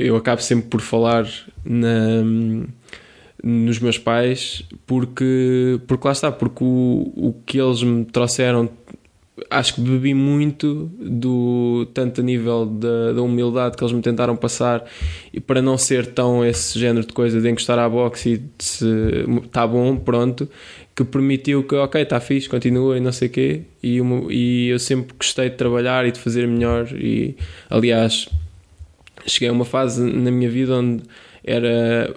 eu acabo sempre por falar na, nos meus pais porque, porque lá está, porque o, o que eles me trouxeram acho que bebi muito do tanto a nível da, da, humildade que eles me tentaram passar e para não ser tão esse género de coisa de encostar à boxe e se está bom, pronto, que permitiu que ok, está fixe, continua e não sei o quê. E, uma, e eu sempre gostei de trabalhar e de fazer melhor e aliás cheguei a uma fase na minha vida onde era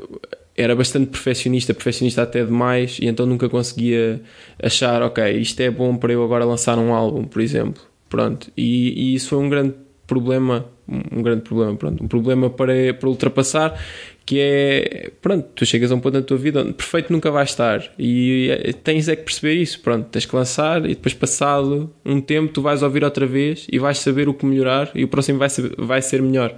era bastante perfeccionista, perfeccionista até demais, e então nunca conseguia achar, ok, isto é bom para eu agora lançar um álbum, por exemplo. Pronto. E, e isso foi um grande problema, um grande problema, pronto, um problema para, para ultrapassar, que é, pronto, tu chegas a um ponto na tua vida onde perfeito nunca vai estar e é, tens é que perceber isso, pronto, tens que lançar e depois passado um tempo tu vais ouvir outra vez e vais saber o que melhorar e o próximo vai ser, vai ser melhor.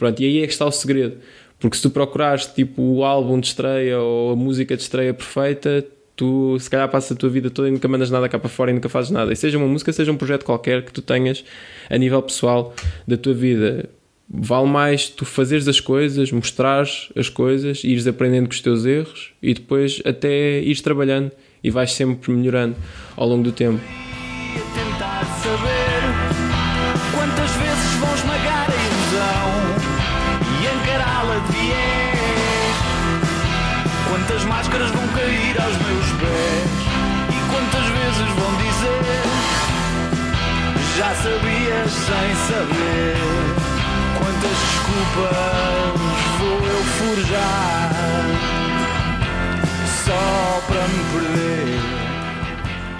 Pronto, e aí é que está o segredo porque se tu procurares tipo o álbum de estreia ou a música de estreia perfeita, tu se calhar passas a tua vida toda e nunca mandas nada cá para fora e nunca fazes nada. E seja uma música, seja um projeto qualquer que tu tenhas a nível pessoal da tua vida. Vale mais tu fazeres as coisas, mostrares as coisas, ires aprendendo com os teus erros e depois até ires trabalhando e vais sempre melhorando ao longo do tempo. Sem saber? Quantas desculpas vou eu forjar Só para me perder?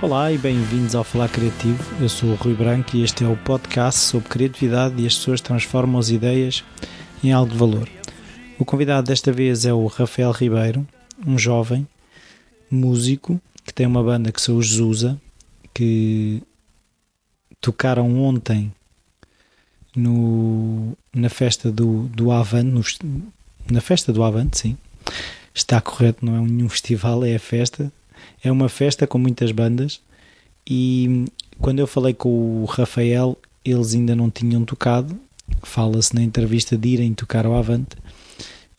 Olá e bem-vindos ao Falar Criativo. Eu sou o Rui Branco e este é o podcast sobre criatividade e as pessoas transformam as ideias em algo de valor. O convidado desta vez é o Rafael Ribeiro, um jovem músico que tem uma banda que são os Zusa, que tocaram ontem no, na festa do, do Avante, na festa do Avante, sim. Está correto, não é nenhum festival, é a festa. É uma festa com muitas bandas e quando eu falei com o Rafael, eles ainda não tinham tocado. Fala-se na entrevista de irem tocar ao Avante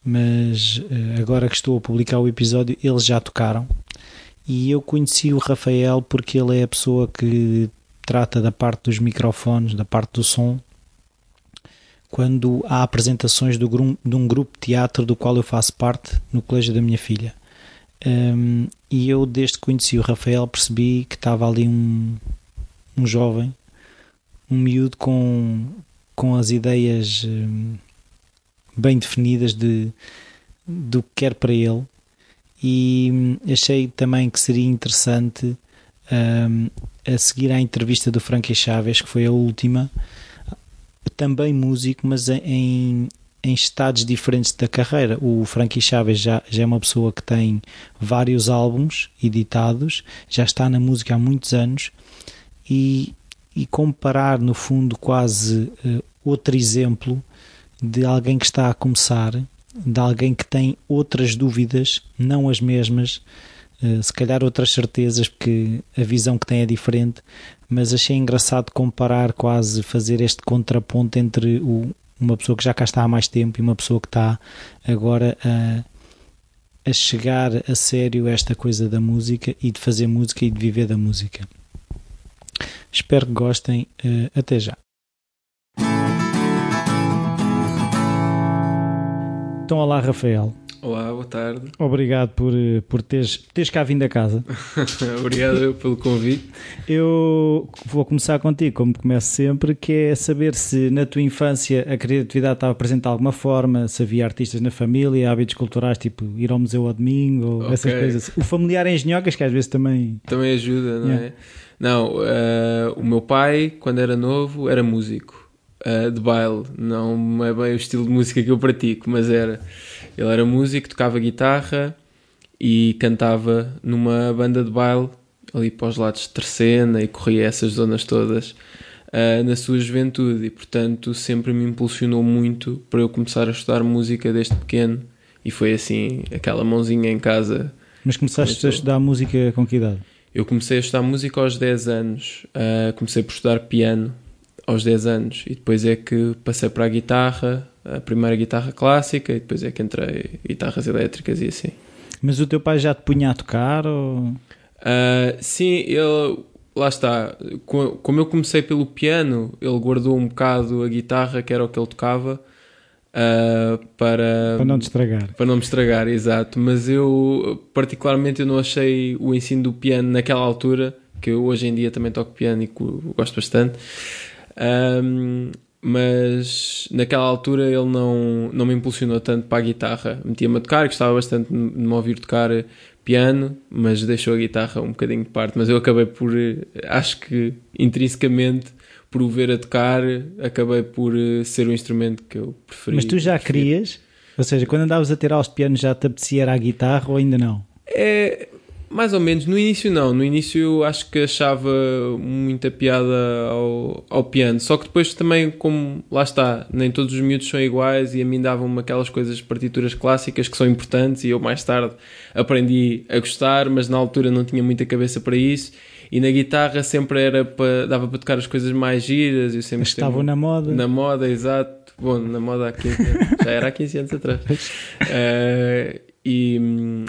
mas eh, agora que estou a publicar o episódio, eles já tocaram. E eu conheci o Rafael porque ele é a pessoa que trata da parte dos microfones, da parte do som, quando há apresentações do, de um grupo de teatro do qual eu faço parte no colégio da minha filha. Um, e eu, desde que conheci o Rafael, percebi que estava ali um, um jovem, um miúdo com, com as ideias. Um, bem definidas de, do que quer para ele e achei também que seria interessante um, a seguir à entrevista do Frankie Chaves, que foi a última, também músico, mas em, em estados diferentes da carreira. O Frankie Chaves já, já é uma pessoa que tem vários álbuns editados, já está na música há muitos anos e, e comparar no fundo quase uh, outro exemplo de alguém que está a começar, de alguém que tem outras dúvidas, não as mesmas, eh, se calhar outras certezas, porque a visão que tem é diferente, mas achei engraçado comparar, quase fazer este contraponto entre o, uma pessoa que já cá está há mais tempo e uma pessoa que está agora a, a chegar a sério esta coisa da música e de fazer música e de viver da música. Espero que gostem. Eh, até já. Então, olá, Rafael. Olá, boa tarde. Obrigado por, por teres, teres cá vindo a casa. Obrigado pelo convite. Eu vou começar contigo, como começo sempre, que é saber se na tua infância a criatividade estava presente de alguma forma, se havia artistas na família, hábitos culturais, tipo ir ao museu ao domingo, ou okay. essas coisas. O familiar em engenhocas, que às vezes também... Também ajuda, não yeah. é? Não, uh, o meu pai, quando era novo, era músico uh, de baile. Não é bem o estilo de música que eu pratico, mas era. Ele era músico, tocava guitarra e cantava numa banda de baile ali para os lados de Terceira e corria essas zonas todas uh, na sua juventude e portanto sempre me impulsionou muito para eu começar a estudar música desde pequeno e foi assim aquela mãozinha em casa. Mas começaste a estudar música com que idade? Eu comecei a estudar música aos 10 anos, uh, comecei por estudar piano aos 10 anos. E depois é que passei para a guitarra, a primeira guitarra clássica, e depois é que entrei guitarras elétricas e assim. Mas o teu pai já te punha a tocar? Ou... Uh, sim, ele. Lá está. Co- Como eu comecei pelo piano, ele guardou um bocado a guitarra, que era o que ele tocava, uh, para, Para não te estragar. para não me estragar, exato. Mas eu, particularmente, eu não achei o ensino do piano naquela altura, que eu hoje em dia também toco piano e gosto bastante. Ahm, mas naquela altura ele não, não me impulsionou tanto para a guitarra. Metia-me a tocar, gostava bastante de me ouvir tocar piano, mas deixou a guitarra um bocadinho de parte. Mas eu acabei por, eh, acho que intrinsecamente, por o ver a tocar, acabei por eh, ser o instrumento que eu preferi. Mas tu já preferi. querias? Ou seja, quando andavas a ter aulas de piano já te apetecia à guitarra ou ainda não? É, mais ou menos. No início, não. No início, eu acho que achava muita piada ao, ao piano. Só que depois também, como lá está, nem todos os miúdos são iguais e a mim davam-me aquelas coisas, partituras clássicas que são importantes e eu mais tarde aprendi a gostar, mas na altura não tinha muita cabeça para isso. E na guitarra sempre era para, dava para tocar as coisas mais giras. Eu sempre Estavam na moda. na moda, exato. Bom, na moda há 15 anos. Já era há 15 anos atrás. Eh, e,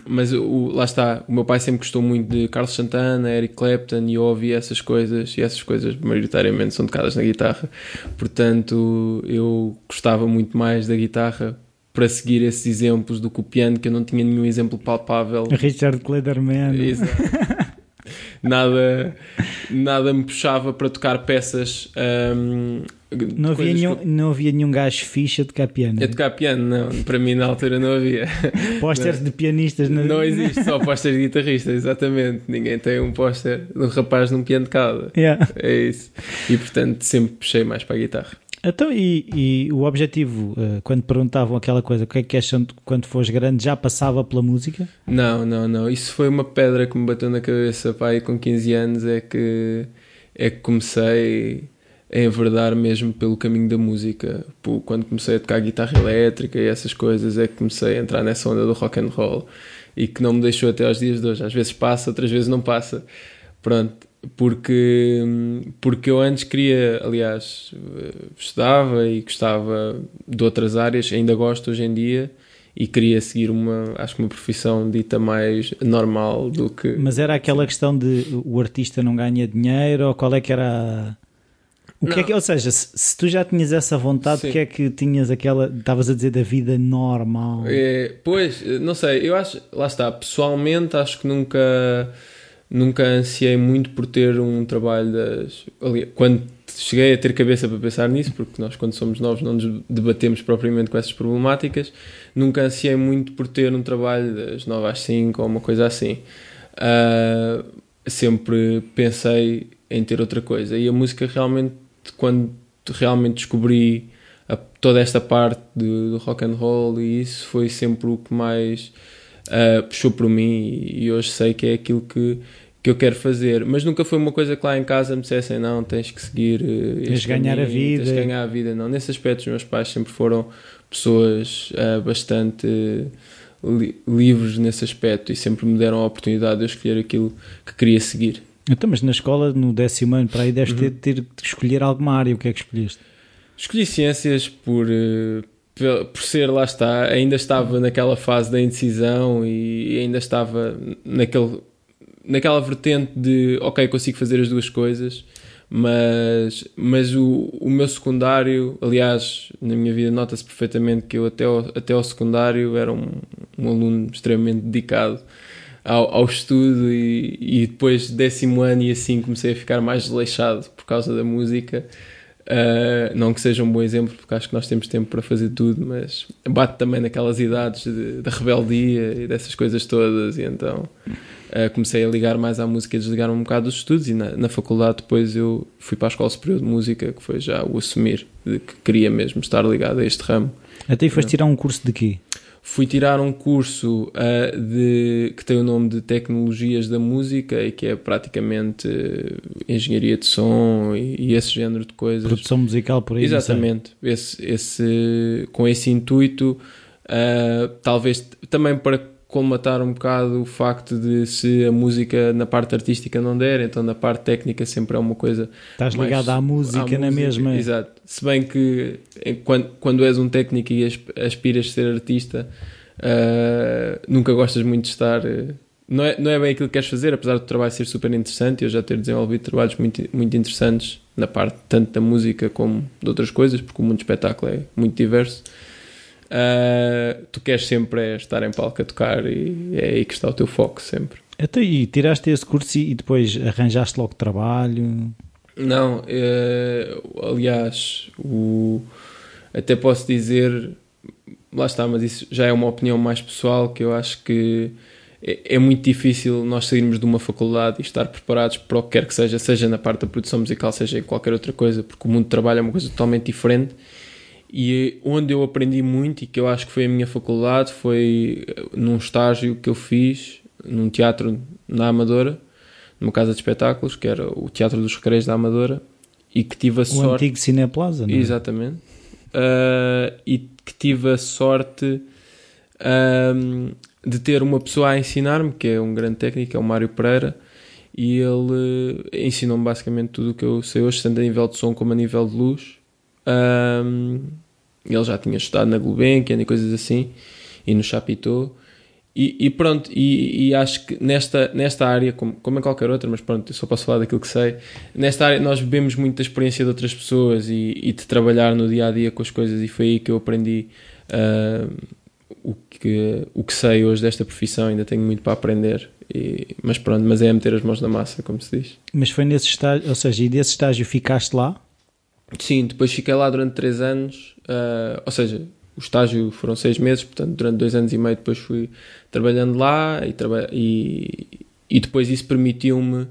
mas o, lá está, o meu pai sempre gostou muito de Carlos Santana, Eric Clapton e ouvi essas coisas e essas coisas maioritariamente são tocadas na guitarra. Portanto, eu gostava muito mais da guitarra para seguir esses exemplos do que o piano, que eu não tinha nenhum exemplo palpável. Richard Klederman. Exato. nada, nada me puxava para tocar peças. hum, Não havia, que nenhum, eu- não havia nenhum gajo fixe a tocar piano. a tocar piano, não. Para mim, na altura, não havia. Pósteres de pianistas na... Não existe só póster de guitarrista, exatamente. Ninguém tem um póster de um rapaz num piano de cauda. Yeah. É isso. E portanto, sempre puxei mais para a guitarra. Então, e, e o objetivo, eh, quando perguntavam aquela coisa, o que é que acham de quando fores grande, já passava pela música? Não, não, não. Isso foi uma pedra que me bateu na cabeça, pai, com 15 anos. É que, é que comecei a enverdar mesmo pelo caminho da música. Quando comecei a tocar guitarra elétrica e essas coisas, é que comecei a entrar nessa onda do rock and roll e que não me deixou até aos dias de hoje. Às vezes passa, outras vezes não passa. Pronto, porque, porque eu antes queria, aliás, estudava e gostava de outras áreas, ainda gosto hoje em dia e queria seguir uma, acho que uma profissão dita mais normal do que. Mas era aquela questão de o artista não ganha dinheiro, ou qual é que era. O que é que, ou seja, se, se tu já tinhas essa vontade, Sim. o que é que tinhas aquela, estavas a dizer da vida normal? É, pois, não sei, eu acho, lá está, pessoalmente acho que nunca, nunca ansiei muito por ter um trabalho das. ali- Quando cheguei a ter cabeça para pensar nisso, porque nós, quando somos novos, não nos debatemos propriamente com essas problemáticas, nunca ansiei muito por ter um trabalho das 9 às 5 ou uma coisa assim. Ah, sempre pensei em ter outra coisa e a música realmente, quando realmente descobri a- toda esta parte do, do rock and roll e isso foi sempre o que mais ah, puxou por mim e, hoje sei que é aquilo que, que eu quero fazer, mas nunca foi uma coisa que lá em casa me dissessem não, tens que seguir eh, Tens ganhar a caminho, vida." tens ganhar a vida, não, nesse aspecto os meus pais sempre foram pessoas ah, bastante li- livres nesse aspecto e sempre me deram a oportunidade de eu escolher aquilo que queria seguir. Então, mas na escola, no décimo ano, para aí deves Uhum. ter, ter de escolher alguma área, o que é que escolheste? Escolhi ciências por, eh, por ser, lá está, ainda estava naquela fase da indecisão e ainda estava naquele, naquela vertente de, ok, consigo fazer as duas coisas, mas, mas o, o meu secundário, aliás, na minha vida nota-se perfeitamente que eu até ao, até ao secundário era um, um aluno extremamente dedicado ao, ao estudo e, e depois décimo ano e assim comecei a ficar mais desleixado por causa da música. Uh, não que seja um bom exemplo, porque acho que nós temos tempo para fazer tudo, mas bate também naquelas idades de- da rebeldia e dessas coisas todas, e então uh, comecei a ligar mais à música e desligar um bocado dos estudos. E na, na faculdade, depois eu fui para a Escola Superior de Música, que foi já o assumir de que queria mesmo estar ligado a este ramo. Até foste tirar um curso de quê? Fui tirar um curso uh, de, que tem o nome de Tecnologias da Música e que é praticamente uh, engenharia de som e, e esse género de coisas. Produção musical por aí? Exatamente, esse, esse, com esse intuito, uh, talvez também para colmatar um bocado o facto de se a música na parte artística não der, então na parte técnica sempre é uma coisa. Estás ligado à música, à na mesma. Exato. Se bem que quando, quando és um técnico e aspiras a ser artista, uh, nunca gostas muito de estar. Uh, não é, não é bem aquilo que queres fazer, apesar do trabalho ser super interessante e eu já ter desenvolvido trabalhos muito, muito interessantes na parte tanto da música como de outras coisas, porque o mundo do espetáculo é muito diverso. Uh, tu queres sempre é estar em palco a tocar e é aí que está o teu foco sempre. Até aí, tiraste esse curso e depois arranjaste logo trabalho? Não, uh, aliás, o, até posso dizer, lá está, mas isso já é uma opinião mais pessoal que eu acho que é, é muito difícil nós sairmos de uma faculdade e estar preparados para o que quer que seja, seja na parte da produção musical, seja em qualquer outra coisa, porque o mundo de trabalho é uma coisa totalmente diferente. E onde eu aprendi muito e que eu acho que foi a minha faculdade foi eh, num estágio que eu fiz num teatro na Amadora, numa casa de espetáculos, que era o Teatro dos Recreios da Amadora, e que tive a o sorte. O antigo Cineplaza, não é? Exatamente. Uh, e que tive a sorte uh, de ter uma pessoa a ensinar-me, que é um grande técnico, é o Mário Pereira, e ele ensinou-me basicamente tudo o que eu sei hoje, tanto a nível de som como a nível de luz. Um, ele já tinha estudado na Gulbenkian e coisas assim, e no Chapitou. E, e, pronto, e, e, acho que nesta, nesta área, como, como em qualquer outra, mas pronto, eu só posso falar daquilo que sei. Nesta área, nós bebemos muito da experiência de outras pessoas e, e de trabalhar no dia a dia com as coisas, e foi aí que eu aprendi uh, o, que, o que sei hoje desta profissão. Ainda tenho muito para aprender, e, mas pronto, mas é a meter as mãos na massa, como se diz. Mas foi nesse estágio, ou seja, e desse estágio ficaste lá? Sim, depois fiquei lá durante 3 anos, uh, ou seja, o estágio foram 6 meses, portanto, durante 2 anos e meio depois fui trabalhando lá e, traba e, e depois isso permitiu-me uh,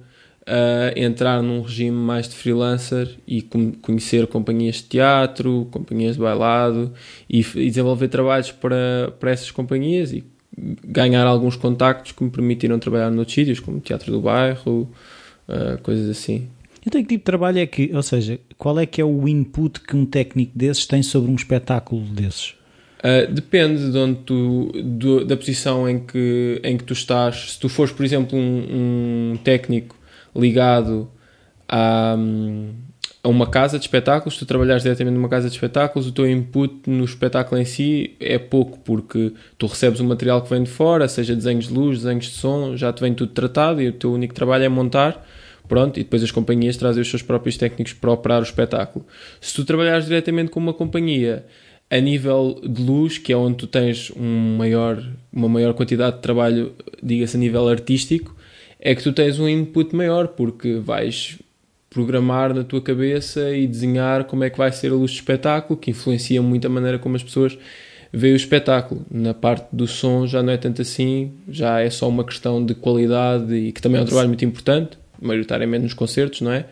entrar num regime mais de freelancer e conhecer companhias de teatro, companhias de bailado e, e desenvolver trabalhos para, para essas companhias e ganhar alguns contactos que me permitiram trabalhar noutros sítios, como Teatro do Bairro, uh, coisas assim. Então, que tipo de trabalho é que, ou seja, qual é que é o input que um técnico desses tem sobre um espetáculo desses? Uh, depende de onde tu, do, da posição em que, em que tu estás. Se tu fores, por exemplo, um, um técnico ligado a, a, uma casa de espetáculos, se tu trabalhares diretamente numa casa de espetáculos, o teu input no espetáculo em si é pouco, porque tu recebes o material que vem de fora, seja desenhos de luz, desenhos de som, já te vem tudo tratado e o teu único trabalho é montar Pronto, e depois as companhias trazem os seus próprios técnicos para operar o espetáculo. Se tu trabalhares diretamente com uma companhia a nível de luz, que é onde tu tens um maior, uma maior quantidade de trabalho, diga-se a nível artístico, é que tu tens um input maior, porque vais programar na tua cabeça e desenhar como é que vai ser a luz do espetáculo, que influencia muito a maneira como as pessoas veem o espetáculo. Na parte do som já não é tanto assim, já é só uma questão de qualidade e que também é um trabalho muito importante, maioritariamente nos concertos, não é?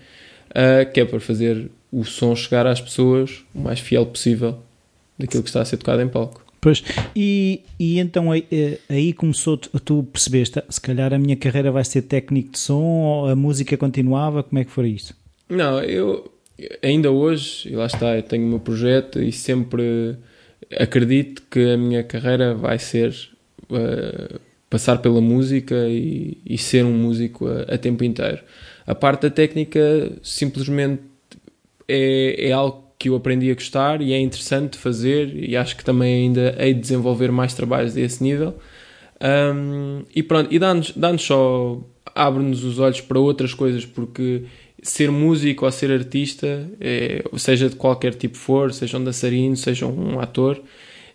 Uh, que é para fazer o som chegar às pessoas o mais fiel possível daquilo que está a ser tocado em palco. Pois, e, e então aí, aí começou, tu percebeste, se calhar a minha carreira vai ser técnico de som, ou a música continuava, como é que foi isso? Não, eu ainda hoje, e lá está, eu tenho o meu projeto e sempre acredito que a minha carreira vai ser uh, passar pela música e, e ser um músico a, a, tempo inteiro. A parte da técnica simplesmente é, é algo que eu aprendi a gostar e é interessante fazer e acho que também ainda hei de desenvolver mais trabalhos desse nível. Um, e pronto, e dá-nos dá só, abre-nos os olhos para outras coisas, porque ser músico ou ser artista, é, seja de qualquer tipo for, seja um dançarino, seja um ator,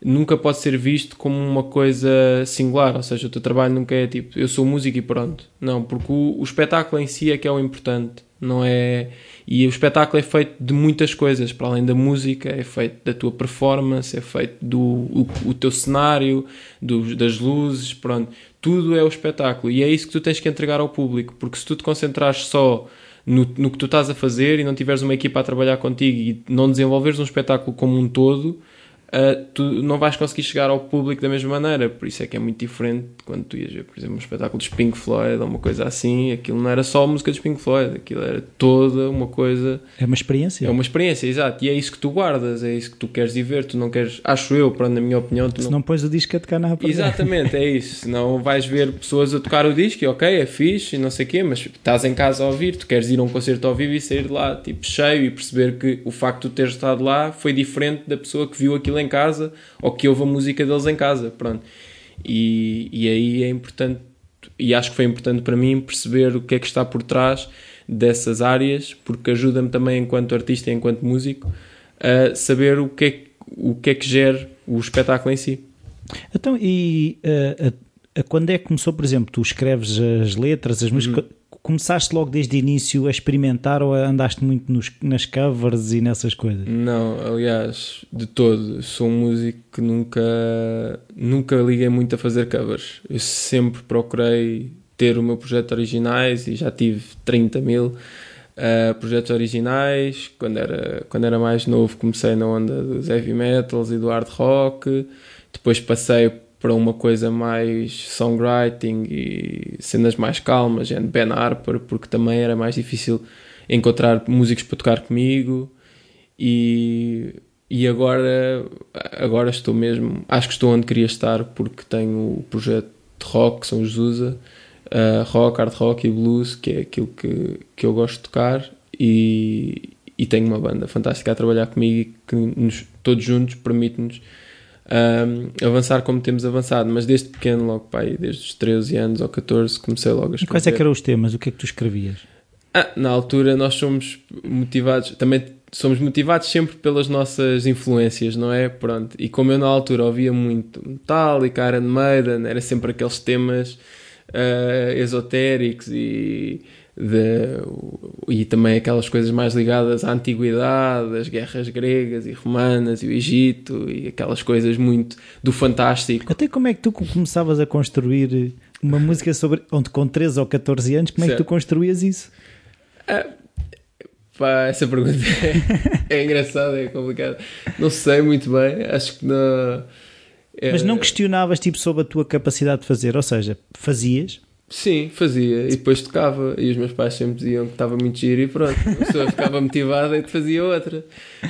nunca pode ser visto como uma coisa singular, ou seja, o teu trabalho nunca é tipo eu sou músico e pronto. Não, porque o, o espetáculo em si é que é o importante, não é. E o espetáculo é feito de muitas coisas, para além da música, é feito da tua performance, é feito do o, o teu cenário, do, das luzes, pronto. Tudo é o espetáculo e é isso que tu tens que entregar ao público, porque se tu te concentrares só no, no que tu estás a fazer e não tiveres uma equipa a trabalhar contigo e não desenvolveres um espetáculo como um todo, uh, tu não vais conseguir chegar ao público da mesma maneira. Por isso é que é muito diferente quando tu ias ver, por exemplo, um espetáculo dos Pink Floyd ou uma coisa assim. Aquilo não era só música dos Pink Floyd, aquilo era toda uma coisa. É uma experiência. É uma experiência, exato. E é isso que tu guardas, é isso que tu queres ir ver. Tu não queres, acho eu, pronto, na minha opinião, tu Se não não pões o disco a tocar na. Exatamente, é isso. Senão vais ver pessoas a tocar o disco e ok, é fixe e não sei o quê, mas estás em casa a ouvir, tu queres ir a um concerto ao vivo e sair de lá tipo cheio e perceber que o facto de teres estado lá foi diferente da pessoa que viu aquilo em casa ou que ouve a música deles em casa, pronto. E, e aí é importante, e acho que foi importante para mim perceber o que é que está por trás dessas áreas, porque ajuda-me também enquanto artista e enquanto músico a saber o que é, que- o que, é que gera o espetáculo em si. Então, e uh, a- a- quando é que começou, por exemplo, tu escreves as letras, as músicas, começaste logo desde o início a experimentar ou andaste muito nos- nas covers e nessas coisas? Não, aliás, de todo. Sou um músico que nunca, nunca liguei muito a fazer covers. Eu sempre procurei ter o meu projeto originais e já tive 30 mil uh, projetos originais. Quando era, quando era mais novo comecei na onda dos heavy metals e do hard rock. Depois passei para uma coisa mais songwriting e cenas mais calmas, gente Ben Harper, porque também era mais difícil encontrar músicos para tocar comigo. E, e agora, agora estou mesmo, acho que estou onde queria estar porque tenho o projeto de rock, São Jesusa, uh, rock, hard rock e blues, que é aquilo que, que eu gosto de tocar. E, e tenho uma banda fantástica a trabalhar comigo e que nos, todos juntos permite-nos um, avançar como temos avançado, mas desde pequeno, logo pai, desde os 13 anos ou 14, comecei logo a E escrever. quais é que eram os temas? O que é que tu escrevias? Ah, na altura nós somos motivados, também somos motivados sempre pelas nossas influências, não é? Pronto. E como eu na altura ouvia muito Metallica, Iron Maiden, era sempre aqueles temas ah, esotéricos e, de, e também aquelas coisas mais ligadas à antiguidade, as guerras gregas e romanas e o Egito e aquelas coisas muito do fantástico. Até como é que tu começavas a construir uma música sobre onde com 13 ou 14 anos, como é que tu Certo. construías isso? Pá, essa pergunta é, é engraçada, é complicada. Não sei muito bem, acho que não. é- Mas não questionavas tipo sobre a tua capacidade de fazer, ou seja, fazias, Sim, fazia e depois tocava. E os meus pais sempre diziam que estava muito giro e pronto. A pessoa ficava motivada e fazia outra.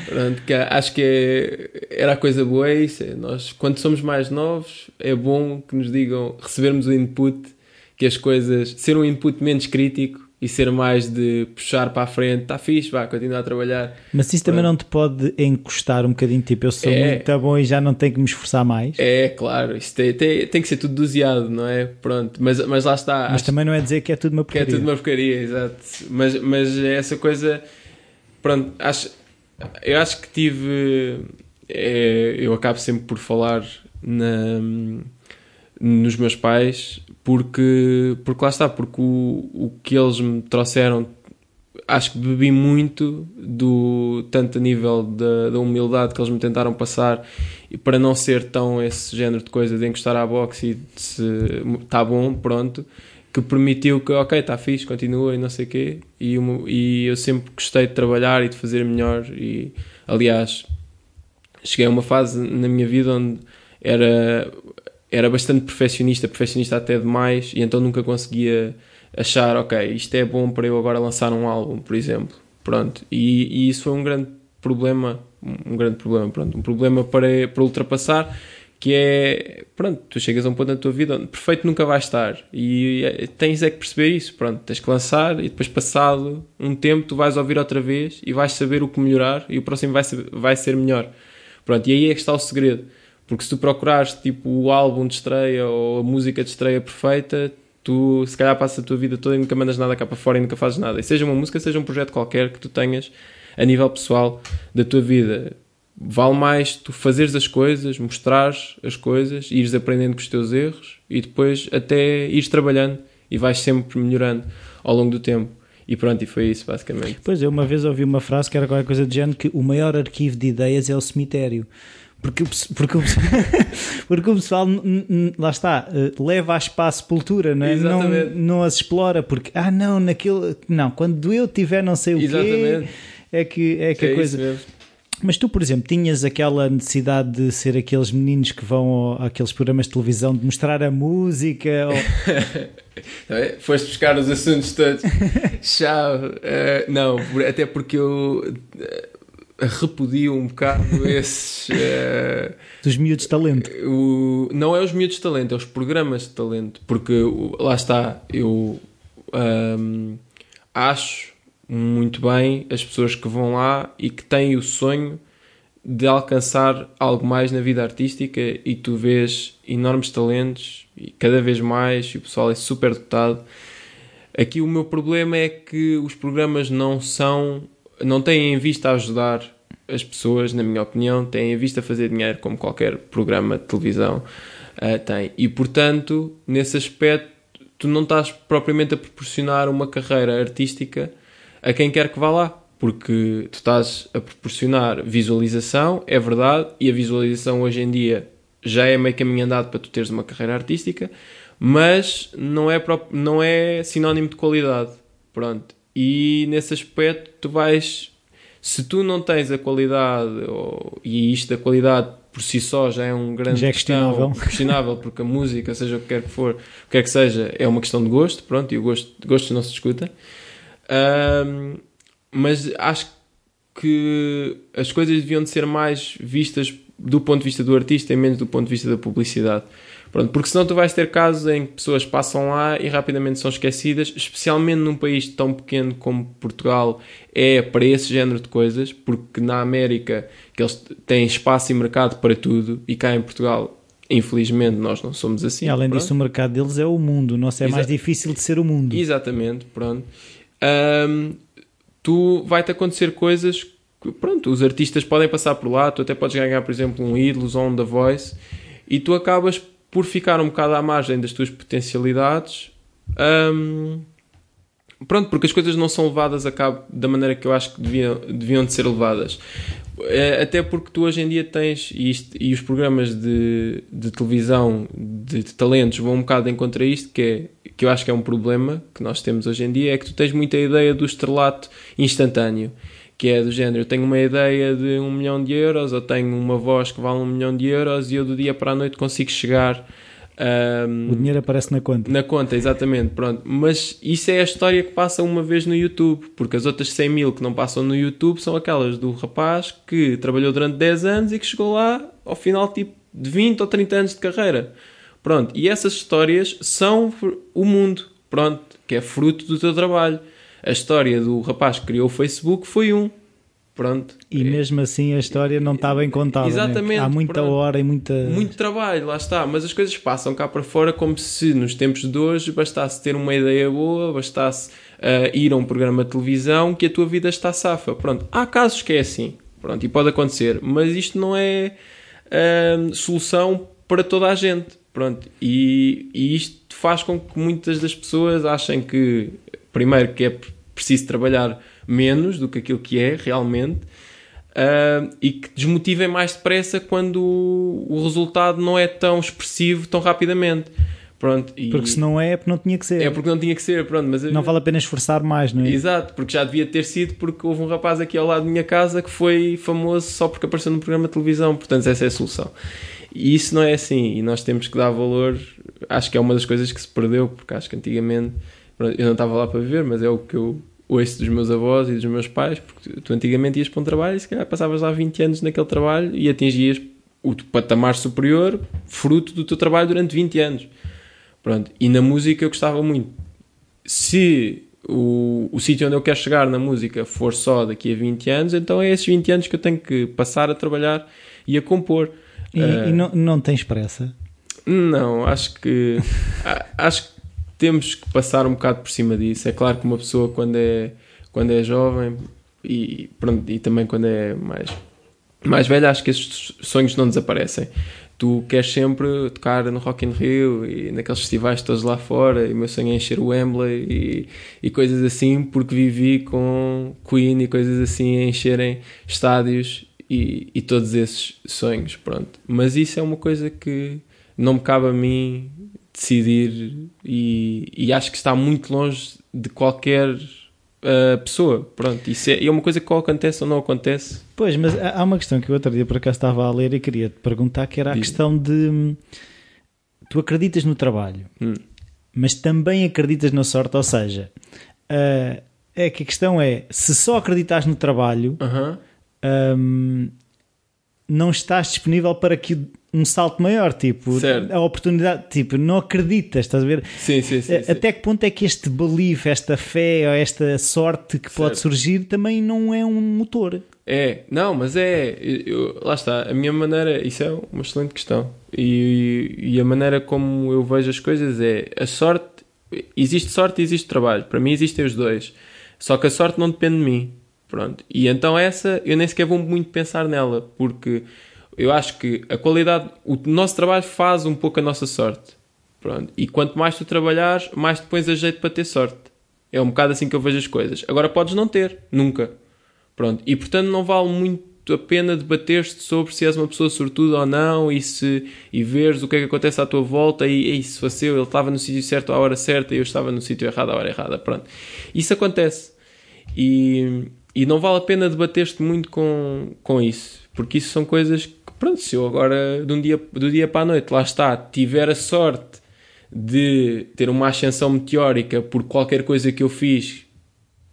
Pronto, que acho que é, era a coisa boa, é isso. é nós, quando somos mais novos, é bom que nos digam, recebermos o input, que as coisas, ser um input menos crítico e ser mais de puxar para a frente, está fixe, vá, continua a trabalhar. mas isso também não te pode encostar um bocadinho, tipo, eu sou É. muito bom e já não tenho que me esforçar mais. É, claro, isso tem, tem, tem que ser tudo doseado, não é? Pronto, mas, mas lá está. Mas acho também não é dizer que é tudo uma que é porcaria. tudo uma porcaria, exato. Mas, mas essa coisa, pronto, acho, eu acho que tive. é, eu acabo sempre por falar na, nos meus pais, porque, porque lá está, porque o, o que eles me trouxeram acho que bebi muito do tanto a nível da, da humildade que eles me tentaram passar e para não ser tão esse género de coisa de encostar à boxe e de se está bom, pronto, que permitiu que ok, está fixe, continua e não sei o quê. E, e eu sempre gostei de trabalhar e de fazer melhor e aliás cheguei a uma fase na minha vida onde era era bastante perfeccionista, perfeccionista até demais, e então nunca conseguia achar, ok, isto é bom para eu agora lançar um álbum, por exemplo. Pronto. E, e isso foi um grande problema, um grande problema, pronto, um problema para, para ultrapassar, que é, pronto, tu chegas a um ponto na tua vida onde perfeito nunca vai estar, e tens é que perceber isso, pronto, tens que lançar, e depois passado um tempo tu vais ouvir outra vez, e vais saber o que melhorar, e o próximo vai ser, vai ser melhor. Pronto, e aí é que está o segredo. Porque se tu procurares tipo o álbum de estreia ou a música de estreia perfeita, tu se calhar passas a tua vida toda e nunca mandas nada cá para fora e nunca fazes nada. E seja uma música, seja um projeto qualquer que tu tenhas a nível pessoal da tua vida. Vale mais tu fazeres as coisas, mostrares as coisas, ires aprendendo com os teus erros e depois até ires trabalhando e vais sempre melhorando ao longo do tempo. E pronto, e foi isso basicamente. Pois, eu uma vez ouvi uma frase que era qualquer coisa do género que o maior arquivo de ideias é o cemitério. Porque, o porque, o, porque o pessoal, lá está, eh, leva a sepultura, não é? Não, não as explora, porque, ah não, naquele, não, quando eu tiver não sei o Exatamente. quê, é que, é que É a coisa... Mas tu, por exemplo, tinhas aquela necessidade de ser aqueles meninos que vão àqueles programas de televisão de mostrar a música? Ou... É? Foste buscar os assuntos todos. Tchau. Uh, não, até porque eu uh, repudio um bocado esses. Uh, Dos miúdos de talento. O, não é os miúdos de talento, é os programas de talento. Porque lá está, eu um, acho muito bem as pessoas que vão lá e que têm o sonho de alcançar algo mais na vida artística e tu vês enormes talentos e cada vez mais e o pessoal é super dotado. Aqui o meu problema é que os programas não são, não têm em vista ajudar as pessoas, na minha opinião, têm em vista fazer dinheiro como qualquer programa de televisão uh, tem. E portanto, nesse aspecto, tu não estás propriamente a proporcionar uma carreira artística a quem quer que vá lá. Porque tu estás a proporcionar visualização, é verdade, e a visualização hoje em dia já é meio caminho andado para tu teres uma carreira artística, mas não é, não é sinónimo de qualidade. Pronto. E nesse aspecto tu vais. Se tu não tens a qualidade, ou, e isto da qualidade por si só já é um grande já é questionável. Questão, questionável, porque a música, seja o que quer que for, o que quer que seja, é uma questão de gosto, pronto, e o gosto, gosto não se discuta. Um, mas acho que as coisas deviam de ser mais vistas do ponto de vista do artista e menos do ponto de vista da publicidade. Pronto, porque senão tu vais ter casos em que pessoas passam lá e rapidamente são esquecidas, especialmente num país tão pequeno como Portugal é para esse género de coisas, porque na América que eles têm espaço e mercado para tudo e cá em Portugal Infelizmente nós não somos assim. E além pronto. disso, o mercado deles é o mundo, nosso é Exa mais difícil de ser o mundo. Exatamente, pronto um, tu vai-te acontecer coisas que, pronto, os artistas podem passar por lá, tu até podes ganhar, por exemplo, um Ídolos ou um The Voice, e tu acabas por ficar um bocado à margem das tuas potencialidades. Um, pronto, porque as coisas não são levadas a cabo da maneira que eu acho que deviam, deviam de ser levadas. É, até porque tu hoje em dia tens, e, isto, e os programas de, de televisão de, de, talentos vão um bocado em contra isto, que, é, que eu acho que é um problema que nós temos hoje em dia, é que tu tens muita ideia do estrelato instantâneo, que é do género, eu tenho uma ideia de um milhão de euros, ou tenho uma voz que vale um milhão de euros, e eu do dia para a noite consigo chegar um, o dinheiro aparece na conta. Na conta, exatamente. Pronto. Mas isso é a história que passa uma vez no YouTube, porque as outras 100 mil que não passam no YouTube são aquelas do rapaz que trabalhou durante 10 anos e que chegou lá ao final tipo de 20 ou 30 anos de carreira. Pronto. E essas histórias são o mundo, pronto, que é fruto do teu trabalho. A história do rapaz que criou o Facebook foi um. Pronto. E mesmo assim a história não está bem contada. Né? Exatamente. Né? Há muita pronto. hora e muita. Muito trabalho, lá está. Mas as coisas passam cá para fora como se nos tempos de hoje bastasse ter uma ideia boa, bastasse uh, ir a um programa de televisão que a tua vida está safa. Pronto. Há casos que é assim. Pronto. E pode acontecer. Mas isto não é uh, solução para toda a gente. Pronto. E, e isto faz com que muitas das pessoas achem que, primeiro, que é preciso trabalhar menos do que aquilo que é realmente uh, e que desmotivem mais depressa quando o, resultado não é tão expressivo tão rapidamente. Pronto, e... Porque se não é, é porque não tinha que ser. É porque não tinha que ser, pronto. Mas não vale a pena esforçar mais, não é? Exato, porque já devia ter sido porque houve um rapaz aqui ao lado da minha casa que foi famoso só porque apareceu num programa de televisão, portanto essa é a solução. E isso não é assim, e nós temos que dar valor, acho que é uma das coisas que se perdeu, porque acho que antigamente, eu não estava lá para viver, mas é o que eu ouço dos meus avós e dos meus pais, porque tu antigamente ias para um trabalho e se calhar passavas lá 20 anos naquele trabalho e atingias o patamar superior fruto do teu trabalho durante 20 anos. Pronto. E na música eu gostava muito. Se o, o sítio onde eu quero chegar na música for só daqui a 20 anos, então é esses 20 anos que eu tenho que passar a trabalhar e a compor. E, uh, e não, não tens pressa? Não, acho que acho que temos que passar um bocado por cima disso. É claro que uma pessoa quando é, quando é jovem e, pronto, e também quando é mais, mais velha, acho que esses sonhos não desaparecem. Tu queres sempre tocar no Rock in Rio e naqueles festivais todos lá fora, e o meu sonho é encher o Wembley e, e coisas assim, porque vivi com Queen e coisas assim a encherem estádios e, e todos esses sonhos, pronto. Mas isso é uma coisa que não me cabe a mim decidir e, e, acho que está muito longe de qualquer a pessoa. Pronto, isso é, é uma coisa que ou acontece ou não acontece. Pois, mas há uma questão que eu outro dia por acaso estava a ler e queria te perguntar, que era a Diz-me. questão de hum, tu acreditas no trabalho, Hum. mas também acreditas na sorte, ou seja, ah, é que a questão é, se só acreditas no trabalho, Aham. hum, não estás disponível para que um salto maior, tipo, Certo. a oportunidade, tipo, não acreditas, estás a ver? Sim, sim, sim. Até que ponto é que este belief, esta fé ou esta sorte que pode Certo. surgir também não é um motor? É, não, mas é. eu- lá está, a minha maneira. Isso é uma excelente questão. E, e a maneira como eu vejo as coisas é. A sorte. Existe sorte e existe trabalho. Para mim existem os dois. Só que a sorte não depende de mim. Pronto. E então essa. Eu nem sequer vou muito pensar nela. Porque eu acho que a qualidade. O nosso trabalho faz um pouco a nossa sorte. Pronto. E quanto mais tu trabalhares, mais te pões a jeito para ter sorte. É um bocado assim que eu vejo as coisas. Agora podes não ter. Nunca. Pronto. E portanto não vale muito a pena debater-te sobre se és uma pessoa sortuda ou não e, se, e veres o que é que acontece à tua volta e, e se fosse eu, ele estava no sítio certo à hora certa e eu estava no sítio errado à hora errada. Pronto. Isso acontece. E, e não vale a pena debater-te muito com, com isso. Porque isso são coisas pronto, se eu agora, de um dia, do dia para a noite, lá está, tiver a sorte de ter uma ascensão meteórica por qualquer coisa que eu fiz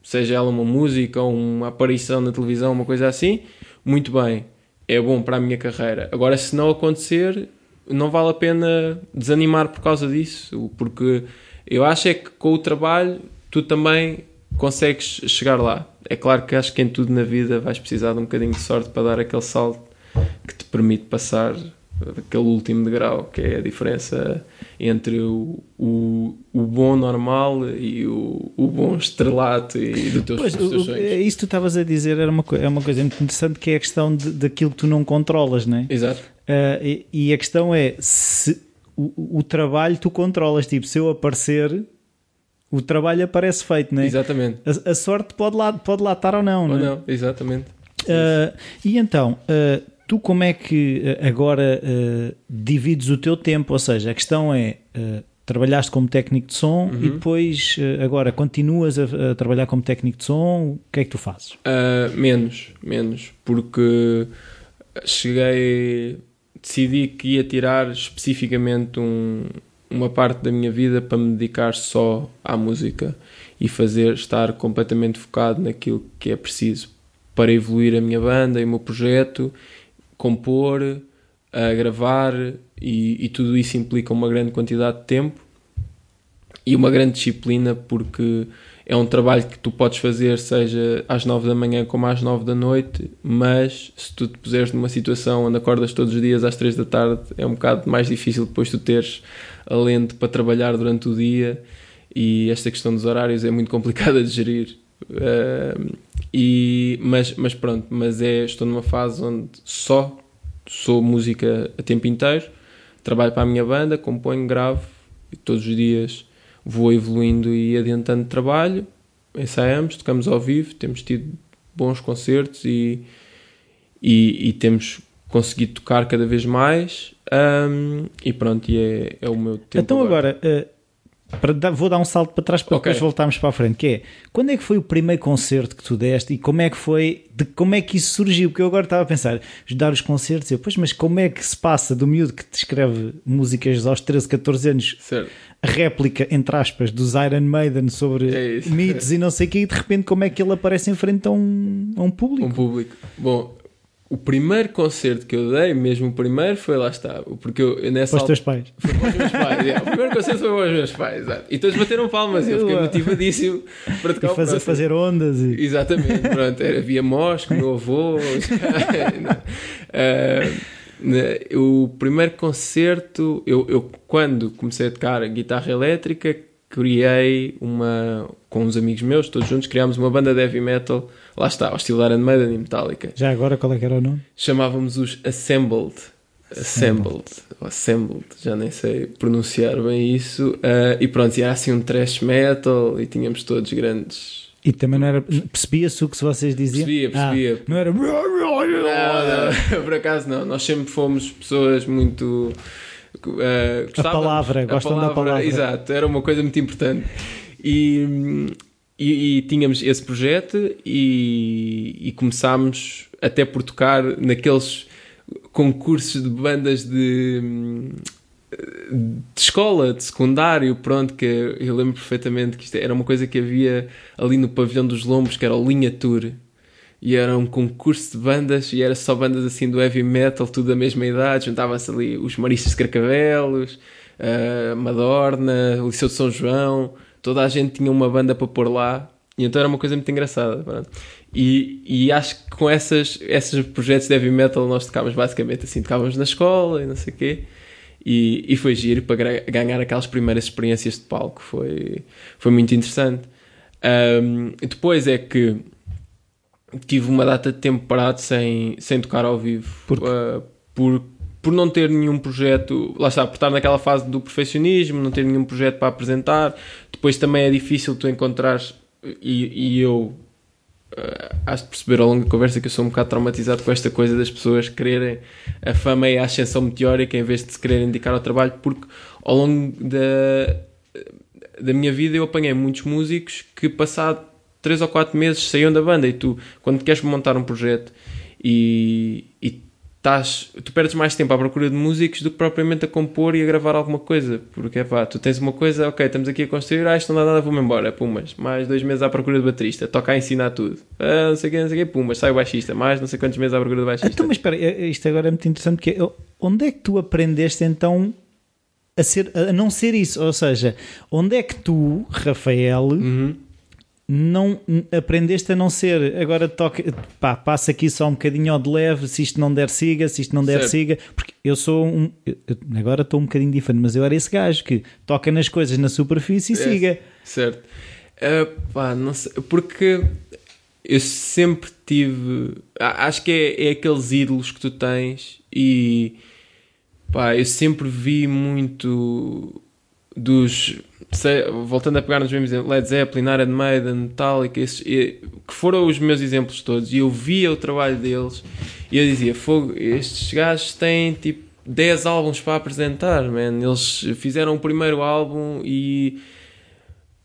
seja ela uma música ou uma aparição na televisão, uma coisa assim, muito bem, é bom para a minha carreira. Agora, se não acontecer, não vale a pena desanimar por causa disso, porque eu acho é que com o trabalho tu também consegues chegar lá. É claro que acho que em tudo na vida vais precisar de um bocadinho de sorte para dar aquele salto que te permite passar aquele último degrau, que é a diferença entre o, o, o bom normal e o, o bom estrelato e do teu, Pois, teus o- sonhos. isso que tu estavas a dizer era uma, é uma coisa muito interessante que é a questão de, daquilo que tu não controlas, não é? Exato. Ah, e, e a questão é se o, o trabalho tu controlas, tipo, se eu aparecer, o trabalho aparece feito, não é? Exatamente. A, a sorte pode lá, pode lá estar ou não, Ou não é? não, exatamente. Ah, e então, ah, tu como é que ah, agora ah, divides o teu tempo? Ou seja, a questão é: ah, trabalhaste como técnico de som e depois ah, agora continuas a, a trabalhar como técnico de som? O que é que tu fazes? Ah, menos, menos, porque cheguei, decidi que ia tirar especificamente um- uma parte da minha vida para me dedicar só à música e fazer, estar completamente focado naquilo que é preciso para evoluir a minha banda e o meu projeto, compor, a gravar e, e tudo isso implica uma grande quantidade de tempo e uma grande disciplina porque é um trabalho que tu podes fazer seja às 9 da manhã como às 9 da noite, mas se tu te puseres numa situação onde acordas todos os dias às 3 da tarde, é um bocado mais difícil depois tu teres alento para trabalhar durante o dia e esta questão dos horários é muito complicada de gerir. Ahm, e, mas, mas pronto, mas é, estou numa fase onde só sou música a tempo inteiro, trabalho para a minha banda, componho, gravo e todos os dias vou evoluindo e adiantando trabalho, ensaiamos, tocamos ao vivo, temos tido bons concertos e, e, e temos conseguido tocar cada vez mais ahm, e pronto, e é, é o meu tempo então agora, eh, para vou dar um salto para trás para Ok. depois voltarmos para a frente, que é, quando é que foi o primeiro concerto que tu deste e como é que foi, de como é que isso surgiu? Porque eu agora estava a pensar, dar os concertos, e eu, pois, mas como é que se passa do miúdo que te escreve músicas aos 13, 14 anos, Certo. a réplica, entre aspas, dos Iron Maiden sobre É mitos e não sei o que, e de repente como é que ele aparece em frente a um, a um público? Um público. Bom, o primeiro concerto que eu dei, mesmo o primeiro, foi lá está. Porque eu, nessa Para os teus pais. Foi para os meus pais. yeah. O primeiro concerto foi para os meus pais, exato. E todos bateram palmas e eu fiquei motivadíssimo para E tocar o fazer, fazer ondas e... Exatamente, pronto, era via Mos, com o meu avô. Né, o primeiro concerto, eu, eu quando comecei a tocar guitarra elétrica, criei uma, com uns amigos meus, todos juntos, criámos uma banda de heavy metal, lá está, ao estilo Iron Maiden e Metallica. Já agora qual é que era o nome? Chamávamos os Assembled. Assembled, ou Assembled, já nem sei pronunciar bem isso. Ah, e pronto, e era assim um thrash metal e tínhamos todos grandes E também não era. Percebia-se o que vocês diziam? Percebia, percebia. Ah, não era. Não, não, por acaso não. Nós sempre fomos pessoas muito. eh, gostávamos- palavra, a gostam da palavra. Exato, era uma coisa muito importante. E, e, e tínhamos esse projeto e, e começámos até por tocar naqueles concursos de bandas de, de escola, de secundário, pronto, que eu lembro perfeitamente que isto era uma coisa que havia ali no pavilhão dos Lombos, que era o Linha Tour. E era um concurso de bandas, e era só bandas assim do heavy metal, tudo da mesma idade. Juntava-se ali os Maristas de Carcavelos, a Madorna, o Liceu de São João, toda a gente tinha uma banda para pôr lá. E então era uma coisa muito engraçada. Pronto. E, e acho que com essas, esses projetos de heavy metal nós tocávamos basicamente assim, tocávamos na escola e não sei o quê. E, e foi giro para ganhar aquelas primeiras experiências de palco. Foi, foi muito interessante. Um, depois é que tive uma data de tempo parado sem, sem tocar ao vivo. Por, uh, por, por não ter nenhum projeto, lá está, por estar naquela fase do perfeccionismo, não ter nenhum projeto para apresentar. Depois também é difícil tu encontrares, e, e eu uh, acho de perceber ao longo da conversa que eu sou um bocado traumatizado com esta coisa das pessoas quererem a fama e a ascensão meteórica em vez de se quererem dedicar ao trabalho, porque ao longo da, da minha vida eu apanhei muitos músicos que passado 3 ou 4 meses saíam da banda. E tu, quando queres montar um projeto e, e estás, tu perdes mais tempo à procura de músicos do que propriamente a compor e a gravar alguma coisa. Porque pá, tu tens uma coisa, ok, estamos aqui a construir, ah, isto não dá nada, vou-me embora, pumas. Mais dois meses à procura de baterista, toca a ensinar tudo. Ah, não sei o que, não sei o que, pumas, sai o baixista, mais não sei quantos meses à procura de baixista. Então, mas espera, isto agora é muito interessante, porque onde é que tu aprendeste então a, ser, a não ser isso? Ou seja, onde é que tu, Rafael, uhum não aprendeste a não ser agora toca, pá, passa aqui só um bocadinho ao de leve, se isto não der siga, se isto não der certo. siga, porque eu sou um eu, agora estou um bocadinho diferente, mas eu era esse gajo que toca nas coisas na superfície e é, siga. Certo. Uh, pá, não sei, porque eu sempre tive acho que é, é aqueles ídolos que tu tens e pá, eu sempre vi muito dos sei, voltando a pegar nos mesmos exemplos, Led Zeppelin, Iron Maiden, Metallica, esses, que foram os meus exemplos todos, e eu via o trabalho deles e eu dizia: Fogo, estes gajos têm tipo 10 álbuns para apresentar, man. Eles fizeram o primeiro álbum e.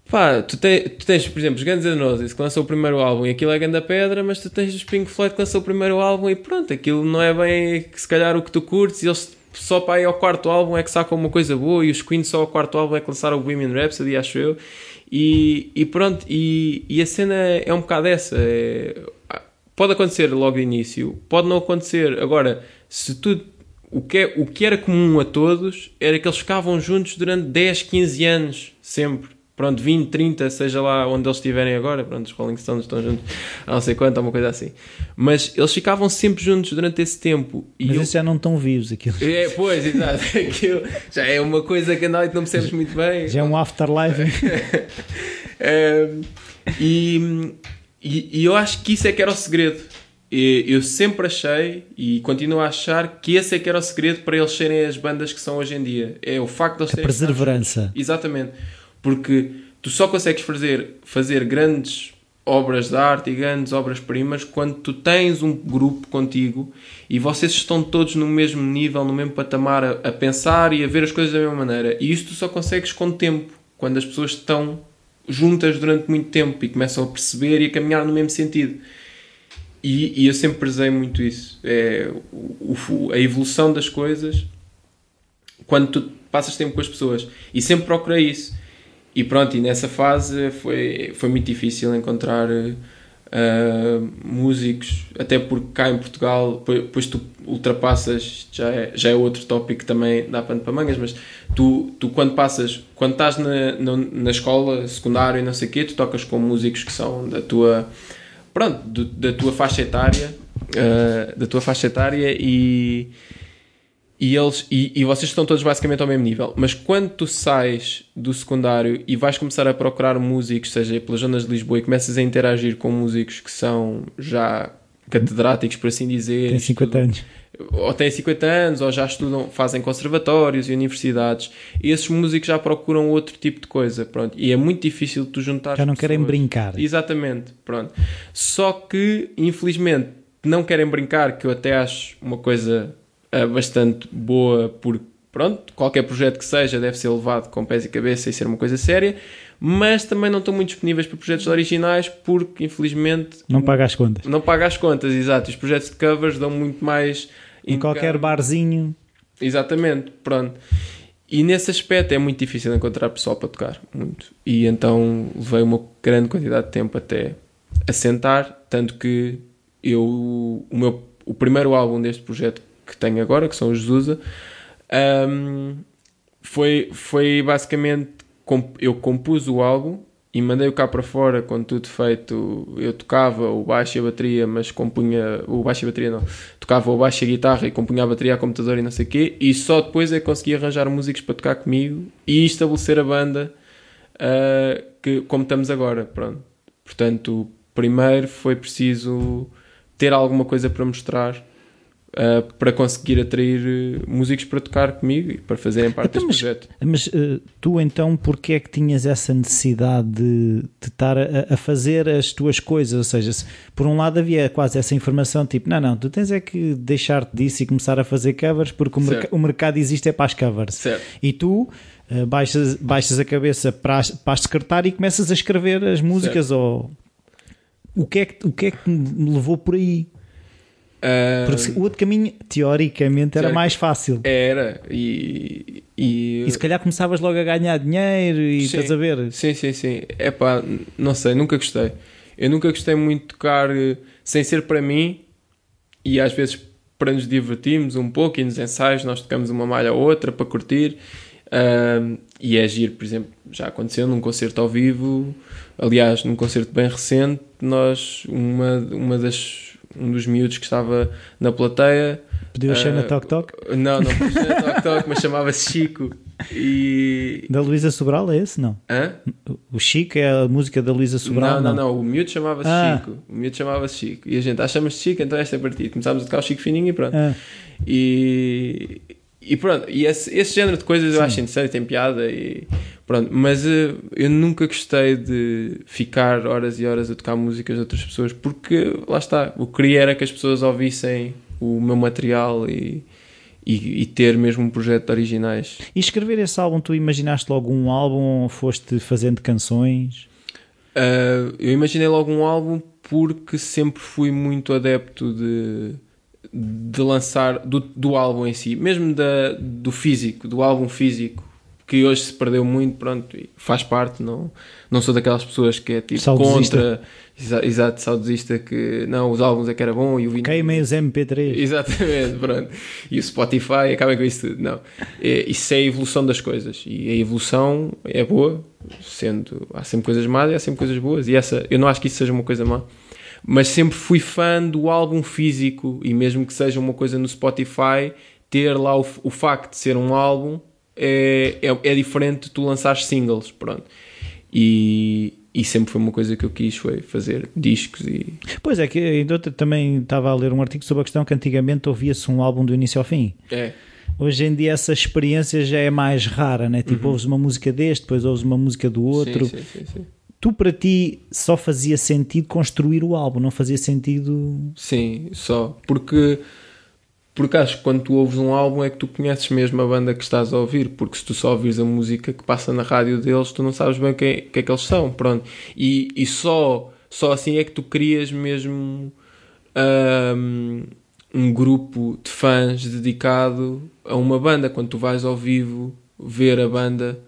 Pá, tu, te, tu tens, por exemplo, os Guns N' Roses que lançou o primeiro álbum e aquilo é grande pedra, mas tu tens os Pink Floyd que lançou o primeiro álbum e pronto, aquilo não é bem se calhar o que tu curtes e eles só para ir ao quarto álbum é que sacam uma coisa boa e os Queen só ao quarto álbum é que lançaram o Women Rhapsody, acho eu. E, e pronto, e, e a cena é um bocado essa. É, pode acontecer logo de início, pode não acontecer. Agora, se tu. O que, é, o que era comum a todos era que eles ficavam juntos durante 10, 15 anos, sempre pronto, 20, 30, seja lá onde eles estiverem agora, pronto, os Rolling Stones estão juntos há não sei quanto, uma coisa assim. Mas eles ficavam sempre juntos durante esse tempo. E Mas eu... já não estão vivos aquilo. É, pois, exato. Aquilo já é uma coisa que a noite não percebes muito bem. Já é um afterlife. é, e, e, e, eu acho que isso é que era o segredo. Eu sempre achei e continuo a achar que esse é que era o segredo para eles serem as bandas que são hoje em dia. É o facto de eles a terem. perseverança. Exatamente porque tu só consegues fazer, fazer grandes obras de arte e grandes obras-primas quando tu tens um grupo contigo e vocês estão todos no mesmo nível, no mesmo patamar a, a pensar e a ver as coisas da mesma maneira. E isso tu só consegues com o tempo, quando as pessoas estão juntas durante muito tempo e começam a perceber e a caminhar no mesmo sentido. E, e eu sempre prezei muito isso. É, o, o, a evolução das coisas quando tu passas tempo com as pessoas. E sempre procurei isso. E pronto, e nessa fase foi, foi muito difícil encontrar uh, músicos, até porque cá em Portugal, depois tu ultrapassas, já é, já é outro tópico também dá pano para mangas, mas tu, tu quando passas, quando estás na, na, na escola, secundária e não sei o quê, tu tocas com músicos que são da tua, pronto, do, da tua faixa etária, uh, da tua faixa etária e e eles e, e, vocês estão todos basicamente ao mesmo nível. Mas quando tu sais do secundário e vais começar a procurar músicos, seja pelas zonas de Lisboa, e começas a interagir com músicos que são já catedráticos, por assim dizer. Tem 50 anos. Ou têm 50 anos, ou já estudam, fazem conservatórios e universidades. E esses músicos já procuram outro tipo de coisa, pronto. E é muito difícil tu juntar. Já não pessoas. querem brincar. Exatamente, pronto. Só que, infelizmente, não querem brincar, que eu até acho uma coisa bastante boa por, pronto, qualquer projeto que seja deve ser levado com pés e cabeça e ser uma coisa séria, mas também não estão muito disponíveis para projetos originais porque, infelizmente, Não paga as contas. não paga as contas, exato. Os projetos de covers dão muito mais. Em qualquer barzinho. Exatamente, pronto. E nesse aspecto é muito difícil encontrar pessoal para tocar, muito. E então levei uma grande quantidade de tempo até assentar, tanto que eu, o, meu, o primeiro álbum deste projeto que tenho agora, que são os Zusa, hum, foi, foi basicamente, eu compus o álbum e mandei-o cá para fora com tudo feito. Eu tocava o baixo e a bateria, mas compunha. O baixo e a bateria não. Tocava o baixo e a guitarra e compunha a bateria a computador e não sei o quê. E só depois é que consegui arranjar músicos para tocar comigo e estabelecer a banda ah, que, como estamos agora. Pronto. Portanto, primeiro foi preciso ter alguma coisa para mostrar. Ah, para conseguir atrair eh, músicos para tocar comigo e para fazerem parte Então, deste projeto. Mas eh, tu então, porque é que tinhas essa necessidade de, de estar a, a fazer as tuas coisas? Ou seja, se- por um lado havia quase essa informação, tipo, não, não, tu tens é que deixar-te disso e começar a fazer covers porque o, merc- o mercado existe é para as covers. Certo. E tu baixas, baixas a cabeça para, para a secretária e começas a escrever as músicas ou... O que, é que, o que é que me levou por aí? Ah, Porque o outro caminho, teoricamente, era mais fácil. Era, e, e, E se calhar começavas logo a ganhar dinheiro e Sim. estás a ver. Sim, sim, sim. É pá, não sei, nunca gostei. Eu nunca gostei muito de tocar eh, sem ser para mim e às vezes para nos divertirmos um pouco e nos ensaios nós tocamos uma malha ou outra para curtir. E é giro, por exemplo, já aconteceu num concerto ao vivo, aliás, num concerto bem recente, nós, uma, uma das, um dos miúdos que estava na plateia Pediu a Ah, Xana Toc Toc. não, não foi Toc Toc, mas chamava-se Chico. E. Da Luísa Sobral é esse? Não. Hã? O Chico é a música da Luísa Sobral? Não, não, não. O miúdo chamava-se Ah. Chico. O miúdo chamava-se Chico. E a gente, ah, chama-se Chico, então esta é a partida. Começámos a tocar o Chico Fininho e pronto. Ah, E, e pronto. E esse, esse género de coisas eu Sim. acho interessante, tem piada e pronto. Mas eh, eu nunca gostei de ficar horas e horas a tocar músicas de outras pessoas porque, lá está, o que queria era que as pessoas ouvissem o meu material e, e, e ter mesmo um projeto de originais. E escrever esse álbum, tu imaginaste logo um álbum ou foste fazendo canções? Uh, eu imaginei logo um álbum porque sempre fui muito adepto de, de lançar do, do álbum em si, mesmo da, do físico, do álbum físico, que hoje se perdeu muito, pronto, e faz parte, não, não sou daquelas pessoas que é tipo Saudosista. contra, exa, exato, saudosista, que não, os álbuns é que era bom e o vinil. Queimem os MP3. Exatamente, pronto. E o Spotify acaba com isso tudo. Não. É, isso é a evolução das coisas. E a evolução é boa, sendo. Há sempre coisas más e há sempre coisas boas. E essa, eu não acho que isso seja uma coisa má. Mas sempre fui fã do álbum físico e mesmo que seja uma coisa no Spotify, ter lá o, o facto de ser um álbum é, é, é diferente de tu lançar singles. Pronto. E, e sempre foi uma coisa que eu quis foi fazer discos e Pois é, que ainda também estava a ler um artigo sobre a questão que antigamente ouvia-se um álbum do início ao fim. é, Hoje em dia essa experiência já é mais rara, né? Tipo, ouves uma música deste, depois ouves uma música do outro. Sim, sim, sim. Tu, para ti, só fazia sentido construir o álbum, não fazia sentido. Sim, só. Porque, porque acho que quando tu ouves um álbum é que tu conheces mesmo a banda que estás a ouvir. Porque se tu só ouvires a música que passa na rádio deles, tu não sabes bem o que é, que é que eles são. Pronto. E, e só, só assim é que tu crias mesmo ahm, um grupo de fãs dedicado a uma banda. Quando tu vais ao vivo ver a banda,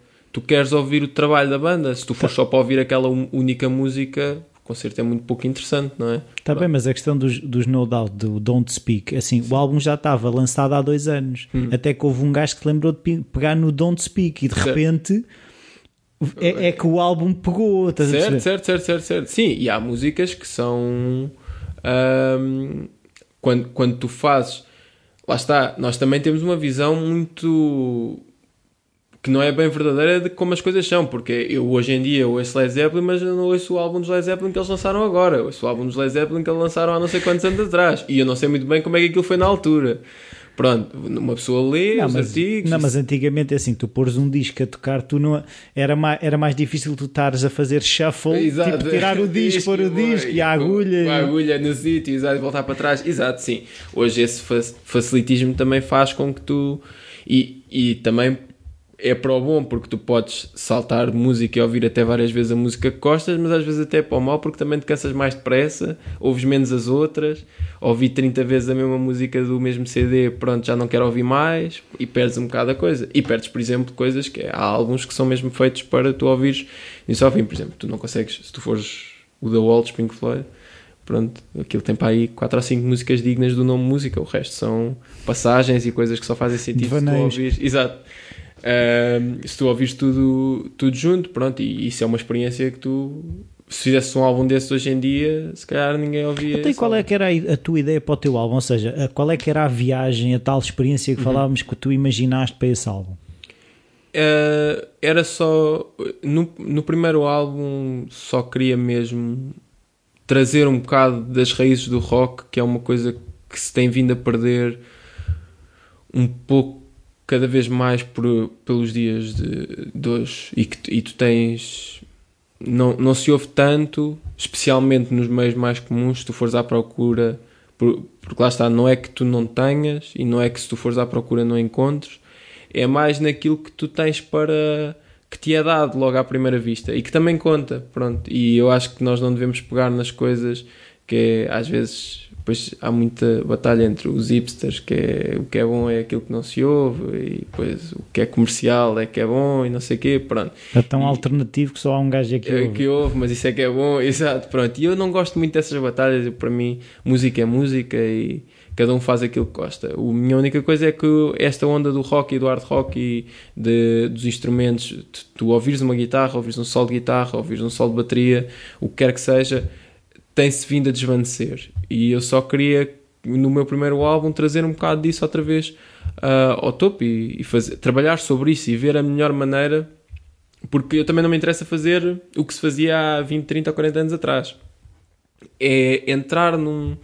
tu queres ouvir o trabalho da banda. Se tu for só para ouvir aquela única música, o concerto é muito pouco interessante, não é? Está bem, mas a questão dos, dos No Doubt, do Don't Speak, assim, o álbum já estava lançado há dois anos, até que houve um gajo que lembrou de pegar no Don't Speak e de Certo. repente é, é que o álbum pegou. Estás a Certo, perceber? certo, certo, certo, certo. Sim, e há músicas que são. ahm, quando, quando tu fazes. Lá está, nós também temos uma visão muito. Que não é bem verdadeira de como as coisas são, porque eu hoje em dia ouço Led Zeppelin, mas eu não ouço o álbum dos Led Zeppelin que eles lançaram agora. Eu ouço o álbum dos Led Zeppelin que eles lançaram há não sei quantos anos atrás. E eu não sei muito bem como é que aquilo foi na altura. Pronto, uma pessoa lê Não os mas, artigos. não, mas antigamente é assim, tu pôres um disco a tocar, tu não, era, mais, era mais difícil tu estares a fazer shuffle, Exato. tipo tirar o disco, pôr o disco e a agulha. Com a agulha no sítio, exato, e voltar para trás. Exato, sim. Hoje esse fa- facilitismo também faz com que tu. E, e também é para o bom, porque tu podes saltar música e ouvir até várias vezes a música que gostas, mas às vezes até é para o mal, porque também te cansas mais depressa, ouves menos as outras, ouvi 30 vezes a mesma música do mesmo CD, pronto, já não quero ouvir mais, e perdes um bocado a coisa. E perdes, por exemplo, coisas que há álbuns que são mesmo feitos para tu ouvires e só fim, por exemplo, tu não consegues, se tu fores o The Wall de Pink Floyd, pronto, aquilo tem para aí 4 ou 5 músicas dignas do nome música, o resto são passagens e coisas que só fazem sentido se tu ouvires. Exato. Uh, se tu ouvires tudo, tudo junto, pronto, e isso é uma experiência que tu, se fizesse um álbum desses hoje em dia, se calhar ninguém ouvia. Até qual é que era a, tua ideia para o teu álbum? Ou seja, qual é que era a viagem, a tal experiência que uhum. falávamos que tu imaginaste para esse álbum? Uh, era só. No, no primeiro álbum, só queria mesmo trazer um bocado das raízes do rock, que é uma coisa que se tem vindo a perder um pouco cada vez mais por, pelos dias de, de hoje e que e tu tens não, não se ouve tanto especialmente nos meios mais comuns se tu fores à procura por, porque lá está, não é que tu não tenhas e não é que se tu fores à procura não encontres é mais naquilo que tu tens para que te é dado logo à primeira vista e que também conta, pronto, e eu acho que nós não devemos pegar nas coisas que é, às vezes depois há muita batalha entre os hipsters, que é o que é bom é aquilo que não se ouve, e depois o que é comercial é que é bom e não sei o quê, pronto. É tão e, alternativo que só há um gajo aqui é, que ouve, mas isso é que é bom, exato, pronto. E eu não gosto muito dessas batalhas, para mim música é música e cada um faz aquilo que gosta. A minha única coisa é que esta onda do rock e do hard rock e de, dos instrumentos, tu, tu ouvires uma guitarra, ouvires um solo de guitarra, ouvires um solo de bateria, o que quer que seja, tem-se vindo a desvanecer. E eu só queria, no meu primeiro álbum, trazer um bocado disso outra vez uh, ao topo e, e fazer, trabalhar sobre isso e ver a melhor maneira, porque eu também não me interessa fazer o que se fazia há 20, 30 ou 40 anos atrás. É entrar num,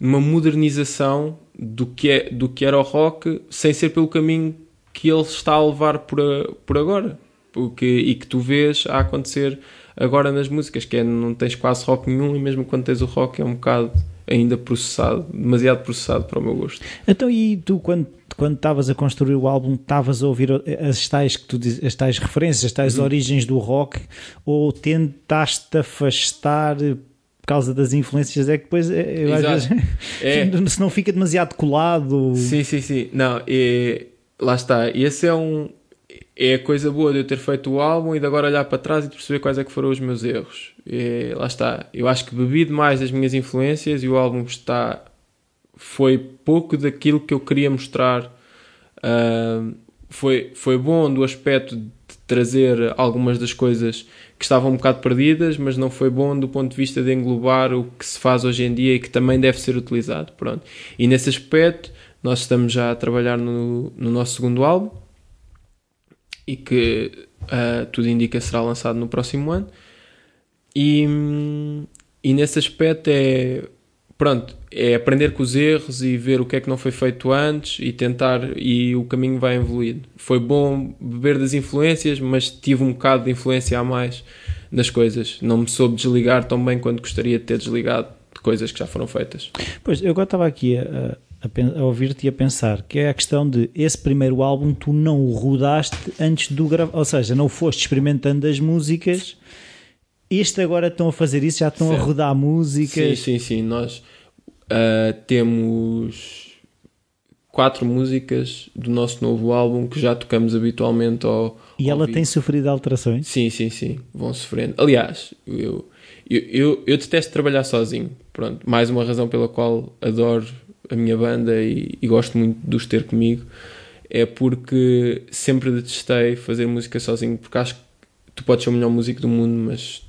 numa modernização do que, é, do que era o rock sem ser pelo caminho que ele está a levar por, a, por agora. Porque, e que tu vês a acontecer agora nas músicas, que é não tens quase rock nenhum e mesmo quando tens o rock é um bocado ainda processado, demasiado processado para o meu gosto. Então e tu quando quando estavas a construir o álbum, estavas a ouvir as tais, que tu diz, as tais referências, as tais uhum. origens do rock, ou tentaste afastar por causa das influências? É que depois, é, eu, às vezes, é. se não fica demasiado colado. Sim, sim, sim. Não, e, lá está. Esse é um, é a coisa boa de eu ter feito o álbum e de agora olhar para trás e perceber quais é que foram os meus erros. E, lá está. Eu acho que bebi demais das minhas influências e o álbum está foi pouco daquilo que eu queria mostrar. Uh, foi, foi bom do aspecto de trazer algumas das coisas que estavam um bocado perdidas, mas não foi bom do ponto de vista de englobar o que se faz hoje em dia e que também deve ser utilizado. Pronto. E nesse aspecto, nós estamos já a trabalhar no, no nosso segundo álbum e que uh, tudo indica será lançado no próximo ano. E, e nesse aspecto é pronto, é aprender com os erros e ver o que é que não foi feito antes e tentar e o caminho vai evoluindo. Foi bom beber das influências, mas tive um bocado de influência a mais nas coisas. Não me soube desligar tão bem quanto gostaria de ter desligado de coisas que já foram feitas. Pois, eu agora estava aqui a, a, a ouvir-te e a pensar que é a questão de esse primeiro álbum tu não o rodaste antes do gravar, ou seja, não foste experimentando as músicas. Este agora estão a fazer isso, já estão certo. a rodar músicas. Sim, sim, sim. Nós uh, temos quatro músicas do nosso novo álbum que já tocamos habitualmente ao. E ao ela vivo. tem sofrido alterações? Sim, sim, sim. Vão sofrendo. Aliás, eu, eu, eu, eu detesto trabalhar sozinho. Pronto, mais uma razão pela qual adoro a minha banda e, e, gosto muito de os ter comigo é porque sempre detestei fazer música sozinho, porque acho que tu podes ser o melhor músico do mundo, mas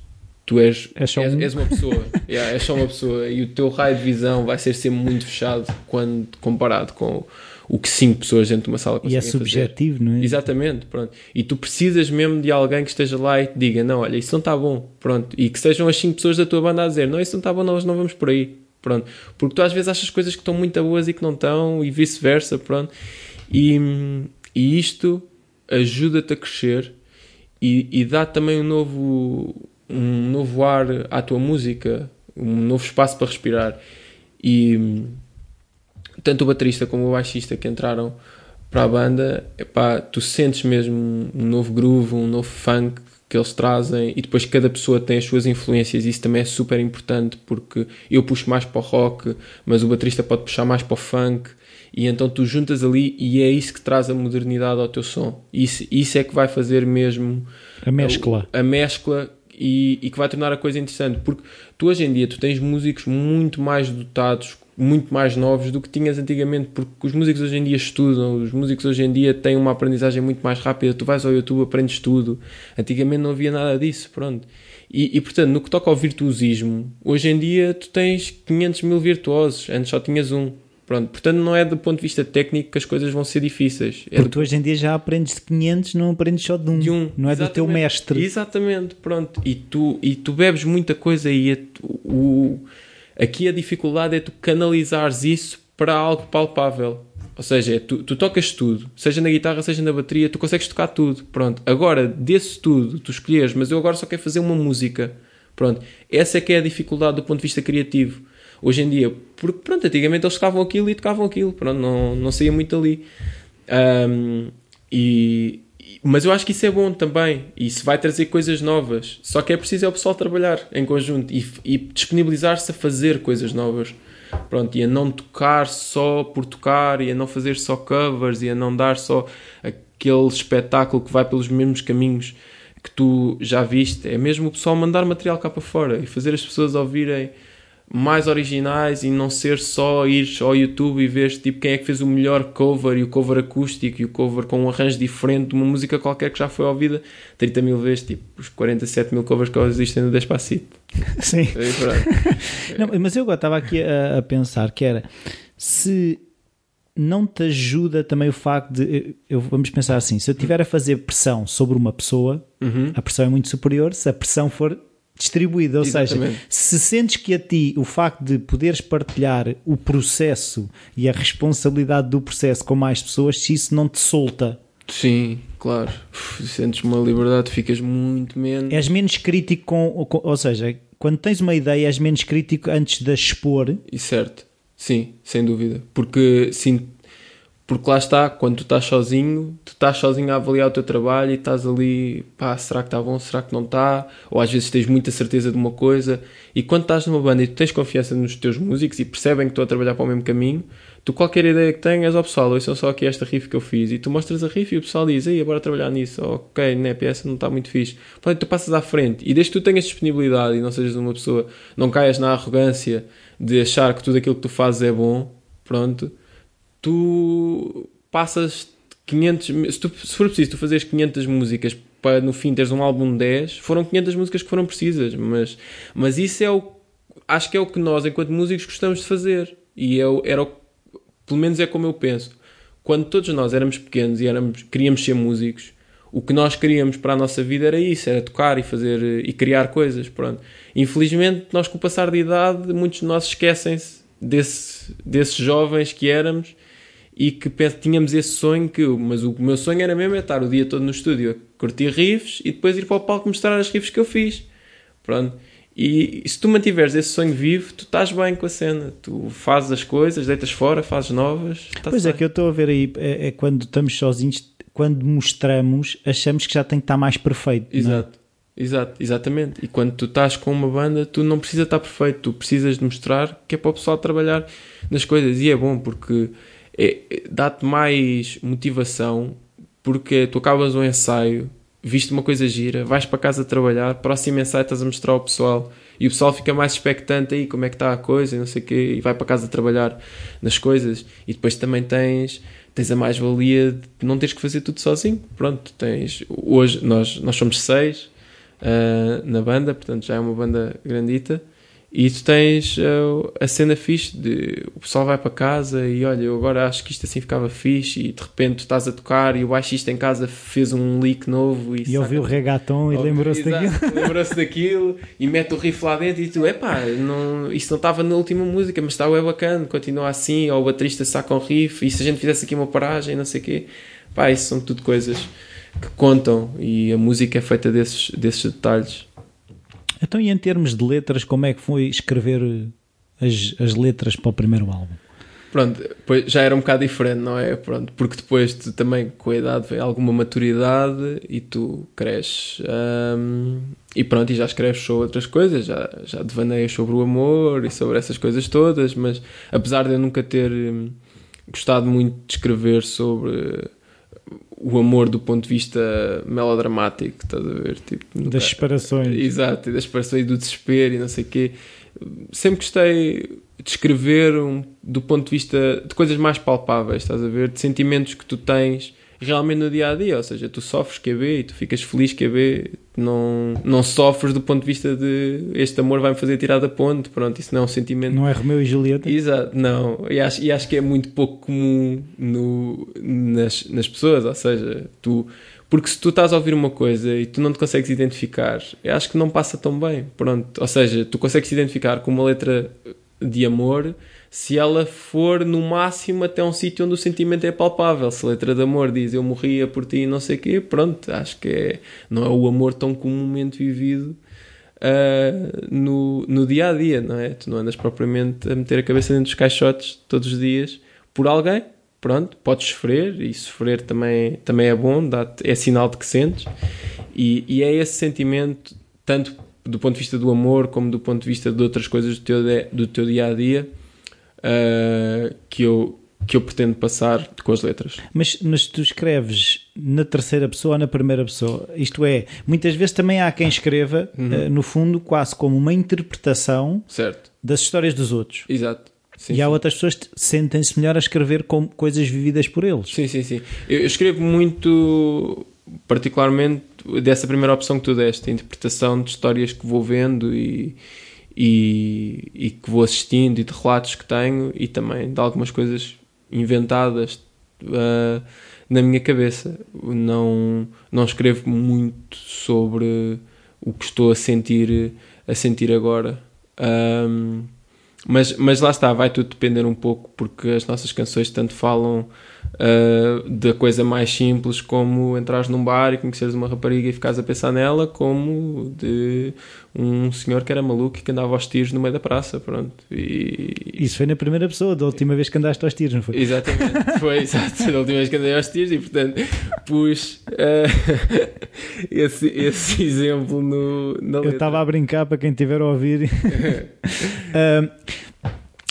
tu és, é és, um. és, uma pessoa, yeah, és só uma pessoa e o teu raio de visão vai ser sempre muito fechado quando comparado com o que cinco pessoas dentro de uma sala conseguem E é subjetivo, fazer. não é? Exatamente, pronto. E tu precisas mesmo de alguém que esteja lá e te diga, não, olha, isso não está bom, pronto. E que sejam as cinco pessoas da tua banda a dizer, não, isso não está bom, nós não vamos por aí, Pronto. Porque tu às vezes achas coisas que estão muito boas e que não estão, e vice-versa, pronto. E, e isto ajuda-te a crescer e, e dá também um novo, um novo ar à tua música, um novo espaço para respirar. E tanto o baterista como o baixista que entraram para a banda, epá, tu sentes mesmo um novo groove, um novo funk que eles trazem e depois cada pessoa tem as suas influências e isso também é super importante porque eu puxo mais para o rock, mas o baterista pode puxar mais para o funk e então tu juntas ali e é isso que traz a modernidade ao teu som. Isso, isso é que vai fazer mesmo A mescla. a, a mescla e, e que vai tornar a coisa interessante. Porque tu hoje em dia tu tens músicos muito mais dotados, muito mais novos do que tinhas antigamente, porque os músicos hoje em dia estudam, os músicos hoje em dia têm uma aprendizagem muito mais rápida. Tu vais ao YouTube, aprendes tudo. Antigamente não havia nada disso, pronto. E, e, portanto, no que toca ao virtuosismo, hoje em dia tu tens 500 mil virtuosos, antes só tinhas um. Pronto, portanto, não é do ponto de vista técnico que as coisas vão ser difíceis. É Porque do tu hoje em dia já aprendes de 500, não aprendes só de um. de um. Não é do teu mestre. Exatamente, pronto. E tu, e tu bebes muita coisa e tu- o, aqui a dificuldade é tu canalizares isso para algo palpável. Ou seja, é tu, tu tocas tudo, seja na guitarra, seja na bateria, tu consegues tocar tudo. Pronto. Agora, desse tudo, tu escolheres, mas eu agora só quero fazer uma música. Pronto. Essa é que é a dificuldade do ponto de vista criativo. Hoje em dia, porque pronto, antigamente eles tocavam aquilo e tocavam aquilo, pronto, não, não saía muito ali. E, e- mas eu acho que isso é bom também. Isso vai trazer coisas novas. Só que é preciso é o pessoal trabalhar em conjunto e, e disponibilizar-se a fazer coisas novas. Pronto, e a não tocar só por tocar, e a não fazer só covers, e a não dar só aquele espetáculo que vai pelos mesmos caminhos que tu já viste. É mesmo o pessoal mandar material cá para fora e fazer as pessoas ouvirem mais originais e não ser só ir ao YouTube e ver tipo quem é que fez o melhor cover e o cover acústico e o cover com um arranjo diferente de uma música qualquer que já foi ouvida 30 mil vezes, tipo os 47 mil covers que existem no Despacito. Sim. É. Não, mas eu agora estava aqui a, a pensar que era se não te ajuda também o facto de eu, vamos pensar assim, se eu tiver a fazer pressão sobre uma pessoa, Uhum. a pressão é muito superior se a pressão for distribuída, ou seja, Exatamente. se sentes que a ti o facto de poderes partilhar o processo e a responsabilidade do processo com mais pessoas, se isso não te solta, Sim, claro. Sentes uma liberdade, ficas muito menos. és menos crítico com, com- ou seja, quando tens uma ideia és menos crítico antes de a expor E certo, sim, sem dúvida. Porque sim, porque lá está, quando tu estás sozinho, tu estás sozinho a avaliar o teu trabalho e estás ali, pá, será que está bom, será que não está? Ou às vezes tens muita certeza de uma coisa. E quando estás numa banda e tu tens confiança nos teus músicos e percebem que estão a trabalhar para o mesmo caminho, tu qualquer ideia que tenhas, ao pessoal, ouçam só aqui esta riff que eu fiz e tu mostras a riff e o pessoal diz, ei, bora trabalhar nisso, ok, né, essa não está muito fixe. Pronto, tu passas à frente e desde que tu tenhas disponibilidade e não sejas uma pessoa, não caias na arrogância de achar que tudo aquilo que tu fazes é bom, pronto, tu passas 500, se, tu, se for preciso tu fazeres 500 músicas para no fim teres um álbum de 10, foram 500 músicas que foram precisas, mas, mas isso é o, acho que é o que nós enquanto músicos gostamos de fazer e é, o- era o, pelo menos é como eu penso, quando todos nós éramos pequenos e éramos, queríamos ser músicos, o que nós queríamos para a nossa vida era isso, era tocar e fazer e criar coisas, pronto. Infelizmente, nós com o passar de idade, muitos de nós esquecem-se desse, desses jovens que éramos e que tínhamos esse sonho que, mas o meu sonho era mesmo é estar o dia todo no estúdio a curtir riffs e depois ir para o palco mostrar as riffs que eu fiz. Pronto. E se tu mantiveres esse sonho vivo, tu estás bem com a cena. Tu fazes as coisas, deitas fora, fazes novas. Pois é, bem. que eu estou a ver aí, é, é quando estamos sozinhos, quando mostramos, achamos que já tem que estar mais perfeito. é? Exato, exato, exatamente. E quando tu estás com uma banda, tu não precisas estar perfeito, tu precisas de mostrar que é para o pessoal trabalhar nas coisas. E é bom porque é- é- dá-te mais motivação, porque tu acabas um ensaio, viste uma coisa gira, vais para casa trabalhar, próximo ensaio estás a mostrar ao pessoal. E o pessoal fica mais expectante aí, como é que está a coisa, e não sei o quê, e vai para casa trabalhar nas coisas. E depois também tens, tens a mais-valia de não teres que fazer tudo sozinho. Pronto, tens. Hoje nós, nós somos seis ah, na banda, portanto já é uma banda grandita. E tu tens ah, a cena fixe de o pessoal vai para casa e olha, eu agora acho que isto assim ficava fixe e de repente tu estás a tocar e o baixista em casa fez um leak novo e, E ouviu o reggaeton e lembrou-se daquilo. Lembrou-se daquilo e mete o riff lá dentro e tu, epá, não, isto não estava na última música, mas está bem bacana, continua assim, ou o baterista saca um riff e se a gente fizesse aqui uma paragem, não sei o quê. Pá, isso são tudo coisas que contam e a música é feita desses, desses detalhes. Então, e em termos de letras, como é que foi escrever as, as letras para o primeiro álbum? Pronto, já era um bocado diferente, não é? Pronto, porque depois tu também, com a idade, vem alguma maturidade e tu cresces. hum, e pronto, e já escreves sobre outras coisas, já, já devaneias sobre o amor e sobre essas coisas todas, mas apesar de eu nunca ter hum, gostado muito de escrever sobre o amor do ponto de vista melodramático, estás a ver? Tipo, Das separações. Exato, e das pessoas do desespero e não sei o quê. Sempre gostei de escrever um- do ponto de vista de coisas mais palpáveis, estás a ver? De sentimentos que tu tens realmente no dia a dia. Ou seja, tu sofres que e tu ficas feliz que não, não sofres do ponto de vista de este amor vai-me fazer tirar da ponte. Pronto, isso não é um sentimento Não é Romeu e Julieta? Exato, não. E acho, e acho que é muito pouco comum no, nas, nas pessoas. Ou seja, tu. Porque se tu estás a ouvir uma coisa e tu não te consegues identificar, eu acho que não passa tão bem. Pronto. Ou seja, tu consegues identificar com uma letra de amor se ela for no máximo até um sítio onde o sentimento é palpável. Se a letra de amor diz eu morria por ti e não sei o quê, pronto, acho que é, não é o amor tão comumente vivido uh, no, no dia a dia, não é? Tu não andas propriamente a meter a cabeça dentro dos caixotes todos os dias por alguém. Pronto, podes sofrer e sofrer também, também é bom, dá é sinal de que sentes. E, e é esse sentimento, tanto do ponto de vista do amor como do ponto de vista de outras coisas do teu, do teu dia a dia, uh, que, eu, que eu pretendo passar com as letras. Mas, mas tu escreves na terceira pessoa ou na primeira pessoa? Isto é, muitas vezes também há quem escreva, Uhum. eh, no fundo, quase como uma interpretação Certo? das histórias dos outros. Exato. Sim, e há sim. outras pessoas que sentem-se melhor a escrever com coisas vividas por eles. Sim, sim, sim. Eu, eu escrevo muito, particularmente, dessa primeira opção que tu deste, a interpretação de histórias que vou vendo e, e, e que vou assistindo e de relatos que tenho e também de algumas coisas inventadas ah, na minha cabeça. Não, não escrevo muito sobre o que estou a sentir, a sentir agora. Ahm, mas, mas lá está, vai tudo depender um pouco, porque as nossas canções tanto falam uh, da coisa mais simples, como entrares num bar e conheceres uma rapariga e ficares a pensar nela, como de um senhor que era maluco e que andava aos tiros no meio da praça. Pronto. E, Isso foi na primeira pessoa, da última vez que andaste aos tiros, não foi? Exatamente, foi exato, da última vez que andei aos tiros e portanto pus uh, esse, esse exemplo no, na Eu letra. estava a brincar para quem estiver a ouvir. Ah,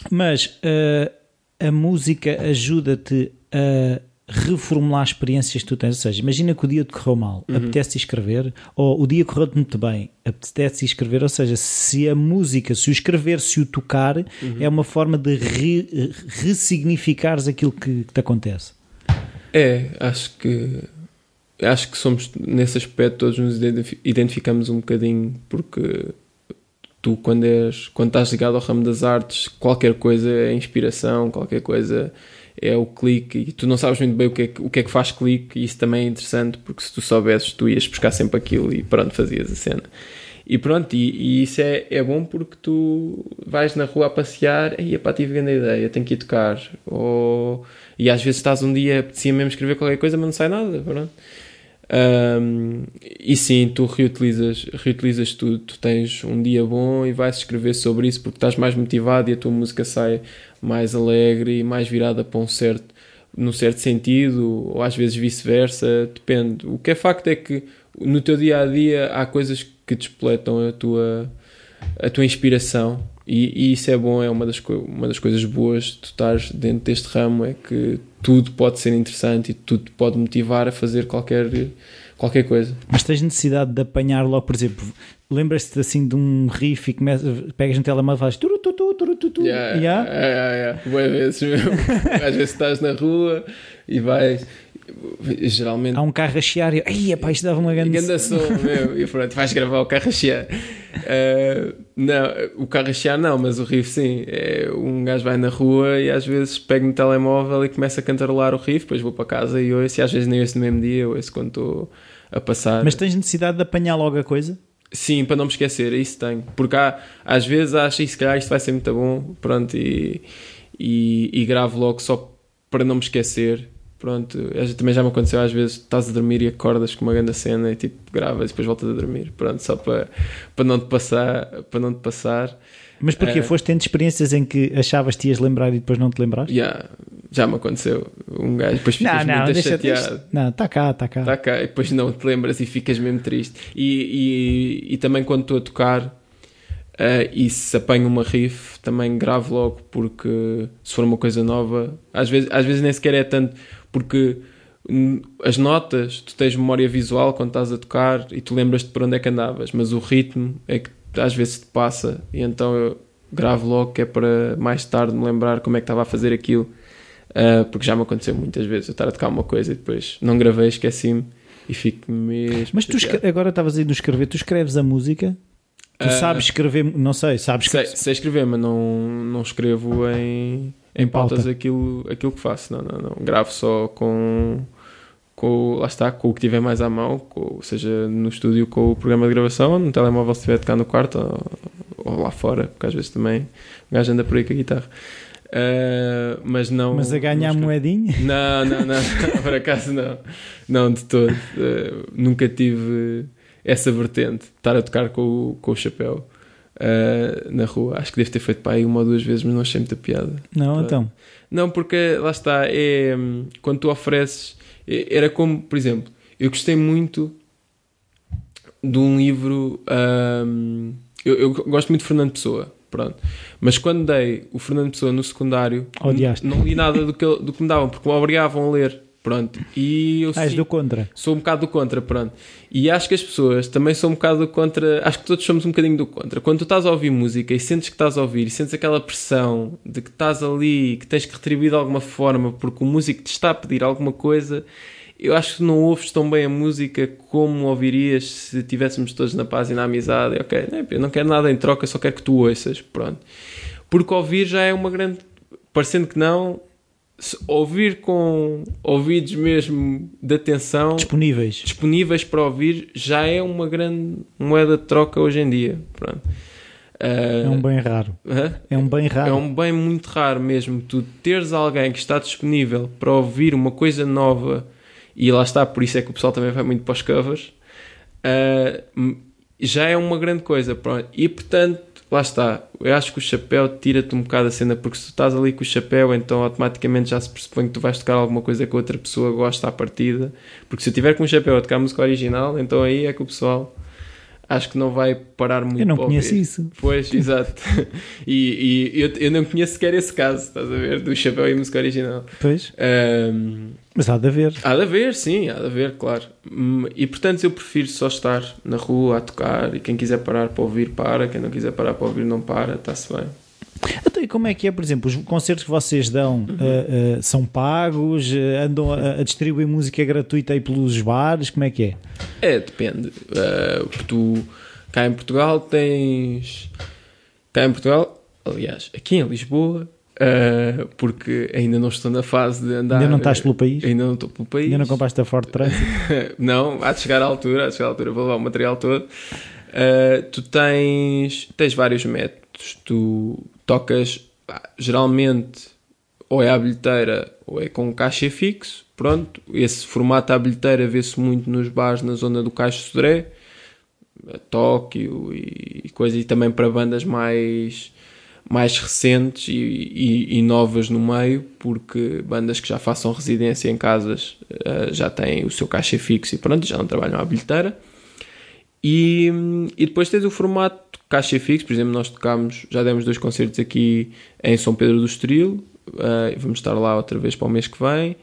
mas ah, a música ajuda-te a reformular experiências que tu tens. Ou seja, imagina que o dia te correu mal, apetece escrever, ou o dia correu-te muito bem, apetece escrever. Ou seja, se a música, se o escrever, se o tocar, é uma forma de re, ressignificares aquilo que, que te acontece. É, acho que acho que somos nesse aspecto todos nos identifi- identificamos um bocadinho porque tu quando és quando estás ligado ao ramo das artes qualquer coisa é inspiração qualquer coisa é o clique e tu não sabes muito bem o que é que, o que, é que faz clique e isso também é interessante porque se tu soubesses tu ias buscar sempre aquilo e pronto fazias a cena e pronto, e, e isso é, é bom porque tu vais na rua a passear e pá, tive grande ideia, tenho que ir tocar. Ou, e às vezes estás um dia, apetecia mesmo escrever qualquer coisa, mas não sai nada. Pronto. Ahm, e sim, tu reutilizas, reutilizas tudo. Tu tens um dia bom e vais escrever sobre isso porque estás mais motivado e a tua música sai mais alegre e mais virada para um certo, num certo sentido, ou às vezes vice-versa, depende. O que é facto é que no teu dia a dia há coisas que despletam a tua, a tua inspiração e, e isso é bom, é uma das, uma das coisas boas de tu estares dentro deste ramo é que tudo pode ser interessante e tudo pode motivar a fazer qualquer, qualquer coisa. Mas tens necessidade de apanhar logo, por exemplo, lembras-te assim de um riff e começa, pegas no telemóvel e fazes turu, tu, tu, turu, tu, tu, Yeah, yeah? yeah, yeah, yeah. Boas vezes mesmo. Às vezes estás na rua e vais. Geralmente Há um carro a chiar e ai, epá, isto dava uma grande... Ganda som, meu. E pronto, vais gravar o carro a chiar. Uh, não, o carro a chiar não, mas o riff sim. É, um gajo vai na rua e às vezes pego no telemóvel e começa a cantarolar o riff, depois vou para casa e ouço, e às vezes nem ouço no mesmo dia, ouço quando estou a passar. Mas tens necessidade de apanhar logo a coisa? Sim, para não me esquecer, é isso tenho. Porque há, às vezes acho, "Ih, se calhar isto vai ser muito bom, pronto, e, e, e gravo logo só para não me esquecer. Pronto, é, também já me aconteceu às vezes, estás a dormir e acordas com uma grande cena e tipo gravas e depois voltas a dormir. Pronto, só para, para não te passar, para não te passar. Mas porquê? Eh, Foste tendo experiências em que achavas que ias lembrar e depois não te lembraste? Yeah, já me aconteceu. Um gajo depois Não, ficas não, muito chateado. deixa. Não, está cá, está cá. Tá cá, e depois não te lembras e ficas mesmo triste. E, e, e também quando estou a tocar eh, e se apanho uma riff, também gravo logo, porque se for uma coisa nova, às vezes, às vezes nem sequer é tanto, porque as notas, tu tens memória visual quando estás a tocar e tu lembras-te por onde é que andavas, mas o ritmo é que às vezes te passa, e então eu gravo logo que é para mais tarde me lembrar como é que estava a fazer aquilo. Uh, porque já me aconteceu muitas vezes eu estar a tocar uma coisa e depois não gravei, esqueci-me e fico mesmo. Mas tu agora estavas aí no escrever, tu escreves a música? Tu Ah, sabes escrever, não sei, sabes sei, escrever. sei escrever, mas não, não escrevo em, em pauta. pautas aquilo, aquilo que faço. Não, não, não. Gravo só com, com. Lá está, com o que tiver mais à mão, com, seja no estúdio com o programa de gravação, ou no telemóvel se estiver tocar no quarto, ou, ou lá fora, porque às vezes também o gajo anda por aí com a guitarra. Ah, mas não. Mas a ganhar não moedinha? Não, não, não, por acaso não. Não, de todo. Eh, nunca tive essa vertente estar a tocar com, o- com o chapéu eh, na rua. Acho que devo ter feito para aí uma ou duas vezes, mas não achei muita piada. Não, Pronto. então. Não, porque lá está, é hum, quando tu ofereces, é- era como, por exemplo, eu gostei muito de um livro. hum, eu, eu gosto muito de Fernando Pessoa, pronto. Mas quando dei o Fernando Pessoa no secundário, não li nada do que, do que me davam, porque me obrigavam a ler, pronto. E eu Ah, és do contra. sou um bocado do contra, pronto. E acho que as pessoas também são um bocado do contra. Acho que todos somos um bocadinho do contra. Quando tu estás a ouvir música e sentes que estás a ouvir e sentes aquela pressão de que estás ali, que tens que retribuir de alguma forma porque o músico te está a pedir alguma coisa, eu acho que não ouves tão bem a música como ouvirias se estivéssemos todos na paz e na amizade. Ok, não, eu não quero nada em troca, só quero que tu ouças, pronto. Porque ouvir já é uma grande. Parecendo que não, ouvir com ouvidos mesmo de atenção Disponíveis. disponíveis para ouvir já é uma grande moeda de troca hoje em dia. Pronto. É um bem raro. Hã? É um bem raro. É um bem muito raro mesmo tu teres alguém que está disponível para ouvir uma coisa nova e lá está, por isso é que o pessoal também vai muito para os covers. m- já é uma grande coisa. Pronto. E portanto, lá está. Eu acho que o chapéu tira-te um bocado a cena porque se tu estás ali com o chapéu, então automaticamente já se pressupõe que tu vais tocar alguma coisa que outra pessoa gosta à partida. Porque se eu tiver com o chapéu a tocar música original, então aí é que o pessoal acho que não vai parar muito Eu não conheço isso. Pois, exato. E, e eu, eu não conheço sequer esse caso, estás a ver? Do chapéu e música original. Pois. Ahm, Mas há de haver. há de haver, sim, há de haver, claro. Hum, E portanto eu prefiro só estar na rua a tocar e quem quiser parar para ouvir, para. Quem não quiser parar para ouvir, não para, está-se bem. Então, e como é que é, por exemplo, os concertos que vocês dão Uhum. ah, ah, são pagos? Ah, andam a, a distribuir música gratuita aí pelos bares? Como é que é? É, depende. Uh, tu, cá em Portugal, tens. Cá em Portugal, aliás, aqui em Lisboa, uh, porque ainda não estou na fase de andar. Ainda não estás pelo país? Ainda não estou pelo país. Ainda não compraste a Ford Trânsito? não, há de chegar à altura, há de chegar à altura, vou levar o material todo. Uh, tu tens, tens vários métodos. Tu tocas, geralmente, ou é à bilheteira ou é com caixa fixo. Pronto, esse formato à bilheteira vê-se muito nos bares na zona do Caixo Sodré, Tóquio e, e coisa, e também para bandas mais mais recentes e, e- e novas no meio, porque bandas que já façam residência em casas eh, já têm o seu caixa fixo e pronto, já não trabalham à bilheteira. E, e depois tens o formato caixa fixo, por exemplo, nós tocámos, já demos dois concertos aqui em São Pedro do Estoril, eh, vamos estar lá outra vez para o mês que vem,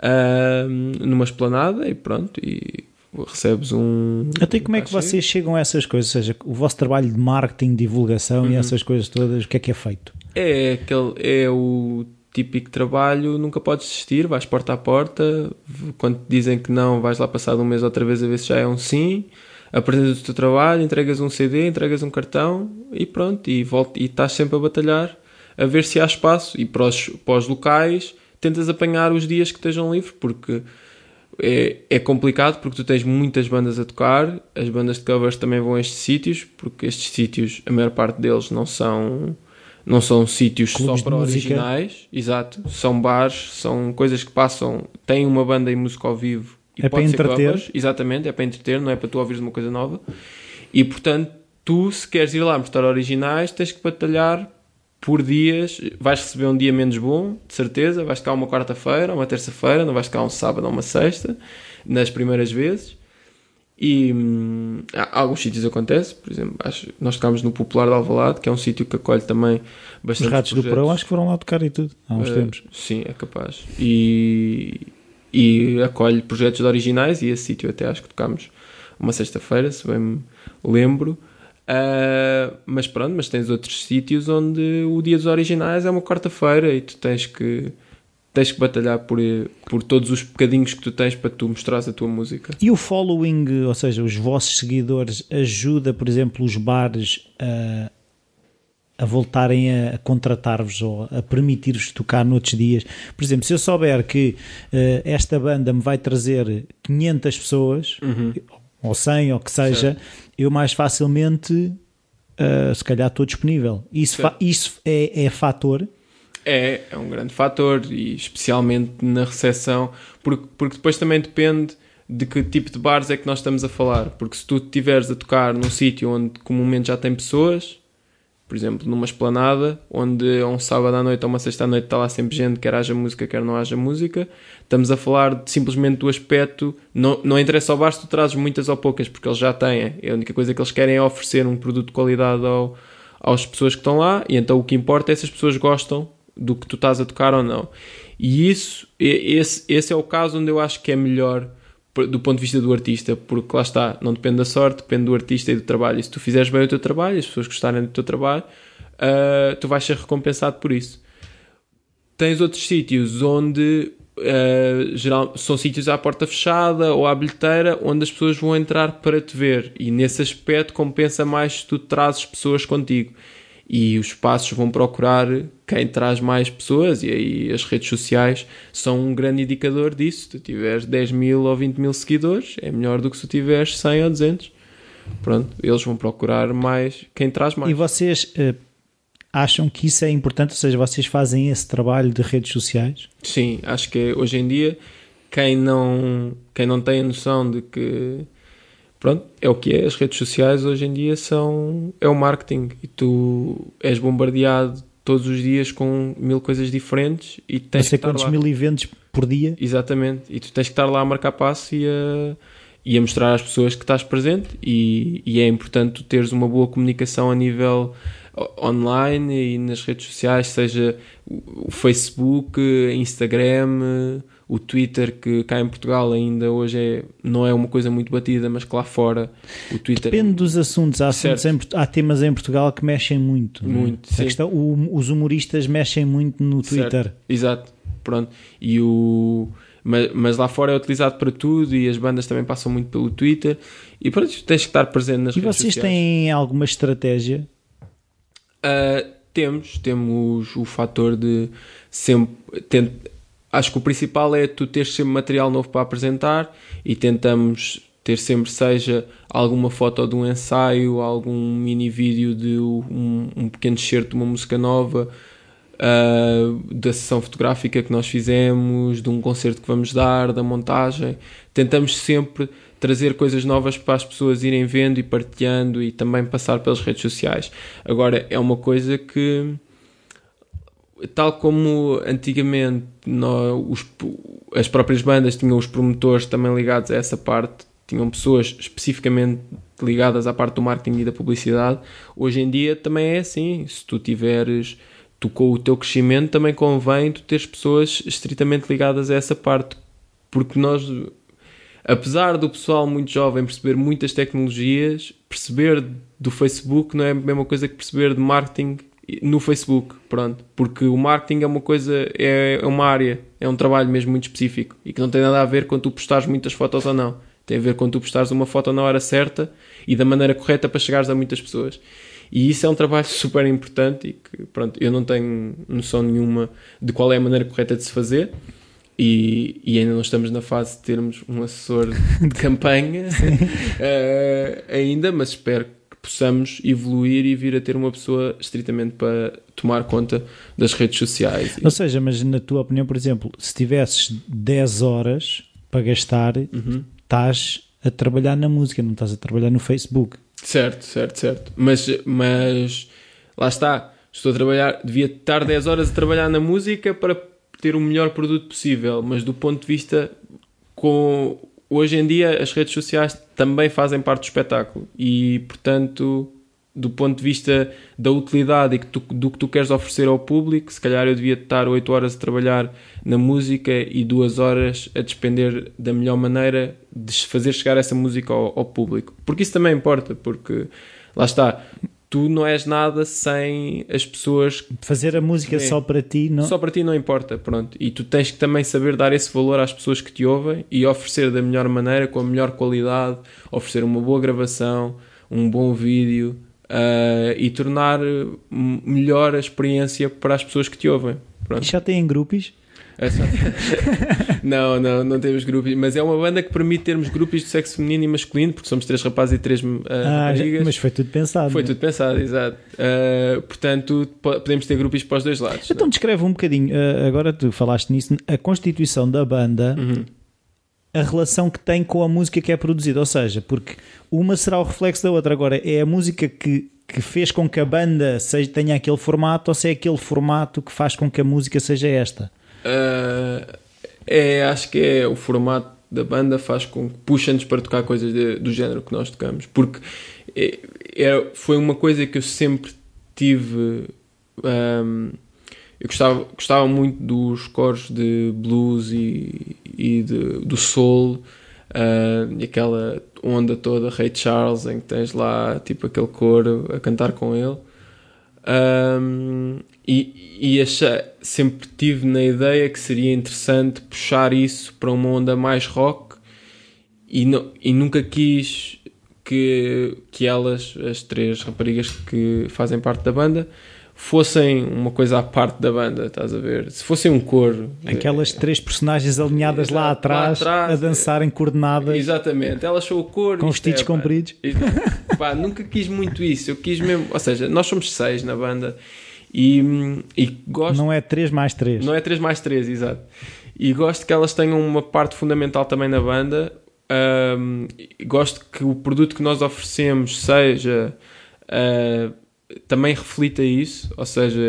eh, numa esplanada e pronto, e recebes um. Até como é que vocês chegam a essas coisas? Ou seja, o vosso trabalho de marketing, divulgação Uhum. e essas coisas todas, o que é que é feito? É aquele é o típico trabalho, nunca podes desistir, vais porta a porta, quando te dizem que não, vais lá passado um mês outra vez a ver se já é um sim, apresentas o teu trabalho, entregas um CD, entregas um cartão e pronto, e, volta, e estás sempre a batalhar a ver se há espaço. E para os, para os locais tentas apanhar os dias que estejam livres, porque é, é complicado porque tu tens muitas bandas a tocar, as bandas de covers também vão a estes sítios, porque estes sítios, a maior parte deles não são não são sítios Clubes só para originais, exato, são bares, são coisas que passam, têm uma banda em música ao vivo e É para entreter. exatamente, é para entreter, não é para tu ouvires uma coisa nova. E portanto, tu se queres ir lá mostrar originais, tens que batalhar por dias, vais receber um dia menos bom, de certeza, vais ficar uma quarta-feira, uma terça-feira, não vais ficar um sábado ou uma sexta, nas primeiras vezes. E hum, alguns sítios acontece, por exemplo, acho, nós tocámos no Popular de Alvalade, que é um sítio que acolhe também Os bastante ratos do Porão acho que foram lá tocar e tudo, há uns Uh, tempos. Sim, é capaz. E, e acolhe projetos originais e esse sítio até acho que tocámos uma sexta-feira, se bem me lembro. Uh, mas pronto, mas tens outros sítios onde o dia dos originais é uma quarta-feira e tu tens que tens que batalhar por, por todos os bocadinhos que tu tens para tu mostrares a tua música. E o following, ou seja, os vossos seguidores, ajuda, por exemplo, os bares a, a voltarem a, contratar-vos ou a permitir-vos tocar noutros dias? Por exemplo, se eu souber que eh, esta banda me vai trazer 500 pessoas, ou 100, ou que seja, eu mais facilmente, eh, se calhar, estou disponível. Isso, isso é, é fator. É, é um grande fator e especialmente na recepção, porque, porque depois também depende de que tipo de bares é que nós estamos a falar. Porque se tu estiveres a tocar num sítio onde comumente já tem pessoas, por exemplo, numa esplanada, onde um sábado à noite ou uma sexta à noite está lá sempre gente, quer haja música, quer não haja música, estamos a falar de, simplesmente do aspecto. Não, não interessa ao bar se tu trazes muitas ou poucas, porque eles já têm. A única coisa que eles querem é oferecer um produto de qualidade ao, às pessoas que estão lá, e então o que importa é se as pessoas gostam do que tu estás a tocar ou não. E isso, esse, esse é o caso onde eu acho que é melhor do ponto de vista do artista, porque lá está, não depende da sorte, depende do artista e do trabalho. E se tu fizeres bem o teu trabalho, as pessoas gostarem do teu trabalho, ah, tu vais ser recompensado por isso. Tens outros sítios onde ah, geral, são sítios à porta fechada ou à bilheteira, onde as pessoas vão entrar para te ver, e nesse aspecto compensa mais se tu trazes pessoas contigo. E os espaços vão procurar quem traz mais pessoas, e aí as redes sociais são um grande indicador disso. Se tu tiveres 10 mil ou 20 mil seguidores, é melhor do que se tu tiveres 100 ou 200. Pronto, eles vão procurar mais quem traz mais. E vocês eh, acham que isso é importante? Ou seja, vocês fazem esse trabalho de redes sociais? Sim, acho que hoje em dia quem não, quem não tem a noção de que pronto, é o que é, as redes sociais hoje em dia são é o marketing e tu és bombardeado todos os dias com mil coisas diferentes e Não tens que sei estar quantos lá. mil eventos por dia. Exatamente, e tu tens que estar lá a marcar passo e a, e a mostrar às pessoas que estás presente e, e é importante tu teres uma boa comunicação a nível online e nas redes sociais, seja o Facebook, Instagram, o Twitter, que cá em Portugal ainda hoje é, não é uma coisa muito batida, mas que lá fora o Twitter Depende dos assuntos. Há, assuntos Certo. em há temas em Portugal que mexem muito. é? Muito, sim. questão- o- os humoristas mexem muito no Certo. Twitter. Exato, pronto. E o... mas, mas lá fora é utilizado para tudo e as bandas também passam muito pelo Twitter e pronto, tens que estar presente nas E redes vocês sociais. têm alguma estratégia? Uh, temos, temos o fator de sempre. tent- acho que o principal é tu teres sempre material novo para apresentar e tentamos ter sempre, seja alguma foto de um ensaio, algum mini vídeo de um, um pequeno excerto de uma música nova, uh, da sessão fotográfica que nós fizemos, de um concerto que vamos dar, da montagem. Tentamos sempre trazer coisas novas para as pessoas irem vendo e partilhando e também passar pelas redes sociais. Agora, é uma coisa que, tal como antigamente nó- os- as próprias bandas tinham os promotores também ligados a essa parte, tinham pessoas especificamente ligadas à parte do marketing e da publicidade, hoje em dia também é assim. Se tu tiveres tu com o teu crescimento também convém tu teres pessoas estritamente ligadas a essa parte porque nós apesar do pessoal muito jovem perceber muitas tecnologias perceber do Facebook não é a mesma coisa que perceber de marketing no Facebook, pronto, porque o marketing é uma coisa, é, é uma área, é um trabalho mesmo muito específico e que não tem nada a ver quando tu postares muitas fotos ou não, tem a ver quando tu postares uma foto na hora certa e da maneira correta para chegares a muitas pessoas. E isso é um trabalho super importante e que, pronto, eu não tenho noção nenhuma de qual é a maneira correta de se fazer. E, e ainda não estamos na fase de termos um assessor de campanha eh, ainda, mas espero que possamos evoluir e vir a ter uma pessoa estritamente para tomar conta das redes sociais. Ou seja, mas na tua opinião, por exemplo, se tivesses 10 horas para gastar, Uhum. estás a trabalhar na música, não estás a trabalhar no Facebook. Certo, certo, certo. Mas, mas lá está. Estou a trabalhar, devia estar 10 horas a trabalhar na música para ter o melhor produto possível, mas do ponto de vista com hoje em dia as redes sociais também fazem parte do espetáculo e portanto do ponto de vista da utilidade e que tu- do que tu queres oferecer ao público, se calhar eu devia estar 8 horas a trabalhar na música e 2 horas a despender da melhor maneira de fazer chegar essa música ao, ao público. Porque isso também importa, porque lá está, tu não és nada sem as pessoas Fazer a música Sim. só para ti, não? só para ti não importa, pronto. E tu tens que também saber dar esse valor às pessoas que te ouvem e oferecer da melhor maneira, com a melhor qualidade, oferecer uma boa gravação, um bom vídeo ah, e tornar eh, melhor a experiência para as pessoas que te ouvem. Pronto. E já têm grupos? É não, não, não temos grupos, mas é uma banda que permite termos grupos de sexo feminino e masculino, porque somos três rapazes e três ah, Ah, já- raparigas. mas foi tudo pensado. Foi não é? tudo pensado, exato. Ah, portanto, po- podemos ter grupos para os dois lados. Então descreve um bocadinho, ah, agora tu falaste nisso, a constituição da banda, Uhum. a relação que tem com a música que é produzida, ou seja, porque uma será o reflexo da outra. Agora, é a música que, que fez com que a banda seja, tenha aquele formato ou se é aquele formato que faz com que a música seja esta? Ah, é, acho que é o formato da banda faz com que puxa-nos para tocar coisas de- do género que nós tocamos, porque é- é- foi uma coisa que eu sempre tive. ahm, eu gostava, gostava muito dos coros de blues e, e de- do soul ah, e aquela onda toda, Ray Charles, em que tens lá tipo aquele coro a cantar com ele. Um, e e achei, sempre tive na ideia que seria interessante puxar isso para uma onda mais rock e, nu- e nunca quis que, que elas, as três raparigas que fazem parte da banda, fossem uma coisa à parte da banda, estás a ver? Se fossem um coro. Aquelas três personagens alinhadas lá, Exato, lá atrás, atrás, a dançarem coordenadas Exatamente, elas são o coro. com vestidos é, pá, compridos. Exato. Pá, nunca quis muito isso. Eu quis mesmo. Ou seja, nós somos seis na banda e, e gosto. Não é 3 mais 3. Não é 3 mais 3, exato. E gosto que elas tenham uma parte fundamental também na banda. E gosto que o produto que nós oferecemos seja. ah, também reflita isso. Ou seja,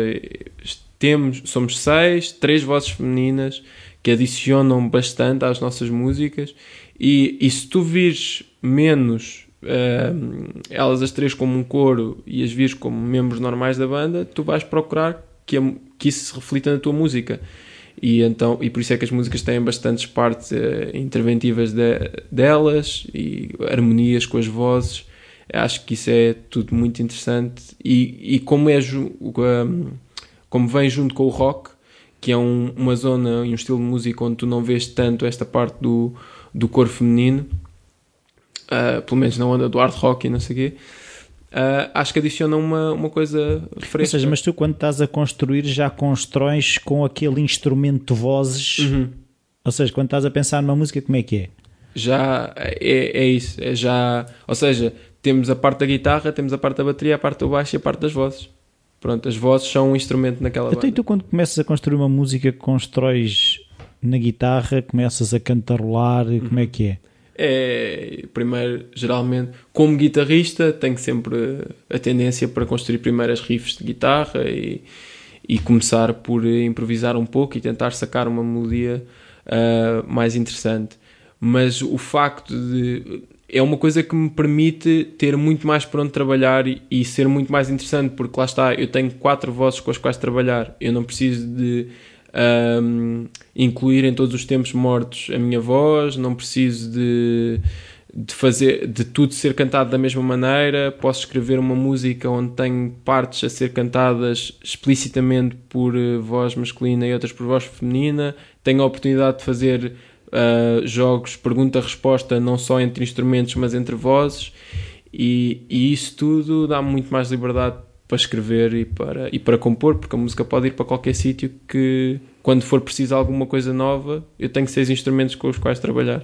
temos, somos seis, três vozes femininas que adicionam bastante às nossas músicas. E, e se tu vires menos ahm, elas as três como um coro e as vires como membros normais da banda, tu vais procurar que, a- que isso se reflita na tua música. E, então, e por isso é que as músicas têm bastantes partes eh, interventivas de- delas e harmonias com as vozes. Acho que isso é tudo muito interessante. E, e como, é, como vem junto com o rock, que é um- uma zona e um estilo de música onde tu não vês tanto esta parte do, do cor feminino, ah, pelo menos na onda do hard rock e não sei o quê, ah, acho que adiciona uma, uma coisa fresca. Ou seja, mas tu quando estás a construir já constróis com aquele instrumento de vozes. Uhum. Ou seja, quando estás a pensar numa música, como é que é? já é, é isso, é já, ou seja, temos a parte da guitarra, temos a parte da bateria, a parte do baixo e a parte das vozes. Pronto, as vozes são um instrumento naquela Então, e banda. tu quando começas a construir uma música, constróis na guitarra, começas a cantarolar, como é que é? É, primeiro, geralmente, como guitarrista, tenho sempre a tendência para construir primeiras riffs de guitarra e, e começar por improvisar um pouco e tentar sacar uma melodia ah, mais interessante. Mas o facto de. É uma coisa que me permite ter muito mais por onde trabalhar e, e ser muito mais interessante, porque lá está, eu tenho quatro vozes com as quais trabalhar. Eu não preciso de ahm, incluir em todos os tempos mortos a minha voz, não preciso de, de fazer de tudo ser cantado da mesma maneira. Posso escrever uma música onde tenho partes a ser cantadas explicitamente por eh, voz masculina e outras por voz feminina. Tenho a oportunidade de fazer ah, jogos pergunta-resposta não só entre instrumentos mas entre vozes e, e isso tudo dá muito mais liberdade para escrever e para, e para compor, porque a música pode ir para qualquer sítio que quando for preciso alguma coisa nova, eu tenho seis instrumentos com os quais trabalhar.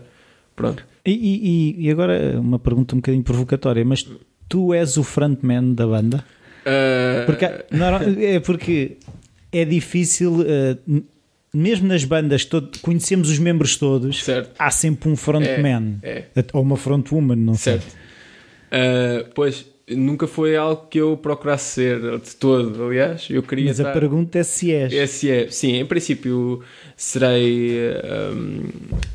Pronto. E, e- e agora uma pergunta um bocadinho provocatória, mas tu és o frontman da banda? Uh, Porque, não, é porque é difícil, uh, mesmo nas bandas, todo, conhecemos os membros todos, Certo. há sempre um frontman É, ou uma frontwoman, não certo. sei. Uh, pois, nunca foi algo que eu procurasse ser de todo, aliás. Eu queria Mas a estar- pergunta é se és. Esse é, sim, em princípio serei hum,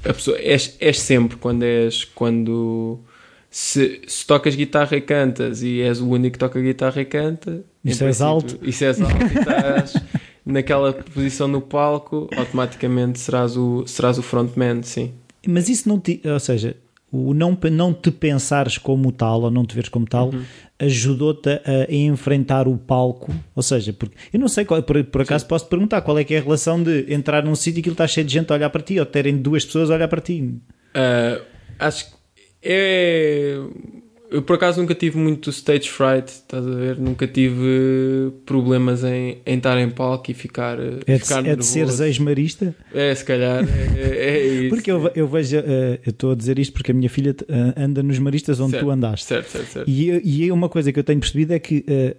a pessoa. És, és sempre quando és quando se, se tocas guitarra e cantas e és o único que toca guitarra e canta. Isso és alto. Isso és alto e estás naquela posição no palco, automaticamente serás o, serás o frontman, sim. Mas isso não te, ou seja, o não, não te pensares como tal ou não te veres como tal Uhum. ajudou-te a, a enfrentar o palco. Ou seja, porque eu não sei, qual, por, por acaso posso te perguntar qual é que é a relação de entrar num sítio e aquilo está cheio de gente a olhar para ti ou terem duas pessoas a olhar para ti. Uh, acho que é. Eu por acaso nunca tive muito stage fright, estás a ver? Nunca tive problemas em, em estar em palco e ficar, É ficar de, é de seres ex-marista? É, se calhar. É, é, é isso. Porque eu, eu vejo, eh, eu estou a dizer isto porque a minha filha eh, anda nos maristas onde Certo, tu andaste. Certo, certo, certo. E, e uma coisa que eu tenho percebido é que eh,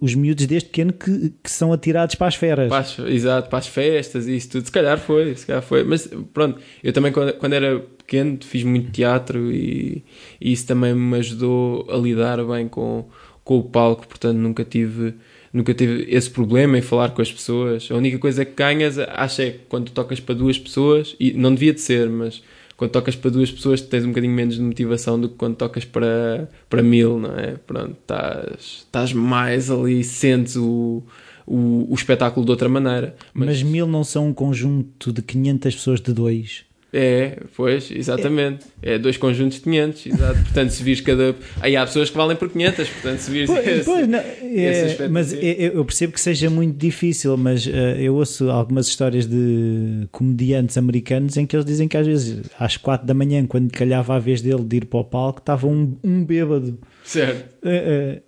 os miúdos desde pequeno que, que são atirados para as feras. Para as- exato, para as festas e isso tudo. Se calhar foi, se calhar foi. Mas pronto, eu também quando, quando era pequeno fiz muito teatro e, e isso também me ajudou a lidar bem com, com o palco, portanto nunca tive, nunca tive esse problema em falar com as pessoas. A única coisa que ganhas, acho é que quando tocas para duas pessoas, e não devia de ser, mas quando tocas para duas pessoas tens um bocadinho menos de motivação do que quando tocas para, para mil, não é? Pronto, estás, estás mais ali, sentes o, o, o espetáculo de outra maneira. Mas, mil não são um conjunto de 500 pessoas de dois. É, pois, exatamente. É, dois conjuntos de 500, exato. Portanto, se vires cada. Aí há pessoas que valem por 500, portanto, se vires. Pois, esse- pois, não, é, mas assim. eu, eu percebo que seja muito difícil, mas eh, eu ouço algumas histórias de comediantes americanos em que eles dizem que às vezes às quatro da manhã, quando calhava a vez dele de ir para o palco, estava um, um bêbado. Certo. Eh, eh,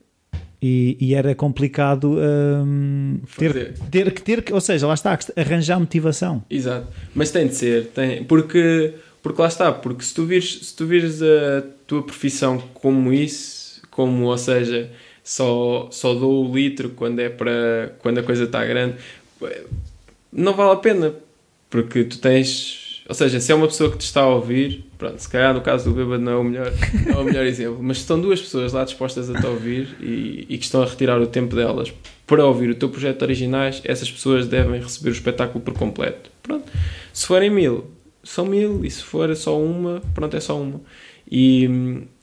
e, e era complicado hum, ter, ter que ter que, ou seja, lá está, arranjar motivação. Exato. Mas tem de ser, tem, porque, porque lá está, porque se tu vires, se tu vires a tua profissão como isso, como, ou seja, só, só dou o litro quando é para quando a coisa está grande, não vale a pena, porque tu tens, ou seja, se é uma pessoa que te está a ouvir, pronto, se calhar no caso do bêbado não é o melhor, é o melhor exemplo, mas se estão duas pessoas lá dispostas a te ouvir e, e que estão a retirar o tempo delas para ouvir o teu projeto originais, essas pessoas devem receber o espetáculo por completo. Pronto. Se forem mil, são mil, e se for só uma, pronto, é só uma. E,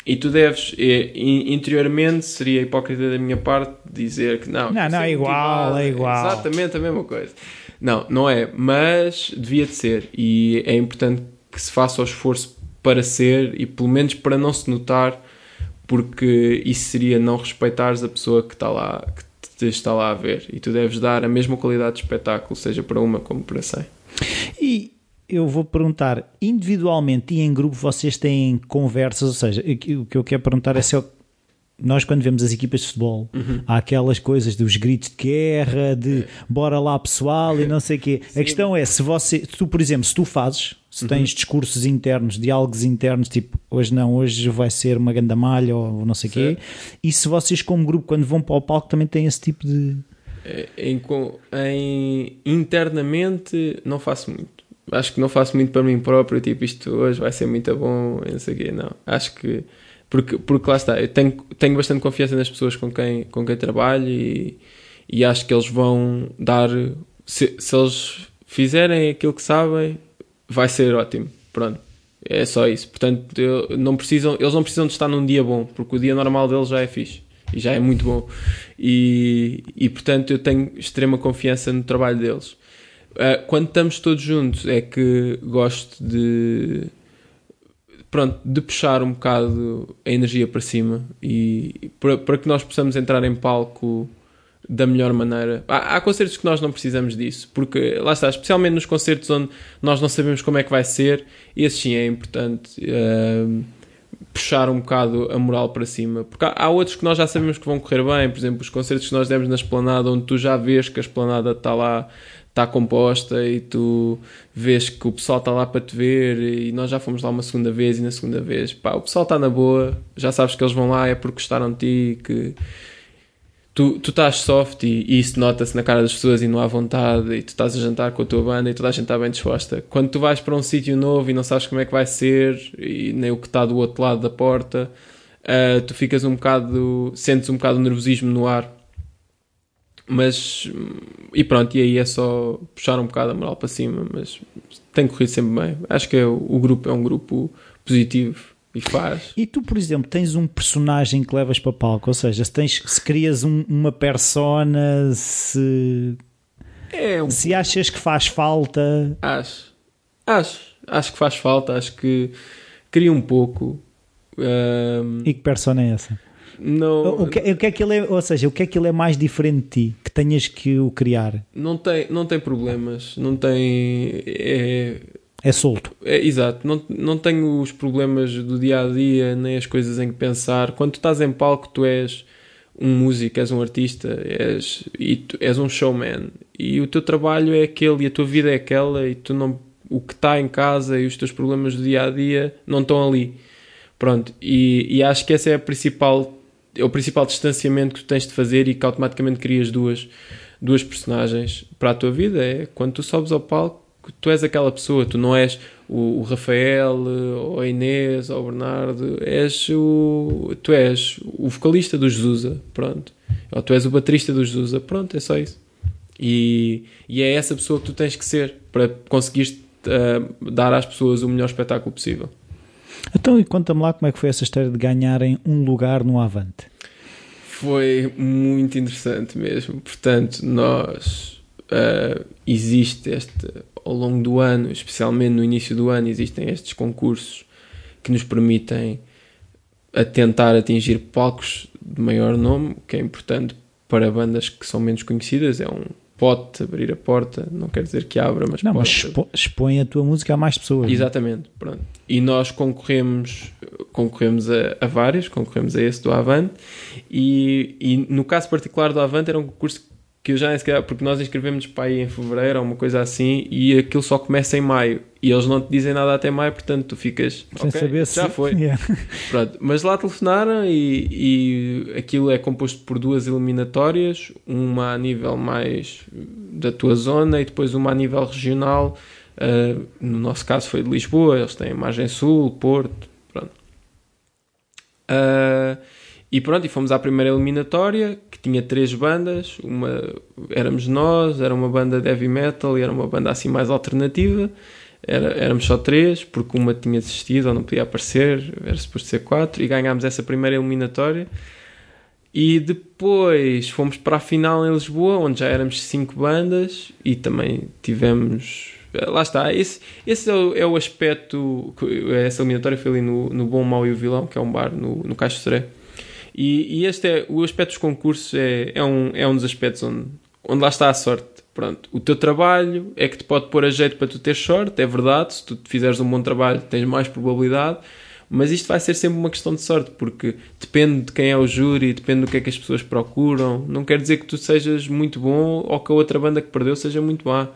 e tu deves, interiormente, seria hipócrita da minha parte dizer que não. Não, que não, sou é igual, motivado, é igual. Exatamente a mesma coisa. Não, não é, mas devia de ser. E é importante que se faça o esforço para ser e pelo menos para não se notar, porque isso seria não respeitares a pessoa que está lá, que te está lá a ver. E tu deves dar a mesma qualidade de espetáculo, seja para uma como para cem. E eu vou perguntar, individualmente e em grupo vocês têm conversas, ou seja, o que eu quero perguntar é se eu- nós quando vemos as equipas de futebol, há aquelas coisas dos gritos de guerra, de bora lá pessoal e não sei o quê. A questão é, se você, tu por exemplo, se tu fazes, se tens discursos internos, diálogos internos, tipo, hoje não, hoje vai ser uma ganda malha ou não sei o quê, e se vocês como grupo, quando vão para o palco, também têm esse tipo de... Em, co- em- internamente não faço muito. Acho que não faço muito para mim próprio, tipo isto hoje vai ser muito bom, não sei o quê, não. Acho que porque, porque lá está, eu tenho, tenho bastante confiança nas pessoas com quem, com quem trabalho e, e acho que eles vão dar se, se eles fizerem aquilo que sabem, vai ser ótimo. Pronto. É só isso. Portanto, eu- não precisam, eles não precisam de estar num dia bom, porque o dia normal deles já é fixe e já é muito bom. E, e portanto, eu tenho extrema confiança no trabalho deles. Ah, quando estamos todos juntos, é que gosto de pronto, de puxar um bocado a energia para cima e para, para que nós possamos entrar em palco da melhor maneira. Há, há concertos que nós não precisamos disso, porque lá está, especialmente nos concertos onde nós não sabemos como é que vai ser, esse sim é importante ah, puxar um bocado a moral para cima, porque há, há outros que nós já sabemos que vão correr bem, por exemplo, os concertos que nós demos na esplanada, onde tu já vês que a esplanada está lá está composta e tu vês que o pessoal está lá para te ver e nós já fomos lá uma segunda vez e na segunda vez, pá, o pessoal está na boa, já sabes que eles vão lá é porque gostaram de ti, que tu, tu estás soft e, e isso nota-se na cara das pessoas e não há vontade e tu estás a jantar com a tua banda e toda a gente está bem disposta. Quando tu vais para um sítio novo e não sabes como é que vai ser e nem o que está do outro lado da porta, uh, tu ficas um bocado, sentes um bocado de nervosismo no ar mas e pronto, e aí é só puxar um bocado a moral para cima, mas tem corrido sempre bem. Acho que é, o, grupo é um grupo positivo e faz. E tu, por exemplo, tens um personagem que levas para palco, ou seja, se, tens, se crias um, uma persona, se é um... se achas que faz falta. Acho, acho, acho que faz falta, acho que cria um pouco. Um... E que persona é essa? Não, o, que, o que é que ele é, ou seja, o que é que ele é mais diferente de ti que tenhas que o criar? Não tem, não tem problemas, não tem. É, é solto. É, exato, não, não tenho os problemas do dia a dia, nem as coisas em que pensar. Quando tu estás em palco, tu és um músico, és um artista, és, e tu, és um showman. E o teu trabalho é aquele, e a tua vida é aquela, e tu não, o que está em casa e os teus problemas do dia a dia não estão ali. Pronto, e, e acho que essa é a principal é o principal distanciamento que tu tens de fazer e que automaticamente crias duas, duas personagens para a tua vida. É quando tu sobes ao palco, tu és aquela pessoa, tu não és o, o Rafael, ou a Inês, ou o Bernardo, és o, tu és o vocalista do Jesusa, pronto. Ou tu és o baterista do Jesusa, pronto, é só isso. E, e é essa pessoa que tu tens que ser para conseguir uh, dar às pessoas o melhor espetáculo possível. Então, e conta-me lá como é que foi essa história de ganharem um lugar no Avante. Foi muito interessante mesmo. Portanto, nós. Uh, existe este. Ao longo do ano, especialmente no início do ano, existem estes concursos que nos permitem a tentar atingir palcos de maior nome, que é importante para bandas que são menos conhecidas. É um pode abrir a porta, não quer dizer que abra, mas não, pode. mas expõe a tua música a mais pessoas. É? Exatamente, pronto. E nós concorremos, concorremos a, a vários, concorremos a esse do Avante, e, e no caso particular do Avante era um concurso que eu já nem sequer, porque nós inscrevemos para aí em fevereiro ou uma coisa assim, e aquilo só começa em maio, e eles não te dizem nada até maio, portanto tu ficas, sem okay, saber já se... foi. Yeah. Pronto, mas lá telefonaram e, e aquilo é composto por duas eliminatórias, uma a nível mais da tua zona e depois uma a nível regional. Uh, no nosso caso foi de Lisboa, eles têm Margem Sul, Porto, pronto. Uh, e pronto, e fomos à primeira eliminatória, que tinha três bandas, uma éramos nós, era uma banda de heavy metal e era uma banda assim mais alternativa. Era, éramos só três, porque uma tinha desistido ou não podia aparecer, era suposto ser quatro, e ganhámos essa primeira eliminatória. E depois fomos para a final em Lisboa, onde já éramos cinco bandas e também tivemos. Lá está, esse, esse é, o, é o aspecto. Essa eliminatória foi ali no, no Bom, Mau e o Vilão, que é um bar no, no Caixo Seré. E, e, este é o aspecto dos concursos é, é, um, é um dos aspectos onde, onde lá está a sorte. Pronto, o teu trabalho é que te pode pôr a jeito para tu ter sorte, é verdade. Se tu fizeres um bom trabalho, tens mais probabilidade. Mas isto vai ser sempre uma questão de sorte, porque depende de quem é o júri, depende do que é que as pessoas procuram. Não quer dizer que tu sejas muito bom ou que a outra banda que perdeu seja muito má.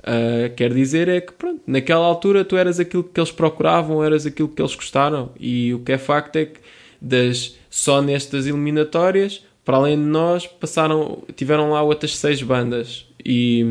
Uh, quer dizer é que pronto, naquela altura tu eras aquilo que eles procuravam, eras aquilo que eles gostaram. E o que é facto é que das, só nestas eliminatórias, para além de nós, passaram, tiveram lá outras seis bandas. E,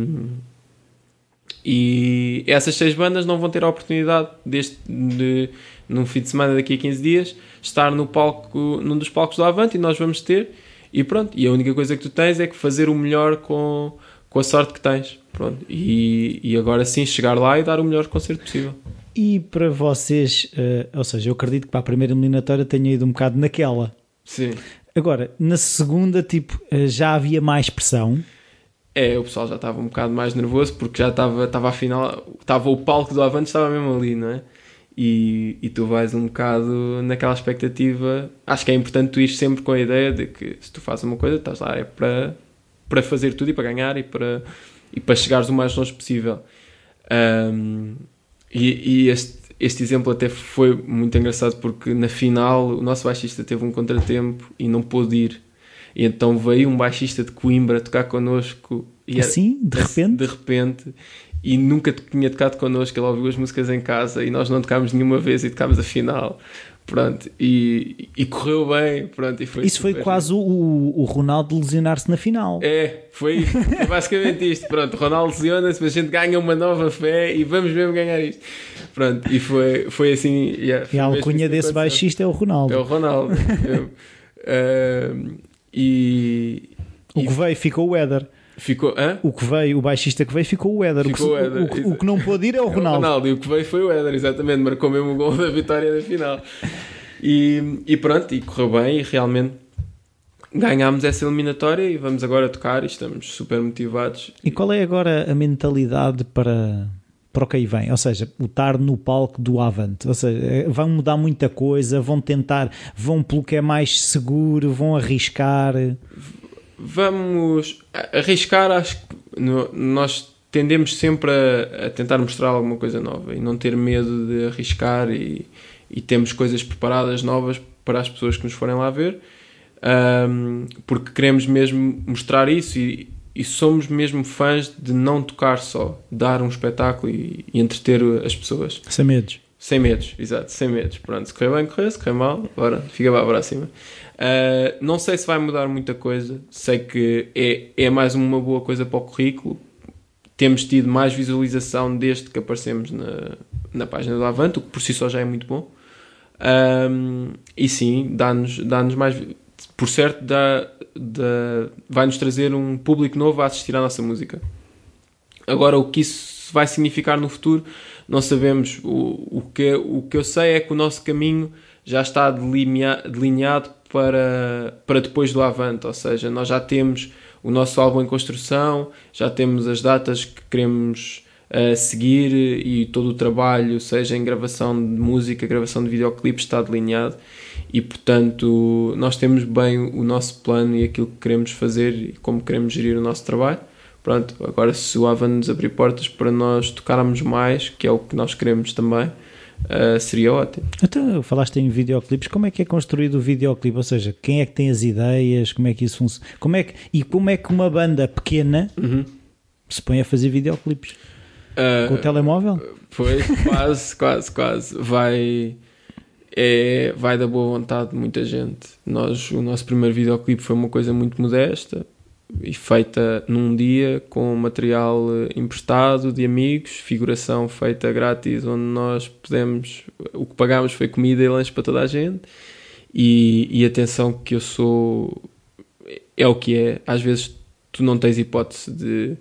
e essas seis bandas não vão ter a oportunidade deste, de, num fim de semana daqui a 15 dias, estar no palco, num dos palcos do Avante e nós vamos ter. E pronto, e a única coisa que tu tens é que fazer o melhor com, com a sorte que tens. Pronto, e, e agora sim chegar lá e dar o melhor concerto possível. E para vocês, uh, ou seja, eu acredito que para a primeira eliminatória tenha ido um bocado naquela. Sim. Agora, na segunda, tipo, uh, já havia mais pressão. É, o pessoal já estava um bocado mais nervoso porque já estava, estava afinal, estava o palco do Avante, estava mesmo ali, não é? E, e tu vais um bocado naquela expectativa. Acho que é importante tu ir sempre com a ideia de que se tu fazes uma coisa, estás lá é para, para fazer tudo e para ganhar e para, e para chegares o mais longe possível. Um, e, e este, este exemplo até foi muito engraçado porque na final o nosso baixista teve um contratempo e não pôde ir. E então veio um baixista de Coimbra tocar connosco E Assim, de repente? De repente. E nunca tinha tocado connosco. Ele ouviu as músicas em casa e nós não tocámos nenhuma vez e tocámos a final. Pronto. E, e correu bem. Pronto, e foi Isso foi quase o, o Ronaldo lesionar-se na final. É, foi, foi basicamente isto. Pronto, o Ronaldo lesiona-se, mas a gente ganha uma nova fé e vamos mesmo ganhar isto. Pronto, e foi, foi assim. yeah, foi E a alcunha desse baixista é o Ronaldo. É o Ronaldo. Ahm, e, O que veio ficou o Éder. Ficou. Hã? O que veio, o baixista que veio ficou o Éder. O que Ficou o Éder, o que- o que não pôde ir é o É o Ronaldo. Ronaldo. E o que veio foi o Éder, exatamente. Marcou mesmo o gol da vitória da final. E, e pronto, e correu bem. E realmente ganhámos essa eliminatória. E vamos agora tocar. E estamos super motivados. E qual é agora a mentalidade para, para o que aí vem? Ou seja, o estar no palco do Avante. Ou seja, eh, vão mudar muita coisa, vão tentar, vão pelo que é mais seguro, vão arriscar. Vamos arriscar, acho que no- nós tendemos sempre a, a tentar mostrar alguma coisa nova e não ter medo de arriscar e, e temos coisas preparadas novas para as pessoas que nos forem lá ver ahm, porque queremos mesmo mostrar isso e, e somos mesmo fãs de não tocar só, dar um espetáculo e, e entreter as pessoas. Sem medos. Sem medos, exato, sem medos. Pronto, se correr bem, correu, se correr mal, bora, fica para a próxima. Uh, não sei se vai mudar muita coisa, sei que é, é mais uma boa coisa para o currículo. Temos tido mais visualização desde que aparecemos na, na página do Avante, o que por si só já é muito bom. Um, e sim, dá-nos dá mais. Por certo, dá, dá, vai-nos trazer um público novo a assistir à nossa música. Agora, o que isso vai significar no futuro, não sabemos. O, o, que, o que eu sei é que o nosso caminho já está delinea- delineado para, para depois do Avante, ou seja, nós já temos o nosso álbum em construção, já temos as datas que queremos uh, seguir e todo o trabalho, seja em gravação de música, gravação de videoclipes, está delineado e portanto nós temos bem o nosso plano e aquilo que queremos fazer e como queremos gerir o nosso trabalho. Pronto, agora se o Avan nos abrir portas para nós tocarmos mais, que é o que nós queremos também, uh, seria ótimo. Então, falaste em videoclipes, como é que é construído o videoclipe? Ou seja, quem é que tem as ideias? Como é que isso funciona? Como é que, e como é que uma banda pequena Uhum. se põe a fazer videoclipes? Uh, Com o telemóvel? Foi quase, quase, quase. Vai, é, vai da boa vontade de muita gente. Nós, o nosso primeiro videoclipe foi uma coisa muito modesta e feita num dia com material eh, emprestado de amigos, figuração feita grátis, onde nós pudemos. O que pagámos foi comida e lanche para toda a gente. E, e atenção, que eu sou. É o que é. Às vezes tu não tens hipótese de,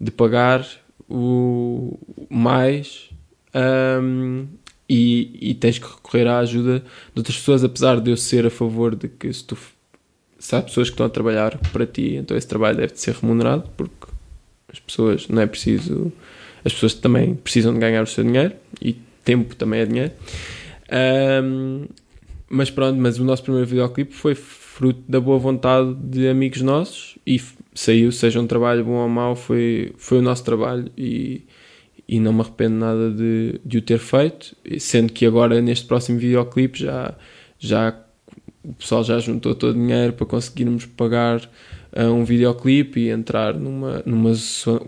de pagar o mais um, e, e tens que recorrer à ajuda de outras pessoas, apesar de eu ser a favor de que se, tu, se há pessoas que estão a trabalhar para ti, então esse trabalho deve ser remunerado, porque as pessoas não é preciso, as pessoas também precisam de ganhar o seu dinheiro e tempo também é dinheiro. Um, mas pronto, mas o nosso primeiro videoclipe foi fruto da boa vontade de amigos nossos e saiu, seja um trabalho bom ou mau, foi, foi o nosso trabalho e, e não me arrependo nada de, de o ter feito, sendo que agora neste próximo videoclipe já, já o pessoal já juntou todo o dinheiro para conseguirmos pagar uh, um videoclipe e entrar numa, numa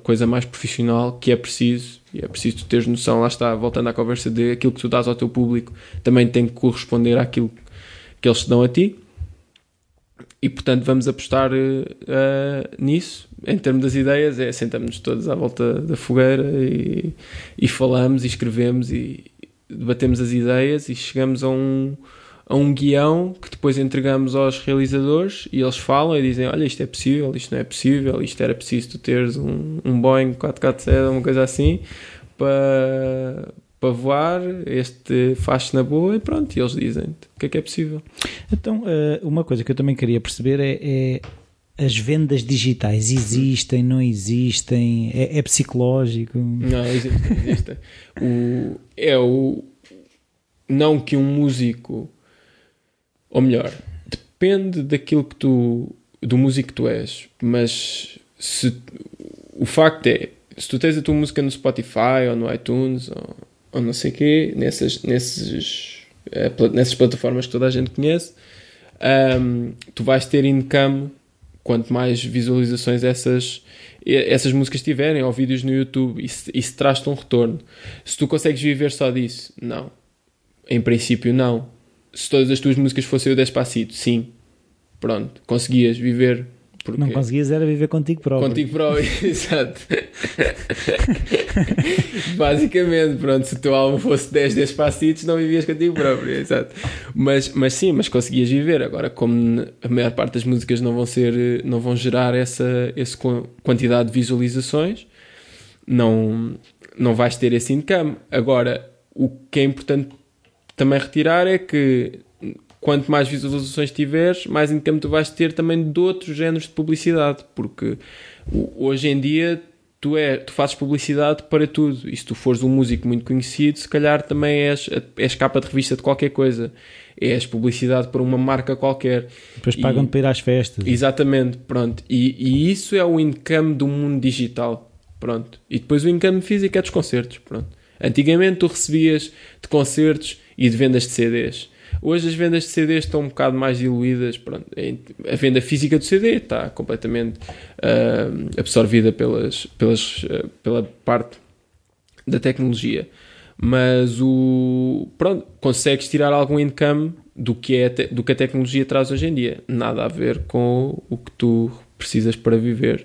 coisa mais profissional que é preciso e é preciso tu teres noção, lá está, voltando à conversa de aquilo que tu dás ao teu público também tem que corresponder àquilo que eles te dão a ti e portanto vamos apostar uh, nisso. Em termos das ideias, é sentamos-nos todos à volta da fogueira e, e, falamos e escrevemos e debatemos as ideias e chegamos a um, a um guião que depois entregamos aos realizadores e eles falam e dizem: Olha, isto é possível, isto não é possível, isto era preciso tu teres um, um Boeing 447, uma coisa assim, para para voar, este faz-se na boa e pronto, e eles dizem o que é que é possível. Então, uma coisa que eu também queria perceber é, é as vendas digitais existem, não existem, é, é psicológico? Não, existem, existem. o, é o não que um músico ou melhor, depende daquilo que tu do músico que tu és, mas se o facto é se tu tens a tua música no Spotify ou no iTunes ou ou não sei o quê, nessas, nesses, nessas plataformas que toda a gente conhece, um, tu vais ter income quanto mais visualizações essas, essas músicas tiverem, ou vídeos no YouTube, isso, isso traz-te um retorno. Se tu consegues viver só disso, não. Em princípio, não. Se todas as tuas músicas fossem o Despacito, sim. Pronto, conseguias viver. Porque... Não conseguias era viver contigo próprio. Contigo próprio, exato. Basicamente, pronto, se o teu álbum fosse 10 Despacitos, não vivias contigo próprio, exato. Mas, mas sim, mas conseguias viver. Agora, como a maior parte das músicas não vão ser, não vão gerar essa, essa quantidade de visualizações, não, não vais ter esse income. Agora, o que é importante também retirar é que quanto mais visualizações tiveres, mais income tu vais ter também de outros géneros de publicidade, porque hoje em dia tu, é, tu fazes publicidade para tudo. E se tu fores um músico muito conhecido, se calhar também és, és capa de revista de qualquer coisa. És publicidade para uma marca qualquer. Depois pagam-te para ir às festas. Exatamente, pronto. E, e, isso é o income do mundo digital. Pronto. E depois o income físico é dos concertos. Pronto. Antigamente tu recebias de concertos e de vendas de CDs. Hoje as vendas de CD estão um bocado mais diluídas. Pronto, a venda física do CD está completamente uh, absorvida pelas, pelas, uh, pela parte da tecnologia. Mas o pronto, consegues tirar algum income do que, é, do que a tecnologia traz hoje em dia. Nada a ver com o que tu precisas para viver.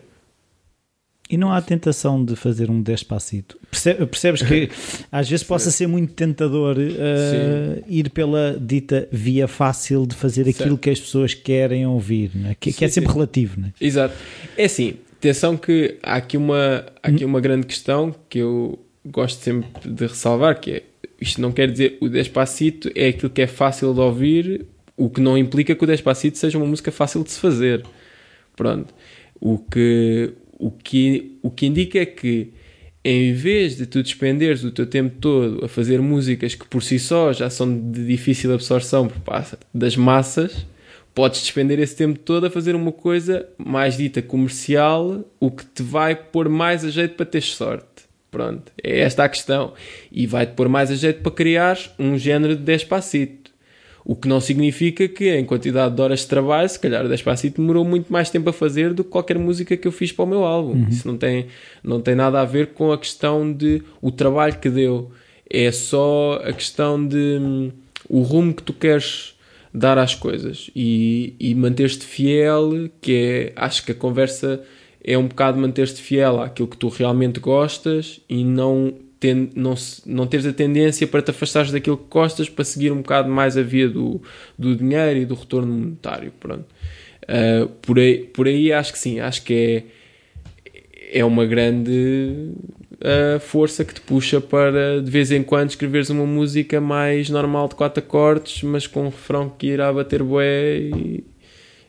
E não há tentação de fazer um despacito. percebes que às vezes possa ser muito tentador uh, ir pela dita via fácil de fazer aquilo certo. que as pessoas querem ouvir, é? que, sim, que, é sempre sim. relativo. Não é? Exato. É assim, atenção que há aqui, uma, há aqui uma grande questão que eu gosto sempre de ressalvar, que é, isto não quer dizer o despacito é aquilo que é fácil de ouvir, o que não implica que o despacito seja uma música fácil de se fazer. Pronto. O que, o que, o que indica é que em vez de tu despenderes o teu tempo todo a fazer músicas que por si só já são de difícil absorção por parte das massas, podes despender esse tempo todo a fazer uma coisa mais dita comercial, o que te vai pôr mais a jeito para ter sorte. Pronto, é esta a questão. E vai-te pôr mais a jeito para criar um género de Despacito. O que não significa que, em quantidade de horas de trabalho, se calhar o Despacito demorou muito mais tempo a fazer do que qualquer música que eu fiz para o meu álbum. Uhum. Isso não tem, não tem nada a ver com a questão de o trabalho que deu. É só a questão de hum, o rumo que tu queres dar às coisas e, e manter-te fiel, que é, acho que a conversa é um bocado manter-te fiel àquilo que tu realmente gostas e não ten, não, não teres a tendência para te afastares daquilo que gostas para seguir um bocado mais a via do, do dinheiro e do retorno monetário. Pronto. Uh, por, aí, por aí acho que sim, acho que é, é uma grande uh, força que te puxa para de vez em quando escreveres uma música mais normal de quatro acordes, mas com um refrão que irá bater bué e,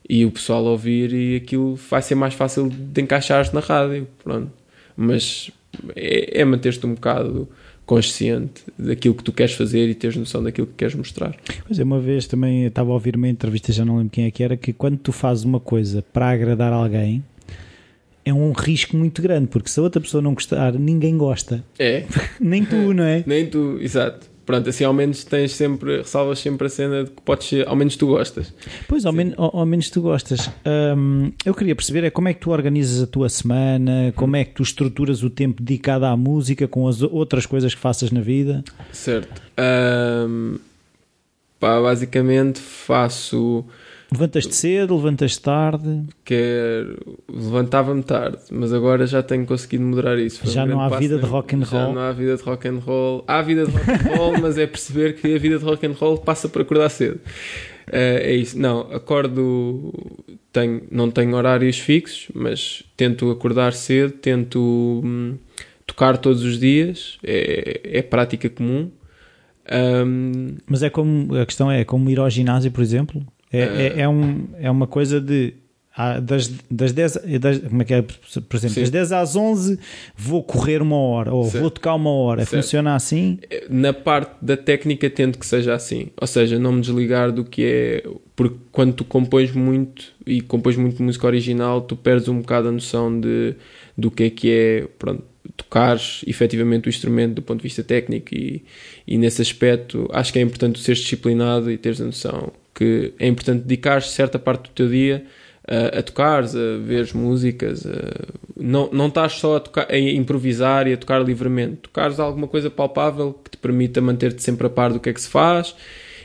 e o pessoal ouvir e aquilo vai ser mais fácil de encaixar na rádio. Pronto. Mas é, é manter-te um bocado consciente daquilo que tu queres fazer e teres noção daquilo que queres mostrar. Pois é, uma vez também estava a ouvir uma entrevista, já não lembro quem é que era, que quando tu fazes uma coisa para agradar alguém, é um risco muito grande, porque se a outra pessoa não gostar, ninguém gosta. É. Nem tu, não é? Nem tu, exato pronto, assim ao menos tens sempre, ressalvas sempre a cena de que podes ser, ao menos tu gostas. Pois, ao, men ao, ao menos tu gostas. Um, eu queria perceber é como é que tu organizas a tua semana, como é que tu estruturas o tempo dedicado à música com as outras coisas que faças na vida. Certo. Um, pá, basicamente faço Levantas-te cedo, levantas-te tarde? Quer... Levantava-me tarde, mas agora já tenho conseguido moderar isso. Foi já um não há vida de rock and roll? Já não há vida de rock and roll. Há vida de rock and roll, mas é perceber que a vida de rock and roll passa por acordar cedo. Uh, é isso. Não, acordo... Tenho, não tenho horários fixos, mas tento acordar cedo, tento hum, tocar todos os dias. É, é prática comum. Um, mas é como... A questão é, é como ir ao ginásio, por exemplo? É, é, é, um, é uma coisa de. Das, das 10, das, como é que é, por exemplo, Sim. das 10 às 11 vou correr uma hora ou certo. vou tocar uma hora. Certo. Funciona assim? Na parte da técnica, tento que seja assim. Ou seja, não me desligar do que é. Porque quando tu compões muito e compões muito música original, tu perdes um bocado a noção de, do que é que é. Pronto, tocares efetivamente o instrumento do ponto de vista técnico e, e nesse aspecto acho que é importante seres disciplinado e teres a noção que é importante dedicar certa parte do teu dia a, a tocares, a veres músicas, não, não estás só a, tocar, a improvisar e a tocar livremente, tocares alguma coisa palpável que te permita manter-te sempre a par do que é que se faz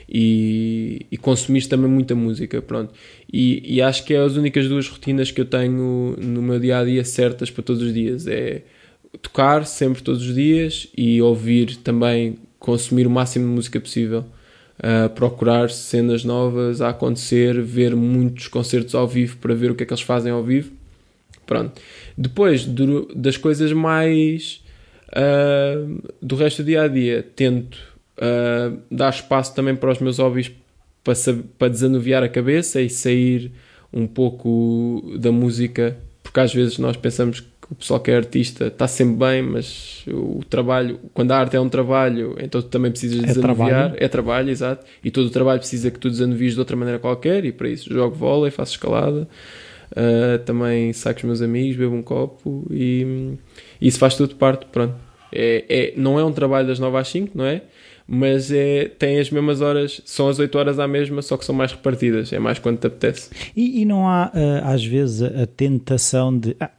e, e consumires também muita música, pronto. E, e acho que é as únicas duas rotinas que eu tenho no meu dia a dia certas para todos os dias. É tocar sempre todos os dias e ouvir também, consumir o máximo de música possível. Uh, procurar cenas novas a acontecer, ver muitos concertos ao vivo para ver o que é que eles fazem ao vivo. Pronto. Depois das coisas mais uh, do resto do dia a dia, tento uh, dar espaço também para os meus hobbies para, para desanuviar a cabeça e sair um pouco da música, porque às vezes nós pensamos que o pessoal que é artista está sempre bem, mas o trabalho, quando a arte é um trabalho, então tu também precisas é desanuviar. Trabalho. É trabalho, exato. E todo o trabalho precisa que tu desanuvies de outra maneira qualquer, e para isso jogo vôlei, faço escalada, uh, também saco os meus amigos, bebo um copo e, e isso faz tudo parte, pronto. É, é, não é um trabalho das 9 às 5, não é? mas é, tem as mesmas horas, são as 8 horas à mesma, só que são mais repartidas, é mais quando te apetece. E, e não há, uh, às vezes, a, a tentação de ah,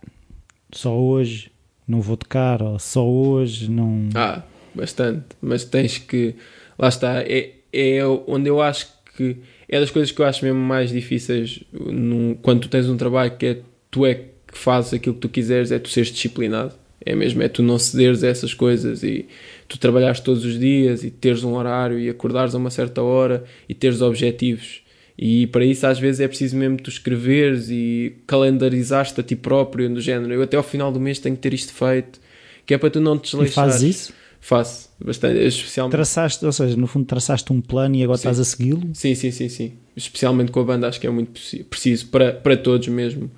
só hoje não vou tocar, ou só hoje não. Ah, bastante, mas tens que. Lá está, é, é onde eu acho que é das coisas que eu acho mesmo mais difíceis num, quando tu tens um trabalho que é tu é que fazes aquilo que tu quiseres, é tu seres disciplinado. É mesmo, é tu não cederes a essas coisas e tu trabalhares todos os dias e teres um horário e acordares a uma certa hora e teres objetivos. E para isso às vezes é preciso mesmo tu escreveres e calendarizares-te a ti próprio, do género. Eu até ao final do mês tenho que ter isto feito, que é para tu não te desleixares. E fazes isso? Faço, bastante, especialmente. Traçaste, ou seja, no fundo traçaste um plano e agora sim. estás a segui-lo? Sim, sim, sim, sim. Especialmente com a banda acho que é muito preciso, para, para todos mesmo.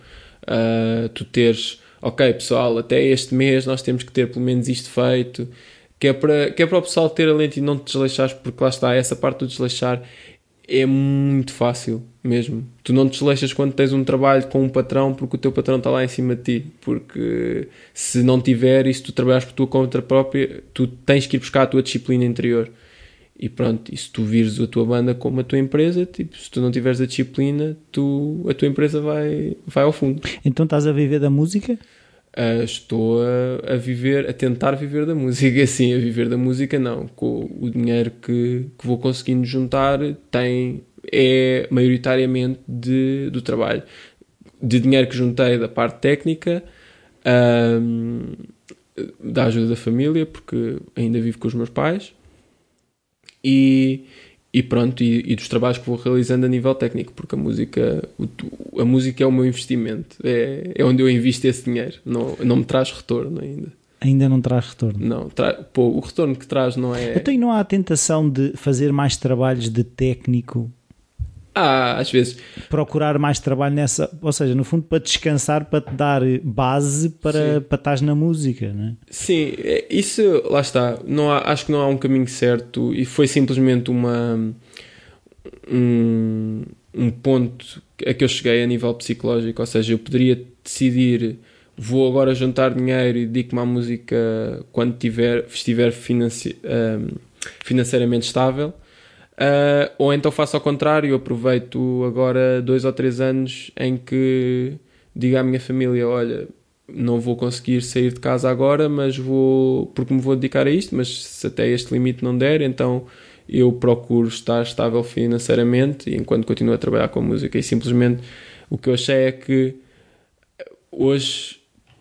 Uh, tu teres ok pessoal, até este mês nós temos que ter pelo menos isto feito, que é para, que é para o pessoal ter alento e não te desleixares, porque lá está, essa parte do desleixar é muito fácil mesmo. Tu não te quando tens um trabalho com um patrão porque o teu patrão está lá em cima de ti. Porque se não tiver e se tu trabalhas por tua conta própria, tu tens que ir buscar a tua disciplina interior. E pronto, e se tu vires a tua banda como a tua empresa, tipo, se tu não tiveres a disciplina, tu, a tua empresa vai, vai ao fundo. Então estás a viver da música? Uh, estou a, a, viver, a tentar viver da música, sim, a viver da música não. Com o dinheiro que, que vou conseguindo juntar tem, é maioritariamente de, do trabalho. De dinheiro que juntei da parte técnica, da ajuda da família, porque ainda vivo com os meus pais, e, e pronto, e, e, dos trabalhos que vou realizando a nível técnico, porque a música, a música é o meu investimento, é, é onde eu invisto esse dinheiro, não, não me traz retorno ainda. Ainda não traz retorno? Não, tra pô, o retorno que traz não é. Então, e não há a tentação de fazer mais trabalhos de técnico ah, às vezes. Procurar mais trabalho nessa, ou seja, no fundo para descansar, para te dar base para, para estar na música, não é? Sim, é, isso, lá está. Não há, acho que não há um caminho certo e foi simplesmente uma. Um, um ponto a que eu cheguei a nível psicológico, ou seja, eu poderia decidir vou agora juntar dinheiro e dedico-me à música quando tiver, estiver financi um, financeiramente estável Uh, ou então faço ao contrário, aproveito agora dois ou três anos em que digo à minha família: olha, não vou conseguir sair de casa agora, mas vou porque me vou dedicar a isto, mas se até este limite não der, então eu procuro estar estável financeiramente enquanto continuo a trabalhar com a música. E simplesmente o que eu achei é que hoje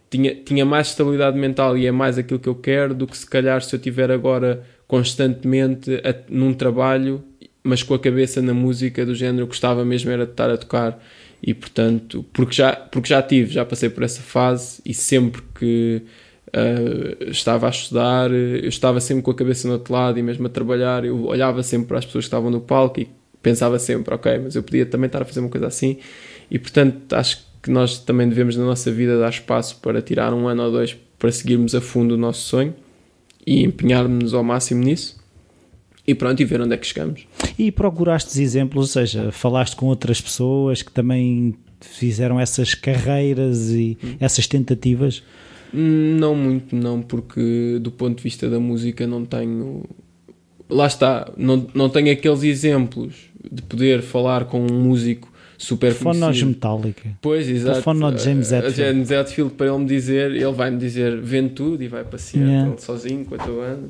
tinha, tinha mais estabilidade mental e é mais aquilo que eu quero do que se calhar se eu tiver agora constantemente a, num trabalho, mas com a cabeça na música do género, gostava mesmo era de estar a tocar. E portanto, porque já, porque já tive, já passei por essa fase e sempre que uh, estava a estudar, eu estava sempre com a cabeça no outro lado e mesmo a trabalhar, eu olhava sempre para as pessoas que estavam no palco e pensava sempre, ok, mas eu podia também estar a fazer uma coisa assim. E portanto acho que nós também devemos na nossa vida dar espaço para tirar um ano ou dois para seguirmos a fundo o nosso sonho e empenhar-nos ao máximo nisso e pronto, e ver onde é que chegamos. E procuraste exemplos, ou seja, falaste com outras pessoas que também fizeram essas carreiras e hum. essas tentativas? Não muito, não, porque do ponto de vista da música não tenho. Lá está, não, não tenho aqueles exemplos de poder falar com um músico super Telefone nós conhecido. Metallica. Pois, exato. Telefone ao James a Hetfield. James Hetfield para ele me dizer, ele vai-me dizer, vende tudo e vai Seattle Yeah. sozinho com a tua banda.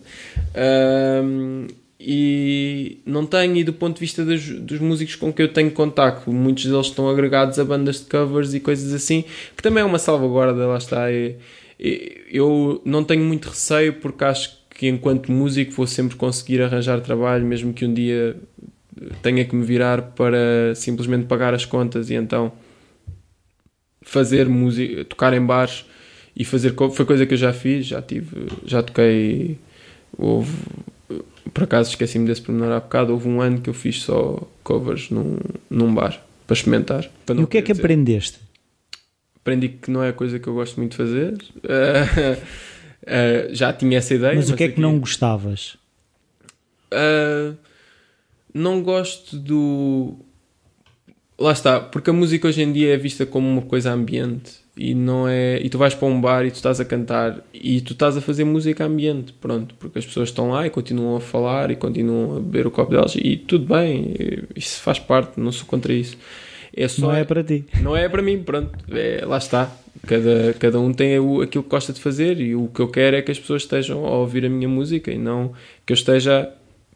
Ahm, e não tenho, e do ponto de vista dos, dos músicos com que eu tenho contacto, muitos deles estão agregados a bandas de covers e coisas assim, que também é uma salvaguarda, lá está. E- e- eu não tenho muito receio porque acho que enquanto músico vou sempre conseguir arranjar trabalho, mesmo que um dia tenha que me virar para simplesmente pagar as contas e então fazer música, tocar em bares e fazer foi coisa que eu já fiz, já tive, já toquei houve por acaso esqueci-me desse pormenor há bocado, houve um ano que eu fiz só covers num, num bar para experimentar. Para E o que é que dizer. aprendeste? Aprendi que não é a coisa que eu gosto muito de fazer. Eh, eh, já tinha essa ideia. Mas o que é que aqui- não gostavas? Uh, não gosto do. Lá está, porque a música hoje em dia é vista como uma coisa ambiente e não é. E tu vais para um bar e tu estás a cantar e tu estás a fazer música ambiente, pronto, porque as pessoas estão lá e continuam a falar e continuam a beber o copo delas e tudo bem, isso faz parte, não sou contra isso. É só, Não é para ti. não é para mim, pronto, é, lá está. Cada, cada um tem aquilo que gosta de fazer e o que eu quero é que as pessoas estejam a ouvir a minha música e não que eu esteja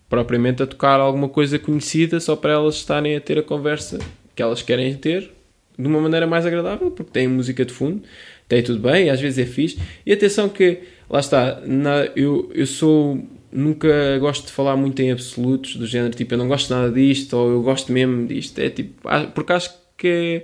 propriamente a tocar alguma coisa conhecida só para elas estarem a ter a conversa que elas querem ter de uma maneira mais agradável, porque tem música de fundo, tem tudo bem, às vezes é fixe. E atenção que, lá está, na- eu, eu sou. Nunca gosto de falar muito em absolutos, do género tipo, eu não gosto nada disto, ou eu gosto mesmo disto. É tipo, ah, porque acho que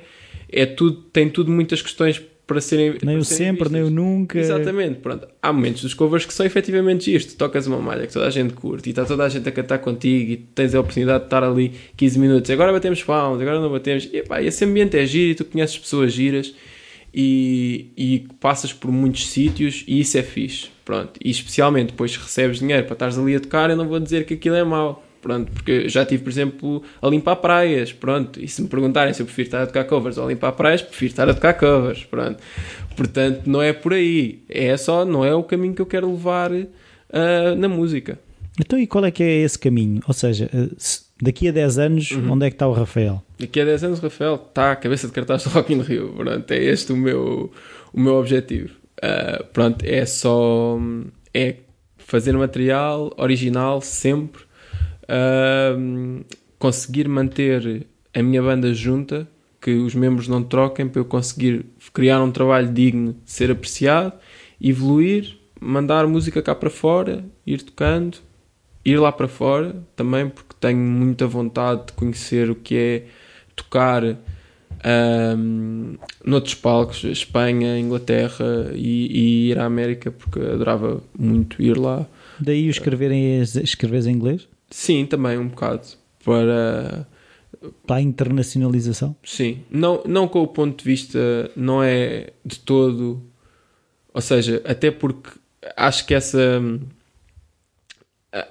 é, é tudo, tem tudo muitas questões para serem. Nem o sempre, nem o nunca. Exatamente, pronto. Há momentos dos covers que são efetivamente isto. Tu tocas uma malha que toda a gente curte e está toda a gente a cantar contigo e tens a oportunidade de estar ali 15 minutos. Agora batemos palmas, agora não batemos. E pá, esse ambiente é giro e tu conheces pessoas giras e, e passas por muitos sítios e isso é fixe. Pronto. E especialmente depois recebes dinheiro para estares ali a tocar, eu não vou dizer que aquilo é mau. Pronto, porque já tive, por exemplo, a limpar praias, pronto, e se me perguntarem se eu prefiro estar a tocar covers ou a limpar praias, prefiro estar a tocar covers, pronto. Portanto, não é por aí, é só, não é o caminho que eu quero levar ah, na música. Então, e qual é que é esse caminho? Ou seja, se- daqui a 10 anos, Uhum. onde é que está o Rafael? Daqui a 10 anos, Rafael, está a cabeça de cartaz do Rock in Rio, pronto, é este o meu, o meu objetivo. Ah, pronto, é só, é fazer material original sempre, conseguir manter a minha banda junta, que os membros não troquem, para eu conseguir criar um trabalho digno de ser apreciado, evoluir, mandar música cá para fora, ir tocando, ir lá para fora também, porque tenho muita vontade de conhecer o que é tocar ahm, noutros palcos, Espanha, Inglaterra e, e ir à América, porque adorava muito ir lá. Daí escreverem, escreveres em inglês? Sim, também um bocado para Para a internacionalização? Sim, não, não com o ponto de vista, não é de todo. Ou seja, até porque acho que essa.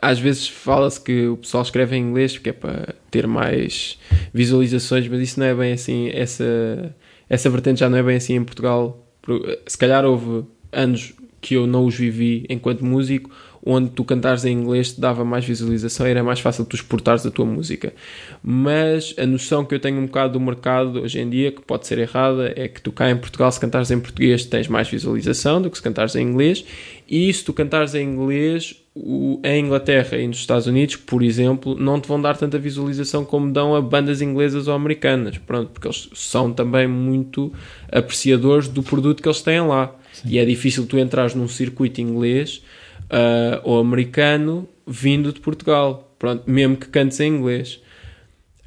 Às vezes fala-se que o pessoal escreve em inglês porque é para ter mais visualizações, mas isso não é bem assim. Essa, essa vertente já não é bem assim em Portugal. Por- Se calhar houve anos que eu não os vivi enquanto músico, onde tu cantares em inglês te dava mais visualização e era mais fácil tu exportares a tua música. Mas a noção que eu tenho um bocado do mercado hoje em dia, que pode ser errada, é que tu cá em Portugal, se cantares em português, tens mais visualização do que se cantares em inglês, e se tu cantares em inglês, o- em Inglaterra e nos Estados Unidos, por exemplo, não te vão dar tanta visualização como dão a bandas inglesas ou americanas, pronto, porque eles são também muito apreciadores do produto que eles têm lá. E é difícil tu entrares num circuito inglês ah, ou americano vindo de Portugal, pronto, mesmo que cantes em inglês.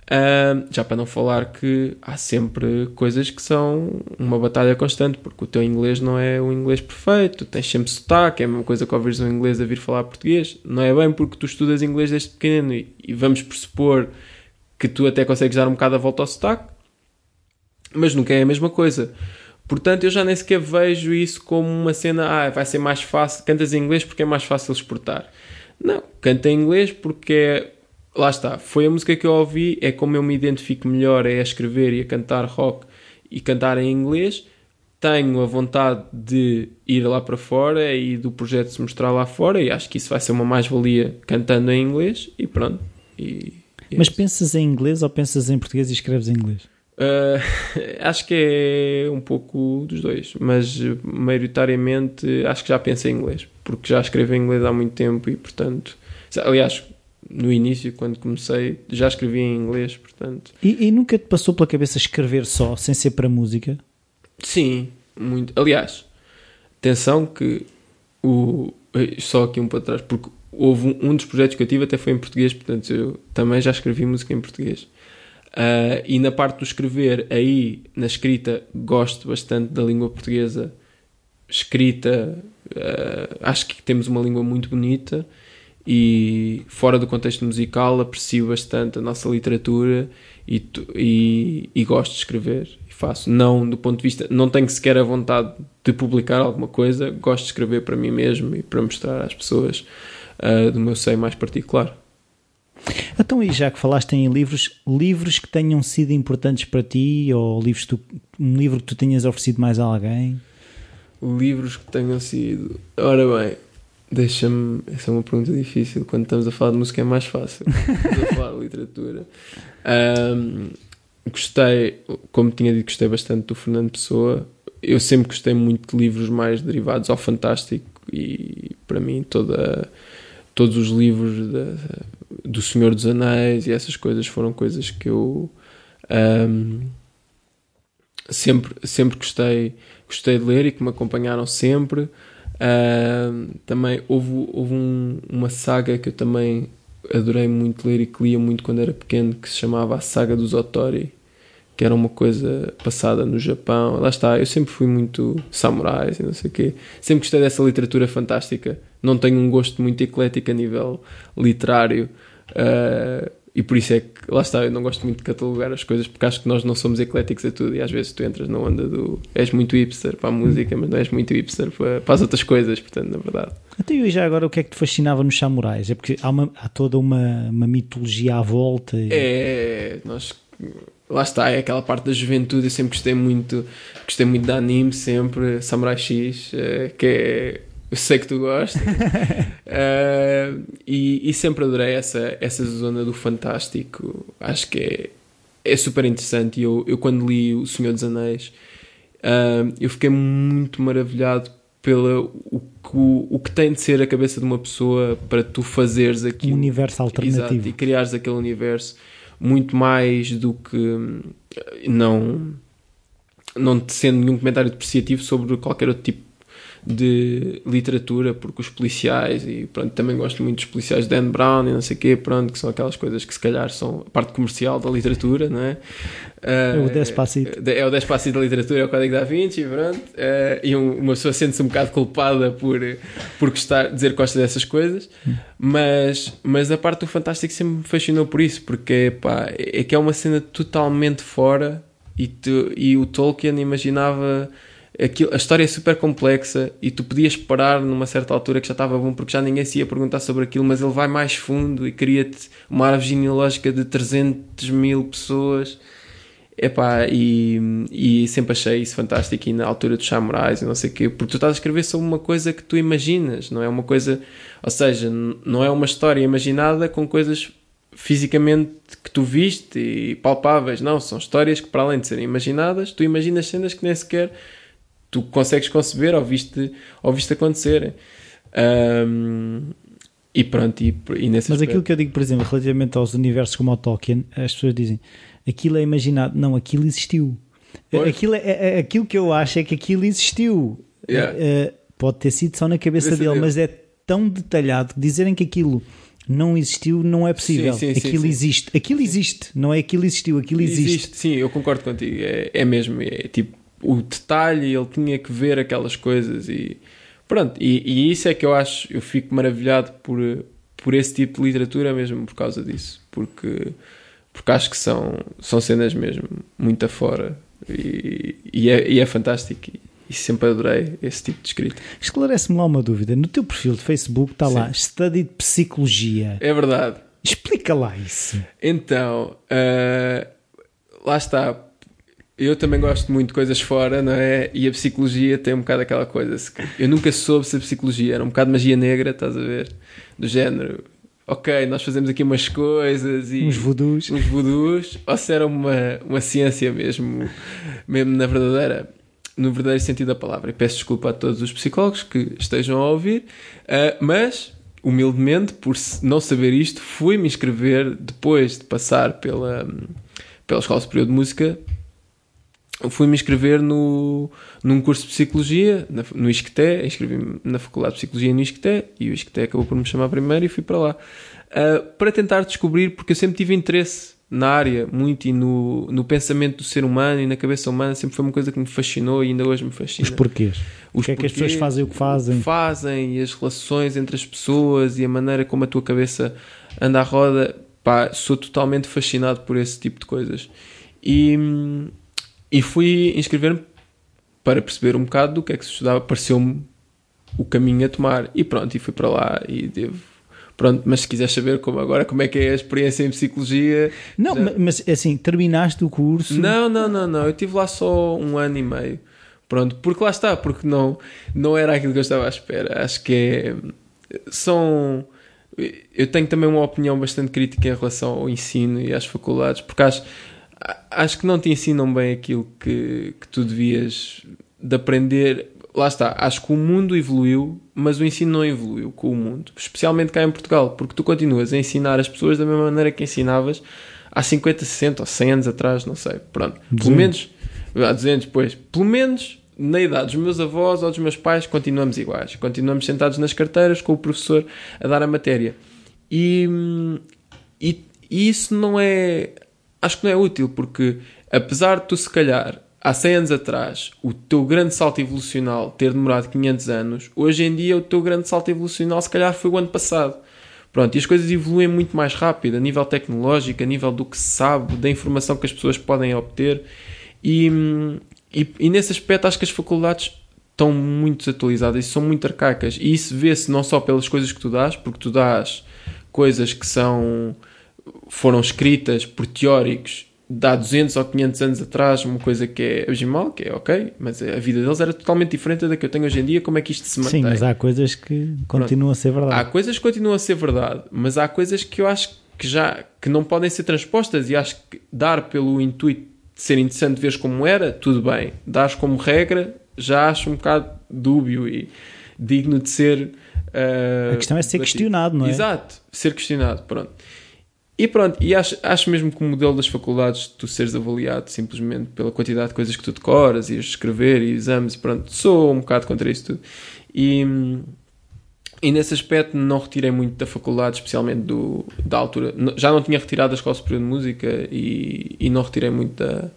Ah, já para não falar que há sempre coisas que são uma batalha constante, porque o teu inglês não é o inglês perfeito, tens sempre sotaque, é a mesma coisa que ouvires um inglês a vir falar português. Não é bem porque tu estudas inglês desde pequeno e, e vamos pressupor que tu até consegues dar um bocado a volta ao sotaque, mas nunca é a mesma coisa. Portanto, eu já nem sequer vejo isso como uma cena, ah, vai ser mais fácil, cantas em inglês porque é mais fácil exportar. Não, canto em inglês porque é, lá está, foi a música que eu ouvi, é como eu me identifico melhor, é a escrever e a cantar rock e cantar em inglês. Tenho a vontade de ir lá para fora e do projeto se mostrar lá fora e acho que isso vai ser uma mais-valia cantando em inglês e pronto. E, e é Mas isso. pensas em inglês ou pensas em português e escreves em inglês? Uh, acho que é um pouco dos dois, mas maioritariamente acho que já penso em inglês, porque já escrevo em inglês há muito tempo e, portanto, aliás, no início, quando comecei, já escrevi em inglês, portanto. E, e nunca te passou pela cabeça escrever só, sem ser para música? Sim, muito. Aliás, atenção que o só aqui um para trás, porque houve um, um dos projetos que eu tive até foi em português, portanto eu também já escrevi música em português. Uh, e na parte do escrever, aí na escrita, gosto bastante da língua portuguesa. Escrita, uh, acho que temos uma língua muito bonita e fora do contexto musical aprecio bastante a nossa literatura e, e, e, gosto de escrever e faço não do ponto de vista não tenho sequer a vontade de publicar alguma coisa gosto de escrever para mim mesmo e para mostrar às pessoas uh, do meu seio mais particular então, e já que falaste em livros, livros que tenham sido importantes para ti ou livros tu, um livro que tu tenhas oferecido mais a alguém? Livros que tenham sido. Ora bem, deixa-me. Essa é uma pergunta difícil. Quando estamos a falar de música é mais fácil. estamos a falar de literatura. Um, gostei, como tinha dito, gostei bastante do Fernando Pessoa. Eu sempre gostei muito de livros mais derivados ao fantástico e para mim toda todos os livros da, do Senhor dos Anéis e essas coisas foram coisas que eu um, sempre, sempre gostei, gostei de ler e que me acompanharam sempre. Um, também houve, houve um, uma saga que eu também adorei muito ler e que lia muito quando era pequeno, que se chamava A Saga dos Otori, que era uma coisa passada no Japão. Lá está, eu sempre fui muito samurais e não sei o quê. Sempre gostei dessa literatura fantástica não tenho um gosto muito eclético a nível literário. Uh, e por isso é que, lá está, eu não gosto muito de catalogar as coisas porque acho que nós não somos ecléticos a tudo e às vezes tu entras na onda do és muito hipster para a música, mas não és muito hipster para, para as outras coisas, portanto, na verdade. Então, e já agora o que é que te fascinava nos samurais? É porque há, uma, há toda uma, uma mitologia à volta. E... É, nós lá está, é aquela parte da juventude. Eu sempre gostei muito, gostei muito de anime, sempre Samurai X, eh, que é eu sei que tu gostas. uh, e, e, sempre adorei essa, essa zona do fantástico. Acho que é, é super interessante. Eu, eu, quando li O Senhor dos Anéis, uh, eu fiquei muito maravilhado pela o, o, o que tem de ser a cabeça de uma pessoa para tu fazeres aquilo. Um universo alternativo. Exato, e criares aquele universo muito mais do que. Não, não sendo nenhum comentário depreciativo sobre qualquer outro tipo de literatura, porque os policiais, e pronto, também gosto muito dos policiais de Dan Brown e não sei o quê, pronto, que são aquelas coisas que se calhar são a parte comercial da literatura, não é? é o Despacito. É o Despacito da literatura, é o Código da Vinci, pronto. Uh, e uma pessoa sente-se um bocado culpada por, por gostar, dizer que gosta dessas coisas, mas, mas a parte do fantástico sempre me fascinou por isso, porque pá, é que é uma cena totalmente fora e, tu, e o Tolkien imaginava aquilo, a história é super complexa e tu podias parar numa certa altura que já estava bom porque já ninguém se ia perguntar sobre aquilo, mas ele vai mais fundo e cria-te uma árvore genealógica de 300 mil pessoas. Epá, e, e sempre achei isso fantástico e na altura dos samurais e não sei o quê, porque tu estás a escrever sobre uma coisa que tu imaginas, não é uma coisa, ou seja, não é uma história imaginada com coisas fisicamente que tu viste e palpáveis, não, são histórias que para além de serem imaginadas, tu imaginas cenas que nem sequer tu consegues conceber ou viste, ou viste acontecerem. Um, e pronto, e, e Mas aspecto... aquilo que eu digo, por exemplo, relativamente aos universos como o Tolkien, as pessoas dizem aquilo é imaginado. Não, aquilo existiu. Aquilo, é, é, é, aquilo que eu acho é que aquilo existiu. Yeah. Uh, pode ter sido só na cabeça dele, dele, mas é tão detalhado que dizerem que aquilo não existiu não é possível. Sim, sim, aquilo sim, existe. Aquilo existe, não é aquilo existiu, aquilo existe. existe. Sim, eu concordo contigo. É, é mesmo. É tipo o detalhe, ele tinha que ver aquelas coisas e pronto. E, e, isso é que eu acho, eu fico maravilhado por, por esse tipo de literatura mesmo por causa disso, porque, porque acho que são, são cenas mesmo muito afora e, e, é, e é fantástico. E, sempre adorei esse tipo de escrita. Esclarece-me lá uma dúvida. No teu perfil de Facebook está Sim. lá Study de Psicologia. É verdade. Explica lá isso. Então, uh, lá está eu também gosto muito de coisas fora, não é? E a psicologia tem um bocado aquela coisa. Eu nunca soube se a psicologia era um bocado magia negra, estás a ver? Do género. ok, nós fazemos aqui umas coisas e Uns voodoos. uns voodoos, ou se era uma, uma ciência mesmo, mesmo na verdadeira, no verdadeiro sentido da palavra. E peço desculpa a todos os psicólogos que estejam a ouvir, ah, mas humildemente, por não saber isto, fui-me inscrever depois de passar pela, pela Escola Superior de Música. Fui-me inscrever no, num curso de Psicologia, na- no ISCTE, inscrevi-me na Faculdade de Psicologia no ISCTE, e o ISCTE acabou por me chamar primeiro e fui para lá. Ah, para tentar descobrir, porque eu sempre tive interesse na área, muito e no, no pensamento do ser humano e na cabeça humana, sempre foi uma coisa que me fascinou e ainda hoje me fascina. Os porquês. Os que é que as pessoas fazem o que fazem? fazem e as relações entre as pessoas e a maneira como a tua cabeça anda à roda, pá, sou totalmente fascinado por esse tipo de coisas. E, e fui inscrever-me para perceber um bocado do que é que se estudava, pareceu-me o caminho a tomar. E pronto, e fui para lá e devo. Pronto, mas se quiseres saber como agora como é que é a experiência em psicologia. Não, já- ma- mas assim, terminaste o curso. não, não, não, não. Eu tive lá só um ano e meio. Pronto, porque lá está, porque não, não era aquilo que eu estava à espera. Acho que é. São. Eu tenho também uma opinião bastante crítica em relação ao ensino e às faculdades, porque acho, acho que não te ensinam bem aquilo que, que tu devias de aprender. Lá está, acho que o mundo evoluiu, mas o ensino não evoluiu com o mundo, especialmente cá em Portugal, porque tu continuas a ensinar as pessoas da mesma maneira que ensinavas há 50, 60 ou 100 anos atrás, não sei. Pronto, pelo 200. menos, há 200, pois, pelo menos na idade dos meus avós ou dos meus pais, continuamos iguais. Continuamos sentados nas carteiras com o professor a dar a matéria. E, hum, e, e isso não é. Acho que não é útil, porque apesar de tu, se calhar, há 100 anos atrás, o teu grande salto evolucional ter demorado 500 anos, hoje em dia o teu grande salto evolucional, se calhar, foi o ano passado. Pronto, e as coisas evoluem muito mais rápido, a nível tecnológico, a nível do que se sabe, da informação que as pessoas podem obter. E, e, e nesse aspecto, acho que as faculdades estão muito desatualizadas e são muito arcaicas. E isso vê-se não só pelas coisas que tu dás, porque tu dás coisas que são foram escritas por teóricos de há 200 ou 500 anos atrás, uma coisa que é abismal, que é ok, mas a vida deles era totalmente diferente da que eu tenho hoje em dia. Como é que isto se mantém? Sim, mas há coisas que continuam a ser Há verdade. coisas que continuam a ser verdade, mas há coisas que eu acho que já que não podem ser transpostas e acho que dar pelo intuito de ser interessante veres como era, tudo bem. Dares como regra, já acho um bocado dúbio e digno de ser. ah, A questão é ser debatido. questionado, não é? Exato, ser questionado, pronto. E pronto, e acho, acho mesmo que o modelo das faculdades, tu seres avaliado simplesmente pela quantidade de coisas que tu decoras e escrever e exames, pronto, sou um bocado contra isso tudo. E, e nesse aspecto não retirei muito da faculdade, especialmente do, da altura. Já não tinha retirado da Escola Superior de Música e, e não retirei muito da,